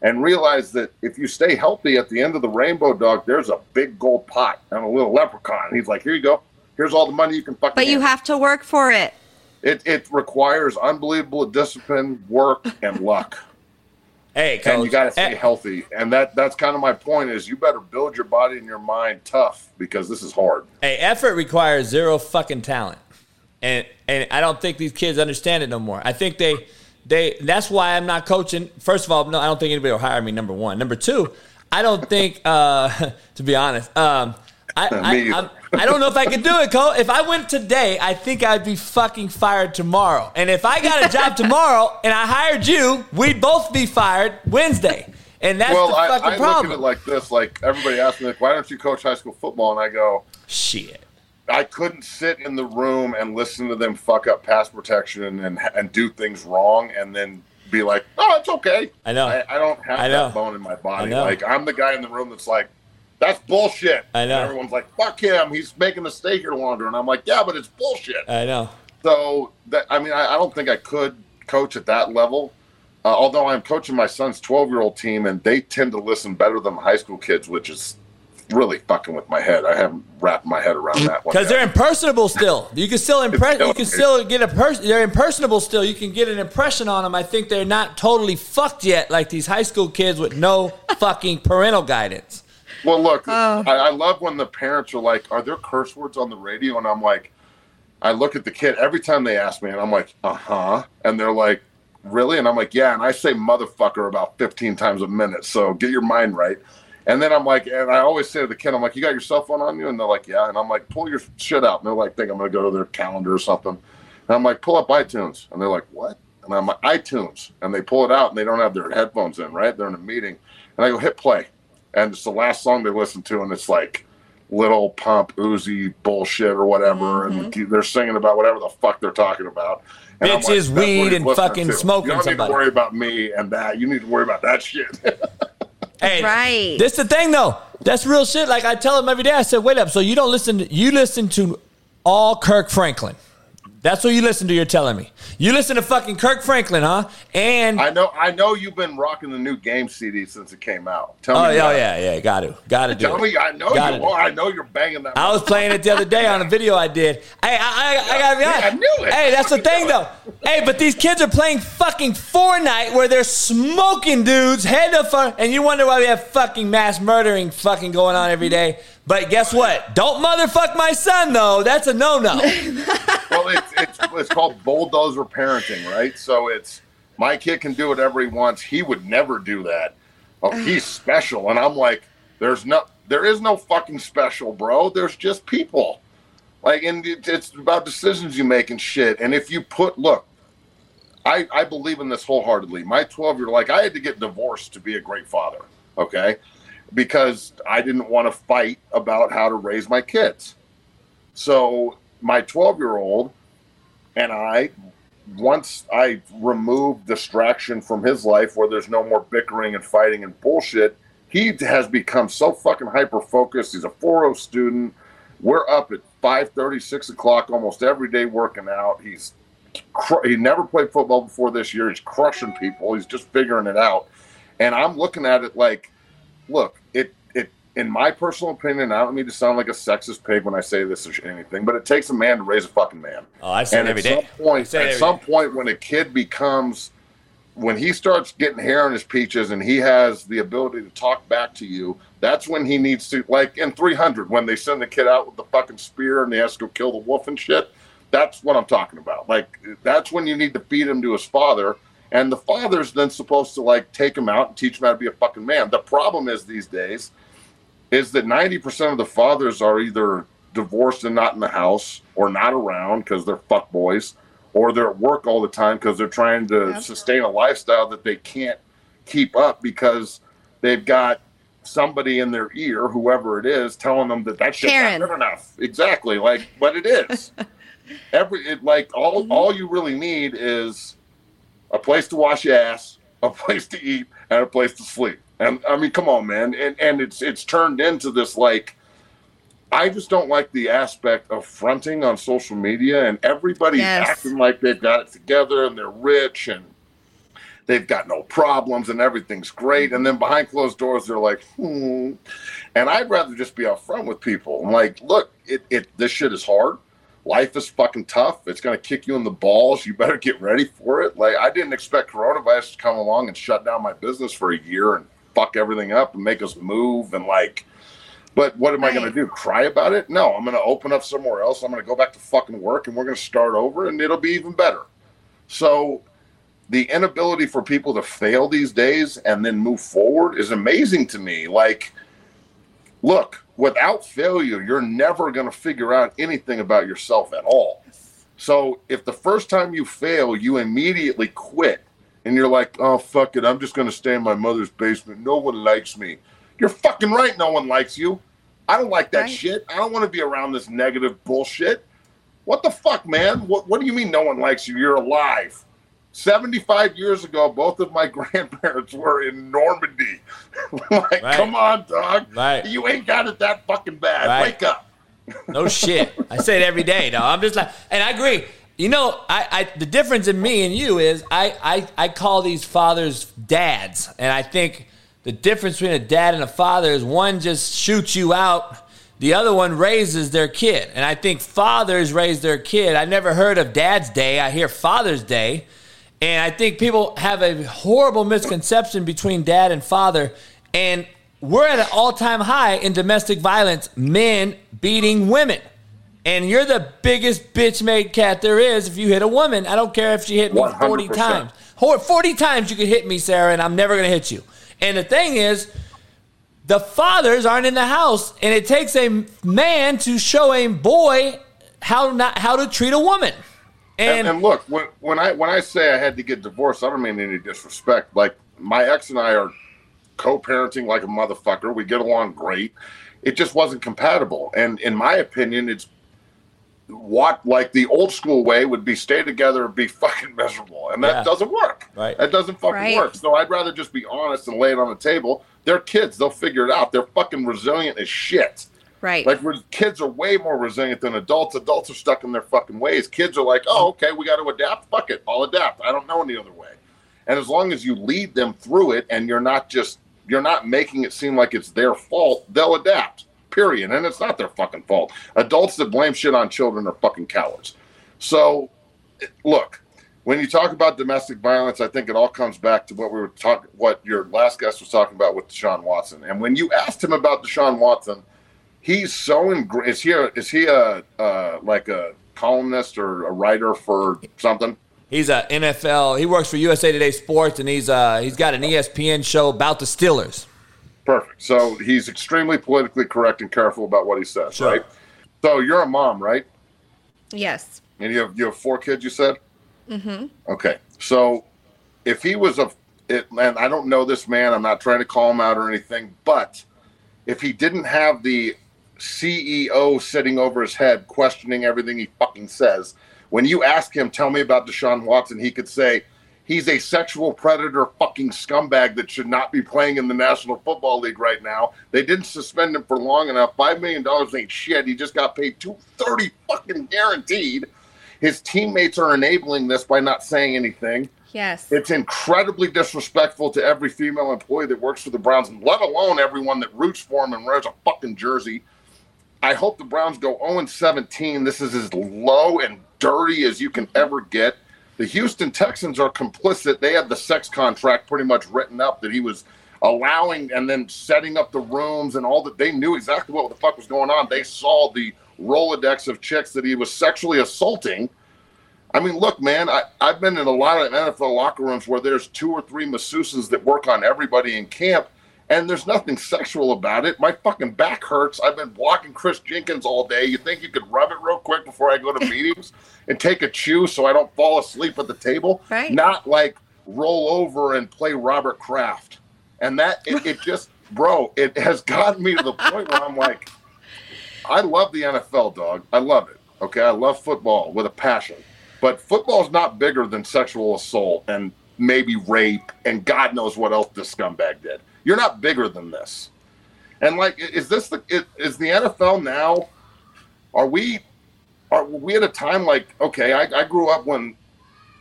[SPEAKER 9] and realize that if you stay healthy at the end of the rainbow dog, there's a big gold pot and a little leprechaun. And he's like, here you go. Here's all the money you can fucking
[SPEAKER 7] But you
[SPEAKER 9] handle."
[SPEAKER 7] have to work for it.
[SPEAKER 9] It, it requires unbelievable discipline, work, and luck.
[SPEAKER 2] Hey,
[SPEAKER 9] and you got to stay
[SPEAKER 2] Eh.
[SPEAKER 9] healthy. And that that's kind of my point is you better build your body and your mind tough because this is hard.
[SPEAKER 2] Hey, effort requires zero fucking talent, and and I don't think these kids understand it no more. I think they they that's why I'm not coaching. First of all, no, I don't think anybody will hire me. Number one. Number two, I don't think. uh To be honest, um, I I. I'm, I don't know if I could do it, Cole. If I went today, I think I'd be fucking fired tomorrow. And if I got a job tomorrow and I hired you, we'd both be fired Wednesday. And that's
[SPEAKER 9] well,
[SPEAKER 2] the
[SPEAKER 9] I,
[SPEAKER 2] fucking
[SPEAKER 9] I look
[SPEAKER 2] problem.
[SPEAKER 9] at it like this: like everybody asks me, like, "Why don't you coach high school football?" And I go,
[SPEAKER 2] "Shit."
[SPEAKER 9] I couldn't sit in the room and listen to them fuck up pass protection and and do things wrong, and then be like, "Oh, it's okay."
[SPEAKER 2] I know.
[SPEAKER 9] I, I don't have
[SPEAKER 2] I
[SPEAKER 9] that bone in my body. Like I'm the guy in the room that's like, "That's bullshit."
[SPEAKER 2] I know.
[SPEAKER 9] And everyone's like, "Fuck him! He's making us stay here longer," and I'm like, "Yeah, but it's bullshit."
[SPEAKER 2] I know.
[SPEAKER 9] So that I mean, I, I don't think I could coach at that level. Uh, although I'm coaching my son's 12 year old team, and they tend to listen better than high school kids, which is really fucking with my head. I haven't wrapped my head around that one.
[SPEAKER 2] Because they're impersonable still. You can still impress. You can still get a person. They're impersonable still. You can get an impression on them. I think they're not totally fucked yet, like these high school kids with no fucking parental guidance.
[SPEAKER 9] Well, look, I, I love when the parents are like, "Are there curse words on the radio?" And I'm like, I look at the kid every time they ask me, and I'm like, "Uh huh," and they're like, "Really?" And I'm like, "Yeah." And I say "motherfucker" about 15 times a minute, so get your mind right. And then I'm like, and I always say to the kid, I'm like, "You got your cell phone on you?" And they're like, "Yeah." And I'm like, "Pull your shit out." And they're like, "Think I'm gonna go to their calendar or something?" And I'm like, "Pull up iTunes," and they're like, "What?" And I'm like, "iTunes," and they pull it out, and they don't have their headphones in, right? They're in a meeting, and I go, "Hit play." And it's the last song they listen to, and it's like little pump Uzi bullshit or whatever, and mm-hmm. they're singing about whatever the fuck they're talking about. And
[SPEAKER 2] Bitches,
[SPEAKER 9] "That's what
[SPEAKER 2] weed, and fucking
[SPEAKER 9] to.
[SPEAKER 2] smoking
[SPEAKER 9] You don't
[SPEAKER 2] somebody."
[SPEAKER 9] need to worry about me and that. You need to worry about that shit.
[SPEAKER 2] Hey,
[SPEAKER 7] Right.
[SPEAKER 2] This the thing though. That's real shit. Like I tell them every day. I said, "Wait up." So you don't listen. To, you listen to all Kirk Franklin. That's what you listen to. You're telling me. You listen to fucking Kirk Franklin, huh? And
[SPEAKER 9] I know, I know you've been rocking the new game CD since it came out. Tell
[SPEAKER 2] oh
[SPEAKER 9] me,
[SPEAKER 2] yeah,
[SPEAKER 9] oh,
[SPEAKER 2] yeah, yeah. Got to, got to do
[SPEAKER 9] Tell
[SPEAKER 2] it.
[SPEAKER 9] me, I know
[SPEAKER 2] Gotta
[SPEAKER 9] you are. I know you're banging that.
[SPEAKER 2] I was playing it the other day on a video I did. Hey, I, I, I gotta be
[SPEAKER 9] Yeah. I knew it.
[SPEAKER 2] Hey, that's the thing though. Hey, but these kids are playing fucking Fortnite where they're smoking dudes head to foot, and you wonder why we have fucking mass murdering fucking going on every day. But guess what? Don't motherfuck my son though. That's a no no.
[SPEAKER 9] Well, well, it's, it's it's called bulldozer parenting, right? So it's my kid can do whatever he wants. He would never do that. Oh, he's special, and I'm like, there's no, there is no fucking special, bro. There's just people. Like, and it- it's about decisions you make and shit. And if you put, look, I I believe in this wholeheartedly. My 12 year, old like, I had to get divorced to be a great father. Okay, because I didn't want to fight about how to raise my kids. So my 12 year old and I, once I removed distraction from his life where there's no more bickering and fighting and bullshit, he has become so fucking hyper focused. He's a 4 student. We're up at 5 6 o'clock almost every day working out. He's he never played football before this year. He's crushing people. He's just figuring it out. And I'm looking at it like, look, it it in my personal opinion, I don't mean to sound like a sexist pig when I say this or anything, but it takes a man to raise a fucking man.
[SPEAKER 2] Oh, I say
[SPEAKER 9] and
[SPEAKER 2] it every
[SPEAKER 9] at
[SPEAKER 2] day.
[SPEAKER 9] some point,
[SPEAKER 2] say
[SPEAKER 9] at some
[SPEAKER 2] day.
[SPEAKER 9] point, when a kid becomes, when he starts getting hair on his peaches and he has the ability to talk back to you, that's when he needs to, like in 300, when they send the kid out with the fucking spear and they ask to go kill the wolf and shit. That's what I'm talking about. Like that's when you need to feed him to his father, and the father's then supposed to like take him out and teach him how to be a fucking man. The problem is these days is that 90% of the fathers are either divorced and not in the house or not around because they're fuck boys or they're at work all the time because they're trying to
[SPEAKER 7] Yep.
[SPEAKER 9] sustain a lifestyle that they can't keep up because they've got somebody in their ear whoever it is telling them that that shit's
[SPEAKER 7] Karen.
[SPEAKER 9] not good enough exactly like but it is every it, like all
[SPEAKER 7] Mm-hmm.
[SPEAKER 9] all you really need is a place to wash your ass, a place to eat, and a place to sleep. And I mean, come on, man. And and it's it's turned into this like I just don't like the aspect of fronting on social media and everybody
[SPEAKER 7] Yes.
[SPEAKER 9] acting like they've got it together and they're rich and they've got no problems and everything's great. And then behind closed doors, they're like, hmm. And I'd rather just be upfront with people. I'm like, look, it, it this shit is hard. Life is fucking tough. It's gonna kick you in the balls. You better get ready for it. Like I didn't expect coronavirus to come along and shut down my business for a year and fuck everything up and make us move and like but what am I going to do? Cry about it? No, I'm going to open up somewhere else. I'm going to go back to fucking work and we're going to start over and it'll be even better. So the inability for people to fail these days and then move forward is amazing to me. Like, look, without failure, you're never going to figure out anything about yourself at all. So if the first time you fail, you immediately quit and you're like, oh, fuck it, I'm just going to stay in my mother's basement. No one likes me. You're fucking right. No one likes you. I don't like that
[SPEAKER 7] Right.
[SPEAKER 9] shit. I don't want to be around this negative bullshit. What the fuck, man? What, what do you mean no one likes you? You're alive. 75 years ago, both of my grandparents were in Normandy. like,
[SPEAKER 2] Right.
[SPEAKER 9] come on, dog.
[SPEAKER 2] Right.
[SPEAKER 9] You ain't got it that fucking bad.
[SPEAKER 2] Right.
[SPEAKER 9] Wake up.
[SPEAKER 2] No shit. I say it every day, though. I'm just like, and I agree. You know, I, I the difference in me and you is I, I I call these fathers dads, and I think the difference between a dad and a father is one just shoots you out, the other one raises their kid, and I think fathers raise their kid. I never heard of Dad's Day. I hear Father's Day, and I think people have a horrible misconception between dad and father, and we're at an all-time high in domestic violence, men beating women. And you're the biggest bitch made cat there is if you hit a woman. I don't care if she hit me 40
[SPEAKER 9] 100%.
[SPEAKER 2] times. 40 times you could hit me, Sarah, and I'm never going to hit you. And the thing is, the fathers aren't in the house, and it takes a man to show a boy how not how to treat a woman.
[SPEAKER 9] And,
[SPEAKER 2] And,
[SPEAKER 9] and look, when, when I when I say I had to get divorced, I don't mean any disrespect. Like my ex and I are co-parenting like a motherfucker. We get along great. It just wasn't compatible. And in my opinion, it's what like the old school way would be stay together and be fucking miserable. And that
[SPEAKER 2] Yeah.
[SPEAKER 9] doesn't work.
[SPEAKER 2] Right.
[SPEAKER 9] That doesn't fucking
[SPEAKER 7] Right.
[SPEAKER 9] work. So I'd rather just be honest and lay it on the table. They're kids. They'll figure it out. They're fucking resilient as shit.
[SPEAKER 7] Right.
[SPEAKER 9] Like kids are way more resilient than adults. Adults are stuck in their fucking ways. Kids are like, oh, okay, we got to adapt. Fuck it, I'll adapt. I don't know any other way. And as long as you lead them through it, and you're not just you're not making it seem like it's their fault, they'll adapt. Period. And it's not their fucking fault. Adults that blame shit on children are fucking cowards. So, look, when you talk about domestic violence, I think it all comes back to what we were talking, what your last guest was talking about with Deshaun Watson. And when you asked him about Deshaun Watson, he's so in. Is he a, is he a uh, like a columnist or a writer for something?
[SPEAKER 2] He's a NFL. He works for USA Today Sports, and he's uh he's got an ESPN show about the Steelers.
[SPEAKER 9] Perfect. So he's extremely politically correct and careful about what he says,
[SPEAKER 2] Sure.
[SPEAKER 9] right? So you're a mom, right?
[SPEAKER 7] Yes.
[SPEAKER 9] And you have you have four kids. You said.
[SPEAKER 7] Mm-hmm.
[SPEAKER 9] Okay. So if he was a, it, and I don't know this man, I'm not trying to call him out or anything, but if he didn't have the CEO sitting over his head questioning everything he fucking says, when you ask him, tell me about Deshaun Watson, he could say, he's a sexual predator fucking scumbag that should not be playing in the National Football League right now. They didn't suspend him for long enough. Five million dollars ain't shit. He just got paid two thirty fucking guaranteed. His teammates are enabling this by not saying anything.
[SPEAKER 7] Yes.
[SPEAKER 9] It's incredibly disrespectful to every female employee that works for the Browns, let alone everyone that roots for him and wears a fucking jersey. I hope the Browns go 0 17. This is as low and dirty as you can ever get. The Houston Texans are complicit. They had the sex contract pretty much written up that he was allowing and then setting up the rooms and all that. They knew exactly what the fuck was going on. They saw the Rolodex of chicks that he was sexually assaulting. I mean, look, man, I, I've been in a lot of NFL locker rooms where there's two or three masseuses that work on everybody in camp, and there's nothing sexual about it. My fucking back hurts. I've been walking Chris Jenkins all day. You think you could rub it real quick before I go to meetings and take a chew so I don't fall asleep at the table?
[SPEAKER 7] Right.
[SPEAKER 9] Not like roll over and play Robert Kraft. And that, it, it just, bro, it has gotten me to the point where I'm like, I love the NFL, dog. I love it. Okay. I love football with a passion. But football's not bigger than sexual assault and maybe rape and God knows what else this scumbag did. You're not bigger than this. And like, is this the is the NFL now? Are we are we at a time like okay? I, I grew up when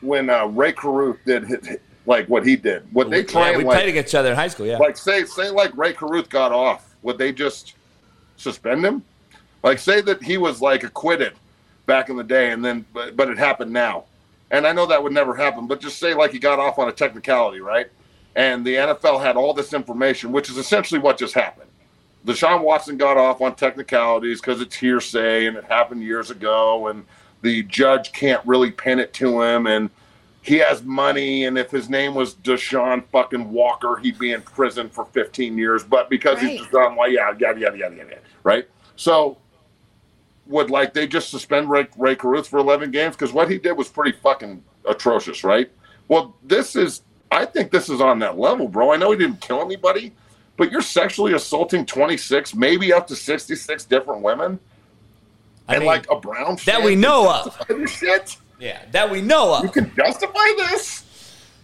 [SPEAKER 9] when uh, Rae Carruth did hit, like what he did. What they try
[SPEAKER 2] Yeah, we
[SPEAKER 9] like
[SPEAKER 2] played against each other in high school. Yeah.
[SPEAKER 9] like say say like Rae Carruth got off, would they just suspend him? Like say that he was like acquitted back in the day, and then but, but it happened now, and I know that would never happen. But just say like he got off on a technicality, right? And the NFL had all this information, which is essentially what just happened. Deshaun Watson got off on technicalities because it's hearsay and it happened years ago, and the judge can't really pin it to him, and he has money, and if his name was Deshaun fucking Walker, he'd be in prison for 15 years. But because he's
[SPEAKER 7] Right.
[SPEAKER 9] Deshaun, well, yeah, yada yada yada yada, right? So would like they just suspend Rae, Rae Carruth for 11 games because what he did was pretty fucking atrocious, right? Well, this is, I think this is on that level, bro. I know he didn't kill anybody, but you're sexually assaulting 26, maybe up to 66 different women,
[SPEAKER 2] I
[SPEAKER 9] and
[SPEAKER 2] mean,
[SPEAKER 9] like a Brown
[SPEAKER 2] that we know of.
[SPEAKER 9] this shit.
[SPEAKER 2] Yeah, that we know of.
[SPEAKER 9] You can justify this.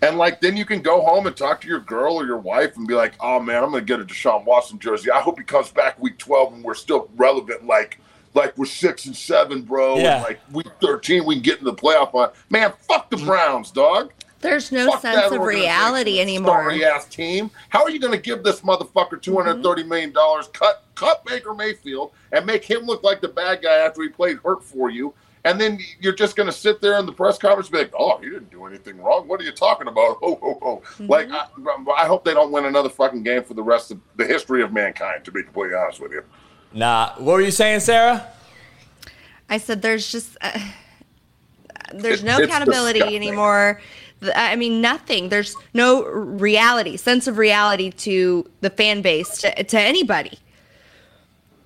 [SPEAKER 9] And like then you can go home and talk to your girl or your wife and be like, "Oh man, I'm gonna get a Deshaun Watson jersey. I hope he comes back week 12 and we're still relevant. Like, like we're six and seven, bro.
[SPEAKER 2] Yeah.
[SPEAKER 9] And like week 13, we can get in the playoff on. Man, fuck the mm. Browns, dog.
[SPEAKER 7] There's no
[SPEAKER 9] Fuck
[SPEAKER 7] sense
[SPEAKER 9] that
[SPEAKER 7] of reality anymore.
[SPEAKER 9] Sorry ass team. How are you going to give this motherfucker two hundred thirty million dollars? Cut cut Baker Mayfield and make him look like the bad guy after he played hurt for you, and then you're just going to sit there in the press conference and be like, "Oh, he didn't do anything wrong. What are you talking about?" Oh, oh, oh. Like I, I hope they don't win another fucking game for the rest of the history of mankind. To be completely honest with you.
[SPEAKER 2] Nah. What were you saying, Sarah?
[SPEAKER 7] I said there's just uh, there's
[SPEAKER 9] It-
[SPEAKER 7] no
[SPEAKER 9] it's
[SPEAKER 7] accountability
[SPEAKER 9] disgusting.
[SPEAKER 7] anymore. I mean, nothing. There's no reality, sense of reality to the fan base, to, to anybody.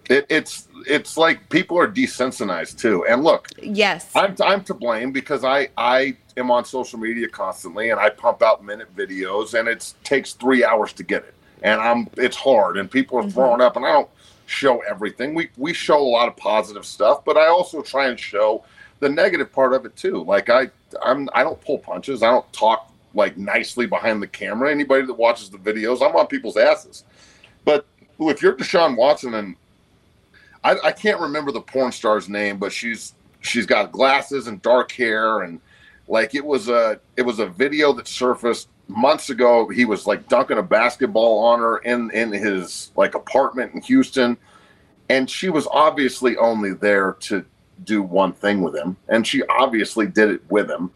[SPEAKER 9] It, it's it's like people are desensitized too. And look,
[SPEAKER 7] Yes.
[SPEAKER 9] I'm I'm to blame because I I am on social media constantly and I pump out minute videos and it takes three hours to get it and I'm it's hard and people are mm-hmm. throwing up and I don't show everything. We we show a lot of positive stuff, but I also try and show the negative part of it too. Like I I'm I don't pull punches. I don't talk like nicely behind the camera. Anybody that watches the videos, I'm on people's asses. But if you're Deshaun Watson and I, I can't remember the porn star's name, but she's she's got glasses and dark hair and like it was a it was a video that surfaced months ago. He was like dunking a basketball on her in in his like apartment in Houston, and she was obviously only there to do one thing with him, and she obviously did it with him.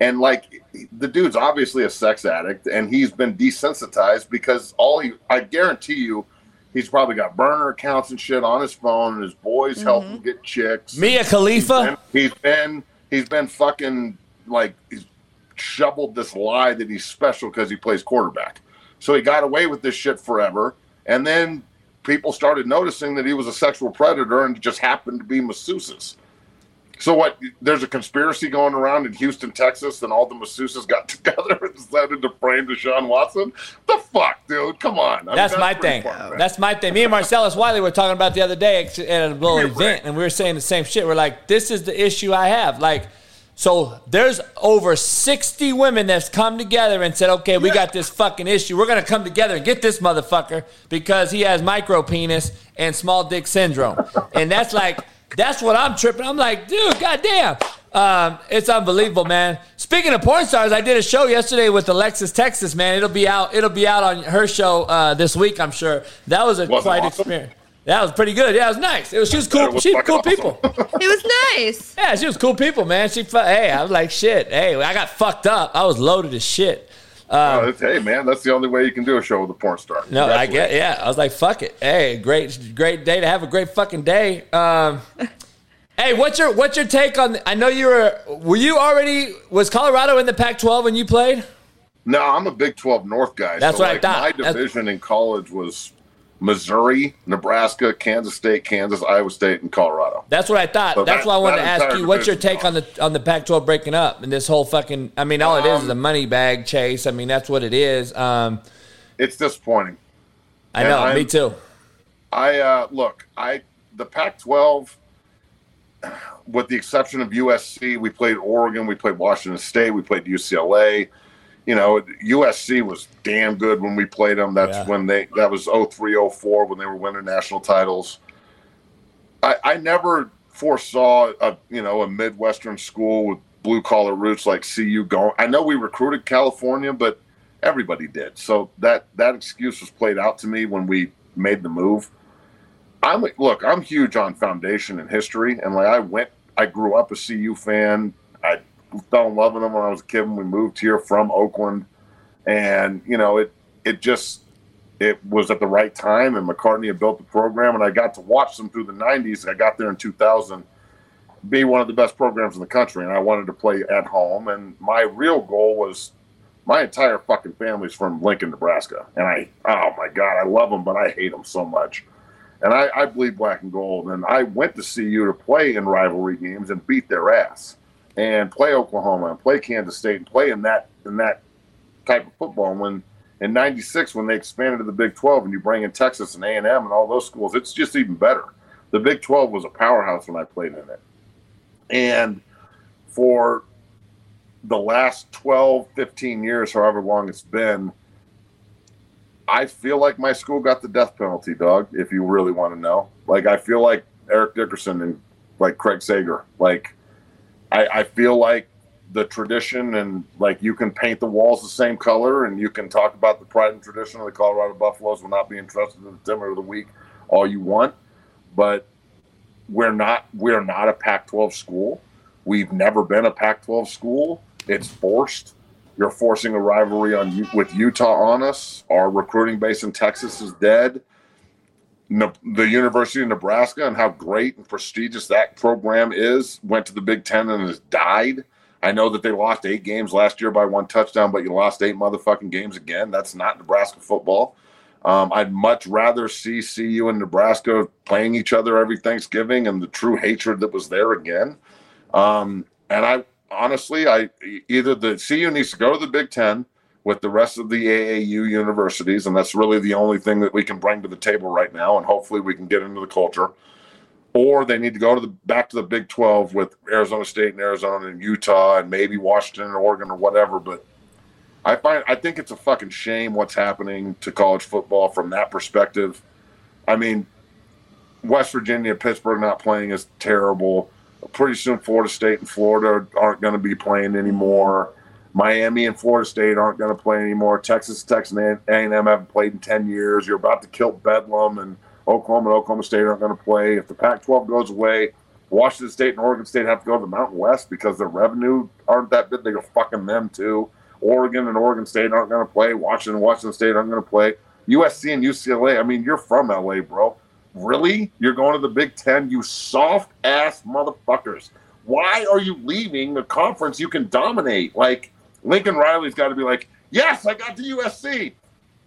[SPEAKER 9] And like the dude's obviously a sex addict, and he's been desensitized because all he I guarantee you He's probably got burner accounts and shit on his phone, and his boys help
[SPEAKER 7] Mm-hmm.
[SPEAKER 9] him get chicks.
[SPEAKER 2] Mia Khalifa.
[SPEAKER 9] He's been he's been fucking like he's shoveled this lie that he's special because he plays quarterback. So he got away with this shit forever, and then people started noticing that he was a sexual predator and just happened to be masseuses. So what? There's a conspiracy going around in Houston, Texas, and all the masseuses got together and decided to frame Deshaun Watson. The fuck, dude? Come on. I mean,
[SPEAKER 2] That's my thing.
[SPEAKER 9] far-fetched.
[SPEAKER 2] That's my thing. Me and Marcellus Wiley were talking about the other day at a little event, and we were saying the same shit. We're like, this is the issue I have. Like, so there's over 60 women that's come together and said, okay, we got this fucking issue. We're going to come together and get this motherfucker because he has micro penis and small dick syndrome. And that's like, that's what I'm tripping. I'm like, dude, goddamn. Um, it's unbelievable, man. Speaking of porn stars, I did a show yesterday with Alexis Texas, man. It'll be out. It'll be out on her show uh, this week, I'm sure. That was a
[SPEAKER 9] Was it
[SPEAKER 2] quite
[SPEAKER 9] awesome?
[SPEAKER 2] experience. That was pretty good. Yeah, it was nice. It was. She was cool.
[SPEAKER 9] Was
[SPEAKER 2] She was cool
[SPEAKER 9] fucking
[SPEAKER 2] people.
[SPEAKER 7] It was nice.
[SPEAKER 2] Yeah, she was cool people, man. She, fu- hey, I was like, shit. Hey, I got fucked up. I was loaded as shit.
[SPEAKER 9] Oh, it's- hey, man, that's the only way you can do a show with a porn star.
[SPEAKER 2] No, I
[SPEAKER 9] Congratulations.
[SPEAKER 2] get. Yeah, I was like, fuck it. Hey, great, great day to have a great fucking day. Um, hey, what's your what's your take on? I know you were. Were you already? Was Colorado in the Pac-12 when you played?
[SPEAKER 9] No, I'm a Big 12 North guy.
[SPEAKER 2] That's
[SPEAKER 9] so
[SPEAKER 2] what I thought.
[SPEAKER 9] My
[SPEAKER 2] That's-
[SPEAKER 9] division in college was Missouri, Nebraska, Kansas State, Kansas, Iowa State, and Colorado.
[SPEAKER 2] That's what I thought.
[SPEAKER 9] So
[SPEAKER 2] That's
[SPEAKER 9] that-
[SPEAKER 2] why I wanted to ask you. What's your take on the on the Pac-12 breaking up and this whole fucking? I mean, all it is is a money bag chase. I mean, that's what it is. Um,
[SPEAKER 9] It's disappointing.
[SPEAKER 2] I
[SPEAKER 9] And
[SPEAKER 2] know.
[SPEAKER 9] I'm-
[SPEAKER 2] me too.
[SPEAKER 9] I uh, look, I the Pac-12, with the exception of USC, we played Oregon, we played Washington State, we played UCLA. You know, USC was damn good when we played them. That's
[SPEAKER 2] Yeah.
[SPEAKER 9] when they that was 03, 04 when they were winning national titles. I, I never foresaw a you know a Midwestern school with blue collar roots like CU going. I know we recruited California, but everybody did. So that that excuse was played out to me when we made the move. I'm look, I'm huge on foundation and history, and like I went, I grew up a CU fan. I fell in love with them when I was a kid when we moved here from Oakland, and you know it it just it was at the right time, and McCartney had built the program, and I got to watch them through the '90s. I got there in 2000, be one of the best programs in the country, and I wanted to play at home. And my real goal was my entire fucking family's from Lincoln, Nebraska, and I oh my god, I love them, but I hate them so much. And I, I bleed black and gold, and I went to CU to play in rivalry games and beat their ass, and play Oklahoma and play Kansas State and play in that in that type of football. And when in '96 when they expanded to the Big 12 and you bring in Texas and A and M and all those schools, it's just even better. The Big 12 was a powerhouse when I played in it, and for the last 12, 15 years, however long it's been, I feel like my school got the death penalty, dog, if you really want to know. Like, I feel like Eric Dickerson and like Craig Sager. Like, I, I feel like the tradition and like you can paint the walls the same color and you can talk about the pride and tradition of the Colorado Buffaloes will not be entrusted to the Timber of the Week all you want. But we're not we're not a Pac-12 school. We've never been a Pac-12 school. It's forced. You're forcing a rivalry on with Utah on us. Our recruiting base in Texas is dead. The University of Nebraska and how great and prestigious that program is went to the Big Ten and has died. I know that they lost eight games last year by one touchdown, but you lost eight motherfucking games again. That's not Nebraska football. Um, I'd much rather see CU and Nebraska playing each other every Thanksgiving and the true hatred that was there again. Um, and I honestly, I either the CU needs to go to the Big Ten with the rest of the AAU universities, and that's really the only thing that we can bring to the table right now, and hopefully we can get into the culture. Or they need to go to the back to the Big Twelve with Arizona State and Arizona and Utah and maybe Washington and Oregon or whatever. But I find I think it's a fucking shame what's happening to college football from that perspective. I mean, West Virginia, Pittsburgh not playing is terrible. Pretty soon, Florida State and Florida aren't going to be playing anymore. Miami and Florida State aren't going to play anymore. Texas, Texas, and A&M haven't played in ten years. You're about to kill Bedlam, and Oklahoma and Oklahoma State aren't going to play. If the Pac-12 goes away, Washington State and Oregon State have to go to the Mountain West because their revenue aren't that big. They go fucking them too. Oregon and Oregon State aren't going to play. Washington Washington State aren't going to play. USC and UCLA. I mean, you're from LA, bro. Really? You're going to the Big Ten? You soft ass motherfuckers. Why are you leaving a conference you can dominate? Like Lincoln Riley's got to be like, yes, I got to USC.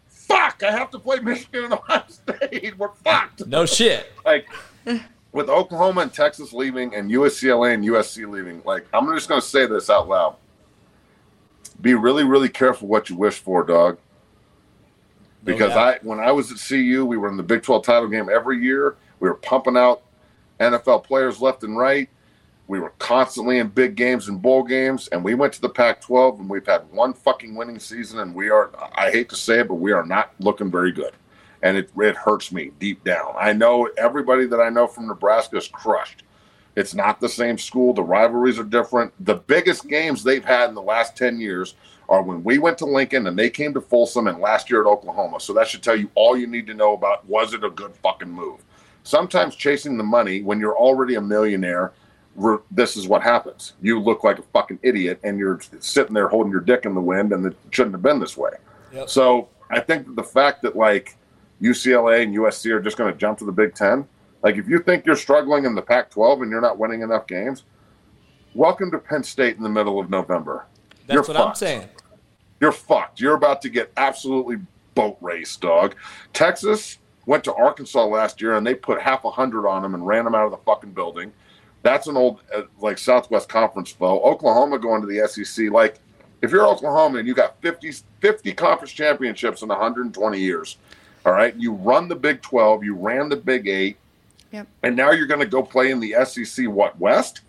[SPEAKER 9] Fuck, I have to play Michigan and Ohio State. We're fucked.
[SPEAKER 2] No shit.
[SPEAKER 9] Like with Oklahoma and Texas leaving and USCLA and USC leaving, like I'm just going to say this out loud. Be really, really careful what you wish for, dog. Because I, when I was at CU, we were in the Big 12 title game every year. We were pumping out NFL players left and right. We were constantly in big games and bowl games, and we went to the Pac 12, and we've had one fucking winning season, and we are, I hate to say it, but we are not looking very good. And it, it hurts me deep down. I know everybody that I know from Nebraska is crushed. It's not the same school. The rivalries are different. The biggest games they've had in the last 10 years are when we went to Lincoln and they came to Folsom and last year at Oklahoma. So that should tell you all you need to know about was it a good fucking move. Sometimes chasing the money when you're already a millionaire, re- this is what happens. You look like a fucking idiot and you're sitting there holding your dick in the wind and it shouldn't have been this way.
[SPEAKER 2] Yep.
[SPEAKER 9] So I think the fact that like UCLA and USC are just going to jump to the Big Ten, like if you think you're struggling in the Pac 12 and you're not winning enough games, welcome to Penn State in the middle of November.
[SPEAKER 2] That's
[SPEAKER 9] You're
[SPEAKER 2] what I'm saying.
[SPEAKER 9] You're fucked. You're about to get absolutely boat raced, dog. Texas went to Arkansas last year and they put half a hundred on them and ran them out of the fucking building. That's an old uh, like Southwest Conference foe. Oklahoma going to the SEC. Like if you're Oklahoma and you got 50, 50 conference championships in 120 years, all right, you run the Big 12, you ran the Big Eight,
[SPEAKER 7] Yep.
[SPEAKER 9] and now you're going to go play in the SEC. What West?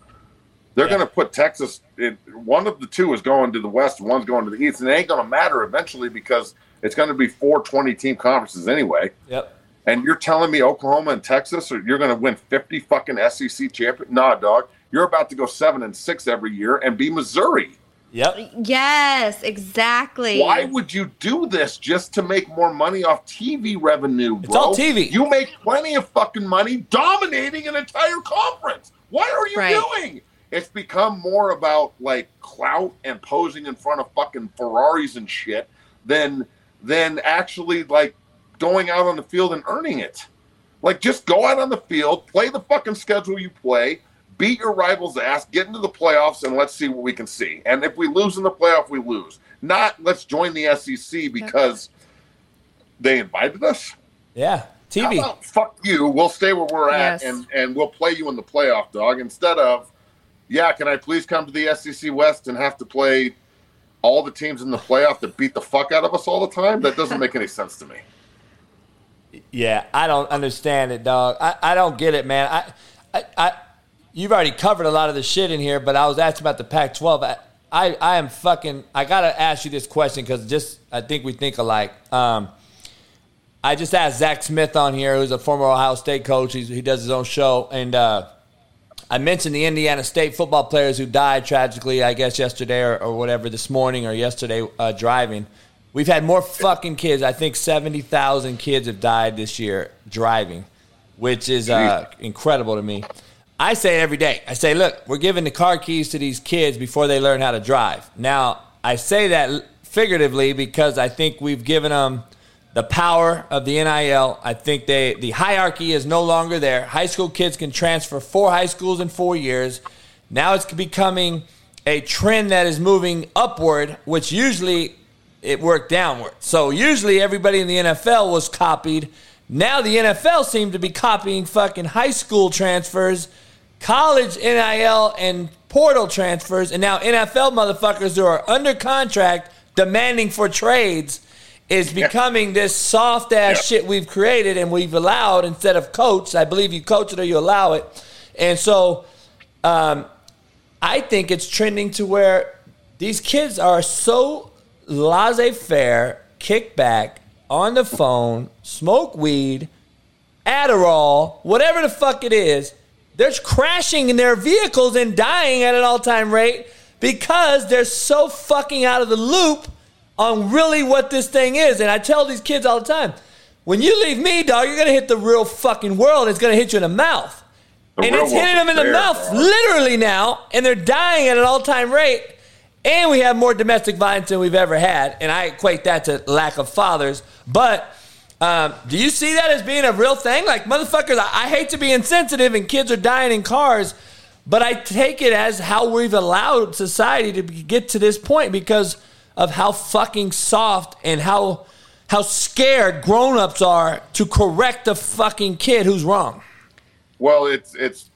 [SPEAKER 9] They're
[SPEAKER 2] Yeah.
[SPEAKER 9] going to put Texas. In, one of the two is going to the West, and one's going to the East, and it ain't going to matter eventually because it's going to be four 20 team conferences anyway.
[SPEAKER 2] Yep.
[SPEAKER 9] And you're telling me Oklahoma and Texas are you're going to win 50 fucking SEC champion? Nah, dog. You're about to go seven and six every year and be Missouri.
[SPEAKER 2] Yep.
[SPEAKER 7] Yes, exactly.
[SPEAKER 9] Why would you do this just to make more money off TV revenue, bro?
[SPEAKER 2] It's all TV.
[SPEAKER 9] You make plenty of fucking money dominating an entire conference. What are you
[SPEAKER 7] Right.
[SPEAKER 9] doing? It's become more about like clout and posing in front of fucking Ferraris and shit than than actually like going out on the field and earning it. Like just go out on the field, play the fucking schedule you play, beat your rivals' ass, get into the playoffs, and let's see what we can see. And if we lose in the playoff, we lose. Not let's join the SEC because they invited us.
[SPEAKER 2] Yeah.
[SPEAKER 9] How
[SPEAKER 2] TV.
[SPEAKER 9] about fuck you? We'll stay where we're at,
[SPEAKER 7] Yes.
[SPEAKER 9] and and we'll play you in the playoff, dog. Instead of, yeah, can I please come to the SEC West and have to play all the teams in the playoff that beat the fuck out of us all the time? That doesn't make any sense to me.
[SPEAKER 2] Yeah, I don't understand it, dog. I, I don't get it, man. I, I, I, you've already covered a lot of the shit in here, but I was asking about the Pac-12. I, I, I am fucking. I gotta ask you this question because just I think we think alike. Um, I just asked Zach Smith on here, who's a former Ohio State coach. He's, he does his own show, and uh, I mentioned the Indiana State football players who died tragically, I guess yesterday or, or whatever, this morning or yesterday uh, driving. We've had more fucking kids. I think 70,000 kids have died this year driving, which is uh, incredible to me. I say every day. I say, look, we're giving the car keys to these kids before they learn how to drive. Now, I say that figuratively because I think we've given them the power of the NIL. I think they the hierarchy is no longer there. High school kids can transfer four high schools in four years. Now it's becoming a trend that is moving upward, which usually it worked downward. So usually everybody in the NFL was copied. Now the NFL seemed to be copying fucking high school transfers, college NIL and portal transfers, and now NFL motherfuckers who are under contract demanding for trades is becoming this soft ass shit we've created and we've allowed instead of coached. I believe you coach it or you allow it. And so um, I think it's trending to where these kids are so laissez faire, kick back, on the phone, smoke weed, Adderall, whatever the fuck it is. They're crashing in their vehicles and dying at an all time rate because they're so fucking out of the loop on really what this thing is. And I tell these kids all the time when you leave me, dog, you're going to hit the real fucking world. It's going to hit you in the mouth.
[SPEAKER 9] The
[SPEAKER 2] and it's hitting them in the mouth literally now, and they're dying at an all time rate. And we have more domestic violence than we've ever had. And I equate that to lack of fathers. But Um, do you see that as being a real thing? Like motherfuckers, I, I hate to be insensitive and kids are dying in cars, but I take it as how we've allowed society to be- get to this point because of how fucking soft and how how scared grown-ups are to correct a fucking kid who's wrong.
[SPEAKER 9] Well, it's it's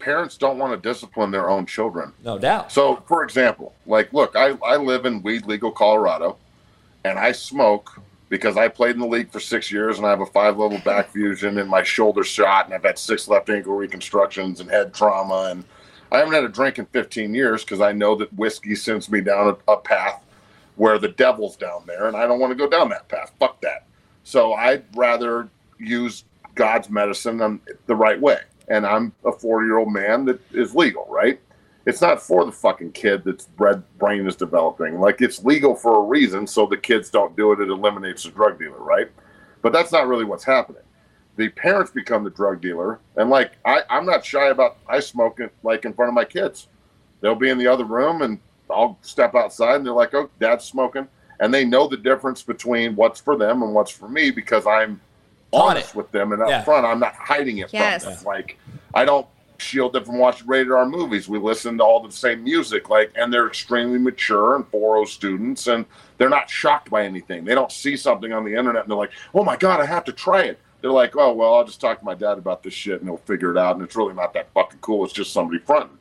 [SPEAKER 9] parents don't want to discipline their own children.
[SPEAKER 2] No doubt.
[SPEAKER 9] So, for example, like, look, I, I live in weed legal Colorado, and I smoke because I played in the league for six years, and I have a five level back fusion, and my shoulder shot, and I've had six left ankle reconstructions and head trauma, and I haven't had a drink in 15 years because I know that whiskey sends me down a, a path where the devil's down there, and I don't want to go down that path. Fuck that. So I'd rather use God's medicine the right way. And I'm a 40 year old man that is legal, right? It's not for the fucking kid that's brain is developing. Like it's legal for a reason, so the kids don't do it. It eliminates the drug dealer, right? But that's not really what's happening. The parents become the drug dealer, and like I, I'm not shy about I smoke it like in front of my kids. They'll be in the other room, and I'll step outside, and they're like, "Oh, dad's smoking," and they know the difference between what's for them and what's for me because I'm honest with them and up
[SPEAKER 2] Yeah.
[SPEAKER 9] front. I'm not hiding it
[SPEAKER 7] Yes.
[SPEAKER 9] from them. Like I don't shield them from watching rated R movies. We listen to all the same music, like, and they're extremely mature and 4.0 students, and they're not shocked by anything. They don't see something on the internet and they're like, "Oh my god, I have to try it." They're like, "Oh well, I'll just talk to my dad about this shit and he'll figure it out." And it's really not that fucking cool. It's just somebody fronting.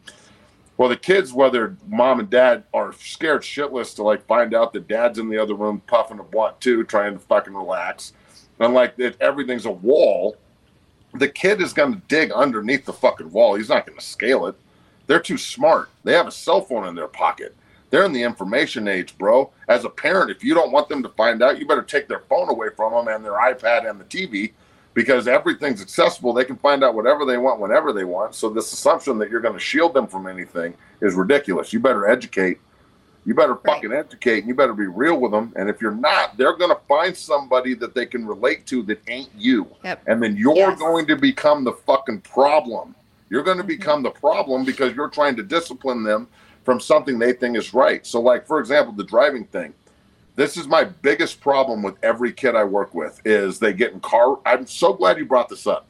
[SPEAKER 9] Well, the kids, whether mom and dad are scared shitless to like find out that dad's in the other room puffing a blunt too, trying to fucking relax, and like that everything's a wall. The kid is going to dig underneath the fucking wall. He's not going to scale it. They're too smart. They have a cell phone in their pocket. They're in the information age, bro. As a parent, if you don't want them to find out, you better take their phone away from them and their iPad and the TV because everything's accessible. They can find out whatever they want whenever they want. So this assumption that you're going to shield them from anything is ridiculous. You better educate. You better fucking educate and you better be real with them. And if you're not, they're going to find somebody that they can relate to that ain't you.
[SPEAKER 7] Yep.
[SPEAKER 9] And then you're
[SPEAKER 7] Yes.
[SPEAKER 9] going to become the fucking problem. You're going to mm-hmm. become the problem because you're trying to discipline them from something they think is right. So, like for example, the driving thing. This is my biggest problem with every kid I work with is they get in car. I'm so glad you brought this up.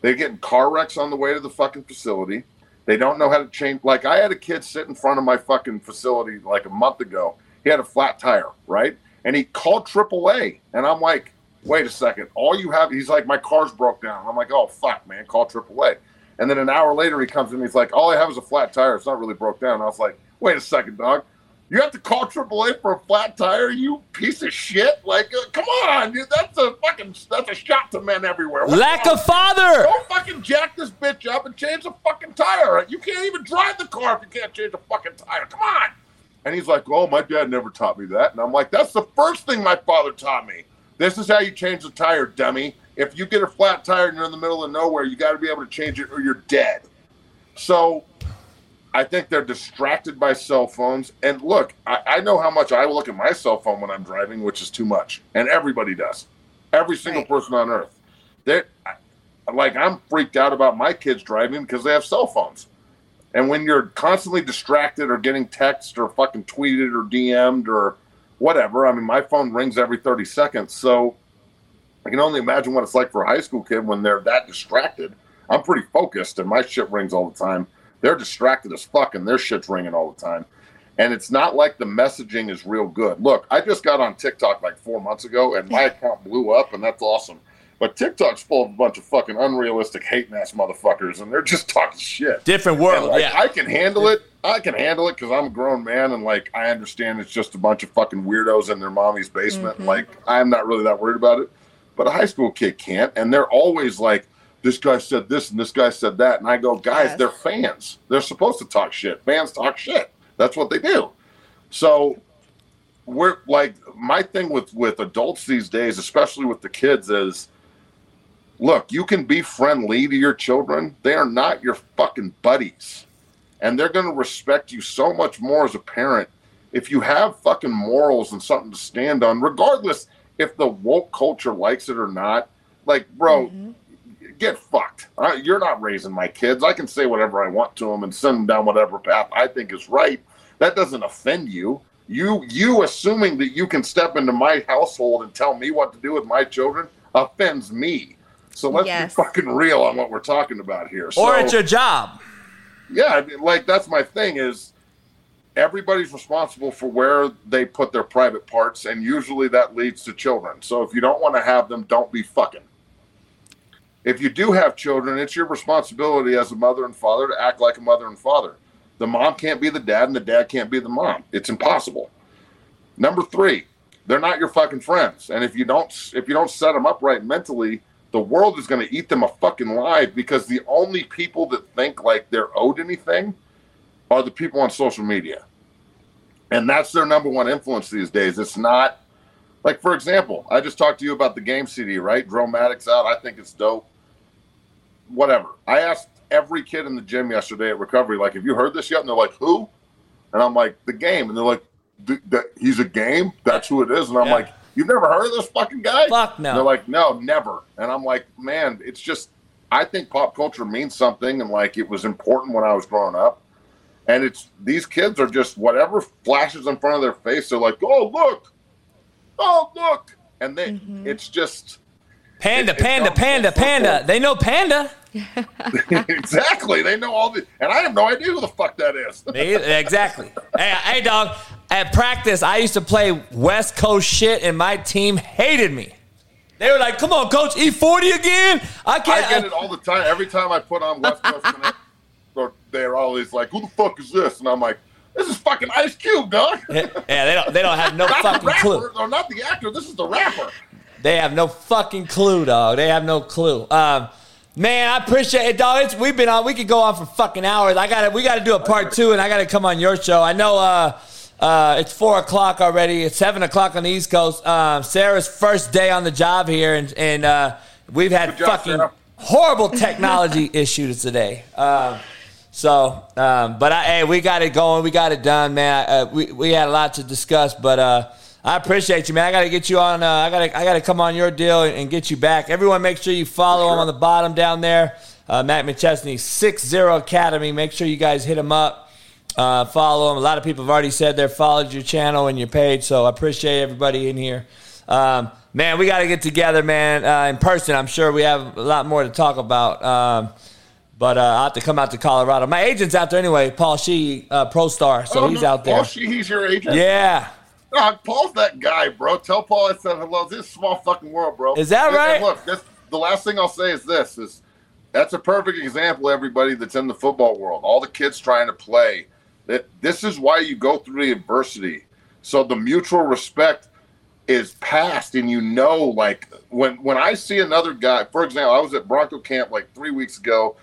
[SPEAKER 9] They get in car wrecks on the way to the fucking facility. They don't know how to change. Like I had a kid sit in front of my fucking facility like a month ago. He had a flat tire, right? And he called AAA, and I'm like, wait a second. All you have, he's like, my car's broke down. I'm like, oh fuck, man, call AAA. And then an hour later, he comes in. and He's like, all I have is a flat tire. It's not really broke down. I was like, wait a second, dog. You have to call AAA for a flat tire, you piece of shit. Like, uh, come on, dude. That's a fucking that's a shot to men everywhere. What's
[SPEAKER 2] Lack of father.
[SPEAKER 9] Don't fucking jack this bitch up and change the fucking tire. You can't even drive the car if you can't change the fucking tire. Come on. And he's like, "Oh, my dad never taught me that." And I'm like, "That's the first thing my father taught me. This is how you change the tire, dummy. If you get a flat tire and you're in the middle of nowhere, you got to be able to change it or you're dead." So I think they're distracted by cell phones. And look, I, I know how much I look at my cell phone when I'm driving, which is too much. And everybody does. Every single person on earth. They like I'm freaked out about my kids driving because they have cell phones. And when you're constantly distracted or getting text or fucking tweeted or DM'd or whatever, I mean, my phone rings every 30 seconds. So I can only imagine what it's like for a high school kid when they're that distracted. I'm pretty focused and my shit rings all the time. They're distracted as fuck and their shit's ringing all the time. And it's not like the messaging is real good. Look, I just got on TikTok like four months ago and my account blew up and that's awesome. But TikTok's full of a bunch of fucking unrealistic hating ass motherfuckers and they're just talking shit.
[SPEAKER 2] Different world,
[SPEAKER 9] like,
[SPEAKER 2] yeah.
[SPEAKER 9] I can handle it. I can handle it because I'm a grown man and like I understand it's just a bunch of fucking weirdos in their mommy's basement. Mm-hmm. Like I'm not really that worried about it. But a high school kid can't, and they're always like, "This guy said this and this guy said that," and I go, "Guys,
[SPEAKER 7] Yes.
[SPEAKER 9] they're fans. They're supposed to talk shit. Fans talk shit. That's what they do." So we're like my thing with with adults these days, especially with the kids, is look, you can be friendly to your children. They are not your fucking buddies. And they're going to respect you so much more as a parent if you have fucking morals and something to stand on, regardless if the woke culture likes it or not. Like, bro, mm-hmm. Get fucked. Uh, you're not raising my kids. I can say whatever I want to them and send them down whatever path I think is right. That doesn't offend you. You you assuming that you can step into my household and tell me what to do with my children, offends me. So let's
[SPEAKER 7] Yes.
[SPEAKER 9] be fucking real on what we're talking about here.
[SPEAKER 2] Or
[SPEAKER 9] So-
[SPEAKER 2] it's your job.
[SPEAKER 9] yeah, I mean, like that's my thing is everybody's responsible for where they put their private parts, and usually that leads to children. So if you don't want to have them, don't be fucking. If you do have children, it's your responsibility as a mother and father to act like a mother and father. The mom can't be the dad, and the dad can't be the mom. It's impossible. Number three, they're not your fucking friends, and if you don't, if you don't set them up right mentally, the world is going to eat them a fucking alive because the only people that think like they're owed anything are the people on social media. And that's their number one influence these days. It's not like, for example, I just talked to you about the game CD, right? Drillmatic's out. I think it's dope. Whatever. I asked every kid in the gym yesterday at recovery, like, have you heard this yet? And they're like, who? And I'm like, the game. And they're like, "Th- that he's a game? That's who it is. And I'm
[SPEAKER 2] Yeah.
[SPEAKER 9] like, you've never heard of this fucking guy?
[SPEAKER 2] Fuck no.
[SPEAKER 9] And they're like, no, never. And I'm like, man, it's just, I think pop culture means something. And like, it was important when I was growing up. And it's, these kids are just, whatever flashes in front of their face, they're like, oh, look. Oh, look. And they, mm-hmm. it's just,
[SPEAKER 2] Panda,
[SPEAKER 9] It- it
[SPEAKER 2] panda,
[SPEAKER 9] comes
[SPEAKER 2] panda, panda. They know panda.
[SPEAKER 9] exactly. They know all the, and I have no idea who the fuck that is.
[SPEAKER 2] Me either. exactly. Hey, hey, dog. At practice, I used to play West Coast shit, and my team hated me. They were like, "Come on, coach, E40 again." I
[SPEAKER 9] I
[SPEAKER 2] can't.
[SPEAKER 9] I get it all the time. Every time I put on West Coast they're- they're always like, "Who the fuck is this?" And I'm like, "This is fucking Ice Cube, dog."
[SPEAKER 2] yeah, they don't. They don't have no
[SPEAKER 9] not
[SPEAKER 2] fucking
[SPEAKER 9] the rapper,
[SPEAKER 2] clue.
[SPEAKER 9] or not the actor. This is the rapper.
[SPEAKER 2] They have no fucking clue, dog. They have no clue. Um, man, I appreciate it, dog. It's, we've been on. We could go on for fucking hours. I got to We got to do a part two, and I got to come on your show. I know. Uh, uh, it's four o'clock already. It's seven o'clock on the East Coast. Um, Sarah's first day on the job here, and and uh, we've had
[SPEAKER 9] job,
[SPEAKER 2] fucking
[SPEAKER 9] Sarah.
[SPEAKER 2] horrible technology issues today. Um, so, um, but I, hey, we got it going. We got it done, man. Uh, we we had a lot to discuss, but uh, I appreciate you, man. I got to get you on. Uh, I got to I got to come on your deal and, and get you back. Everyone, make sure you follow him on the bottom down there. Uh, Matt McChesney, Six Zero Academy. Make sure you guys hit him up. Uh, follow him. A lot of people have already said they followed your channel and your page, so I appreciate everybody in here. Um, man, we got to get together, man, uh, in person. I'm sure we have a lot more to talk about. Um, but uh, I'll have to come out to Colorado. My agent's out there anyway, Paul Shee, uh, Pro Star, so
[SPEAKER 9] Oh,
[SPEAKER 2] he's
[SPEAKER 9] no,
[SPEAKER 2] out there.
[SPEAKER 9] Paul Sheehy's your agent.
[SPEAKER 2] Yeah.
[SPEAKER 9] Paul's that guy, bro. Tell Paul I said hello. This is a small fucking world, bro.
[SPEAKER 2] Is that
[SPEAKER 9] And-
[SPEAKER 2] right?
[SPEAKER 9] And look, this, the last thing I'll say is this: is that's a perfect example. Everybody that's in the football world, all the kids trying to play. That this is why you go through the adversity. So the mutual respect is past, and you know, like when when I see another guy. For example, I was at Bronco camp like three weeks ago,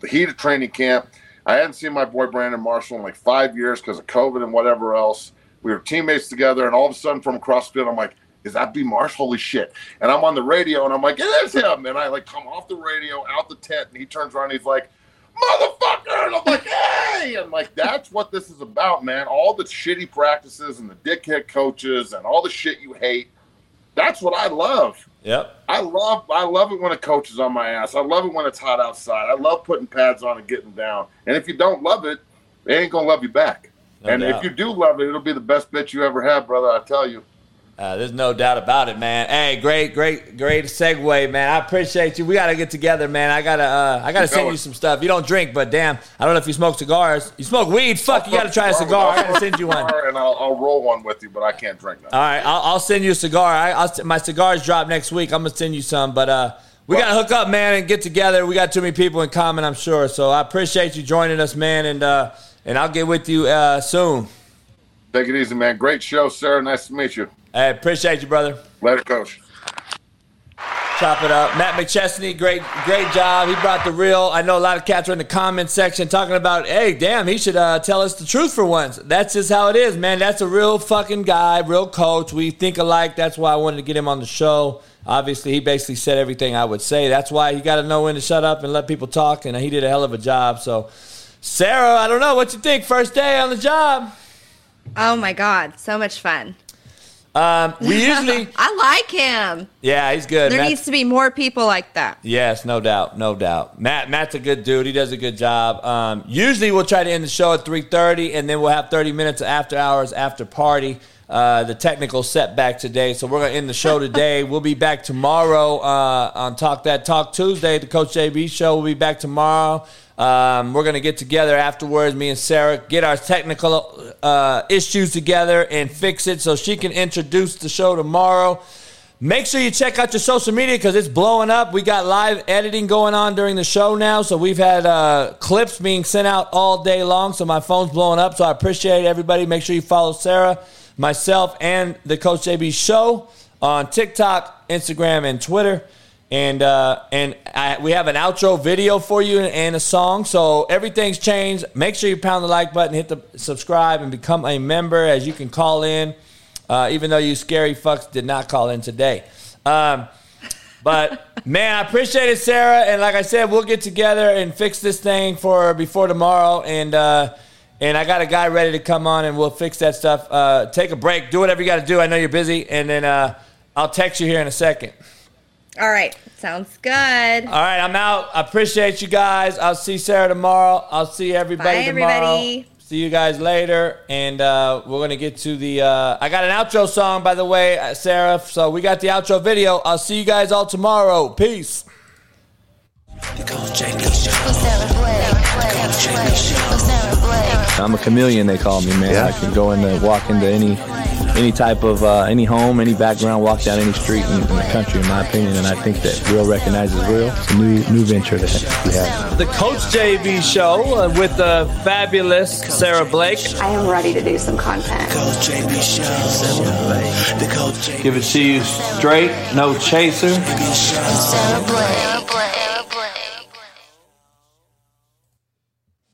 [SPEAKER 9] the heat of training camp. I hadn't seen my boy Brandon Marshall in like five years because of COVID and whatever else. We were teammates together, and all of a sudden from across the field, I'm like, "Is that B Marsh? Holy shit!" And I'm on the radio, and I'm like, "It is him!" And I like come off the radio, out the tent, and he turns around, he's like, "Motherfucker!" And I'm like, "Hey!" And like that's what this is about, man. All the shitty practices and the dickhead coaches and all the shit you hate. That's what I love.
[SPEAKER 2] Yep.
[SPEAKER 9] I love I love it when a coach is on my ass. I love it when it's hot outside. I love putting pads on and getting down. And if you don't love it, they ain't gonna love you back.
[SPEAKER 2] No
[SPEAKER 9] and
[SPEAKER 2] doubt.
[SPEAKER 9] if you do love it, it'll be the best bitch you ever had, brother. I tell you.
[SPEAKER 2] Uh, there's no doubt about it, man. Hey, great, great, great segue, man. I appreciate you. We gotta get together, man. I gotta, uh, I gotta
[SPEAKER 9] Keep
[SPEAKER 2] send
[SPEAKER 9] going.
[SPEAKER 2] you some stuff. You don't drink, but damn, I don't know if you smoke cigars. You smoke weed? Fuck, you gotta try a cigar. I gotta send you one.
[SPEAKER 9] And I'll, I'll roll one with you, but I can't drink that.
[SPEAKER 2] All right, I'll, I'll send you a cigar. I, I'll, my cigars drop next week. I'm gonna send you some, but uh, we gotta hook up, man, and get together. We got too many people in common, I'm sure. So I appreciate you joining us, man, and uh, and I'll get with you uh, soon.
[SPEAKER 9] Take it easy, man. Great show, Sarah. Nice to meet you.
[SPEAKER 2] I appreciate you, brother.
[SPEAKER 9] Later, coach.
[SPEAKER 2] Chop it up. Matt McChesney, great, great job. He brought the real. I know a lot of cats are in the comment section talking about, hey, damn, he should uh, tell us the truth for once. That's just how it is, man. That's a real fucking guy, real coach. We think alike. That's why I wanted to get him on the show. Obviously, he basically said everything I would say. That's why you got to know when to shut up and let people talk, and he did a hell of a job. So, Sarah, I don't know what you think. First day on the job.
[SPEAKER 7] Oh my God, so much fun.
[SPEAKER 2] Um, we usually,
[SPEAKER 7] I like him.
[SPEAKER 2] yeah, he's good.
[SPEAKER 7] There
[SPEAKER 2] Matt's-
[SPEAKER 7] needs to be more people like that.
[SPEAKER 2] Yes, no doubt, no doubt. Matt, Matt's a good dude. He does a good job. Um, usually, we'll try to end the show at three thirty, and then we'll have thirty minutes of after hours after party. Uh, the technical setback today. So we're going to end the show today. we'll be back tomorrow uh, on Talk That Talk Tuesday. The Coach JB show We'll be back tomorrow. Um, we're going to get together afterwards, me and Sarah, get our technical uh, issues together and fix it so she can introduce the show tomorrow. Make sure you check out your social media because it's blowing up. We got live editing going on during the show now. So we've had uh, clips being sent out all day long. So my phone's blowing up. So I appreciate everybody. Make sure you follow Sarah, myself, and the Coach JB show on TikTok, Instagram, and Twitter. And uh, and I, we have an outro video for you and a song. So everything's changed. Make sure you pound the like button, hit the subscribe, and become a member as you can call in uh, even though you scary fucks did not call in today. Um, but man, I appreciate it, Sarah. And like I said, we'll get together and fix this thing for before tomorrow. And uh, and I got a guy ready to come on, and we'll fix that stuff. Uh, take a break, do whatever you got to do. I know you're busy, and then uh, I'll text you here in a second.
[SPEAKER 7] All right. Sounds good.
[SPEAKER 2] All right, I'm out. I appreciate you guys. I'll see Sarah tomorrow. I'll see everybody
[SPEAKER 7] Bye,
[SPEAKER 2] tomorrow.
[SPEAKER 7] everybody.
[SPEAKER 2] See you guys later, and uh, we're gonna get to the. Uh, I got an outro song, by the way, uh, Sarah. So we got the outro video. I'll see you guys all tomorrow. Peace.
[SPEAKER 11] I'm a chameleon, they call me, man. I can go in and walk into any any type of uh, any home, any background, walk down any street in, in the country, in my opinion. And I think that real recognizes real. It's a new new venture that we have.
[SPEAKER 2] The Coach JB Show uh, with the fabulous Sarah Blake.
[SPEAKER 5] I am ready to do some content.
[SPEAKER 2] Give it to you straight, no chaser.
[SPEAKER 12] Sarah Blake.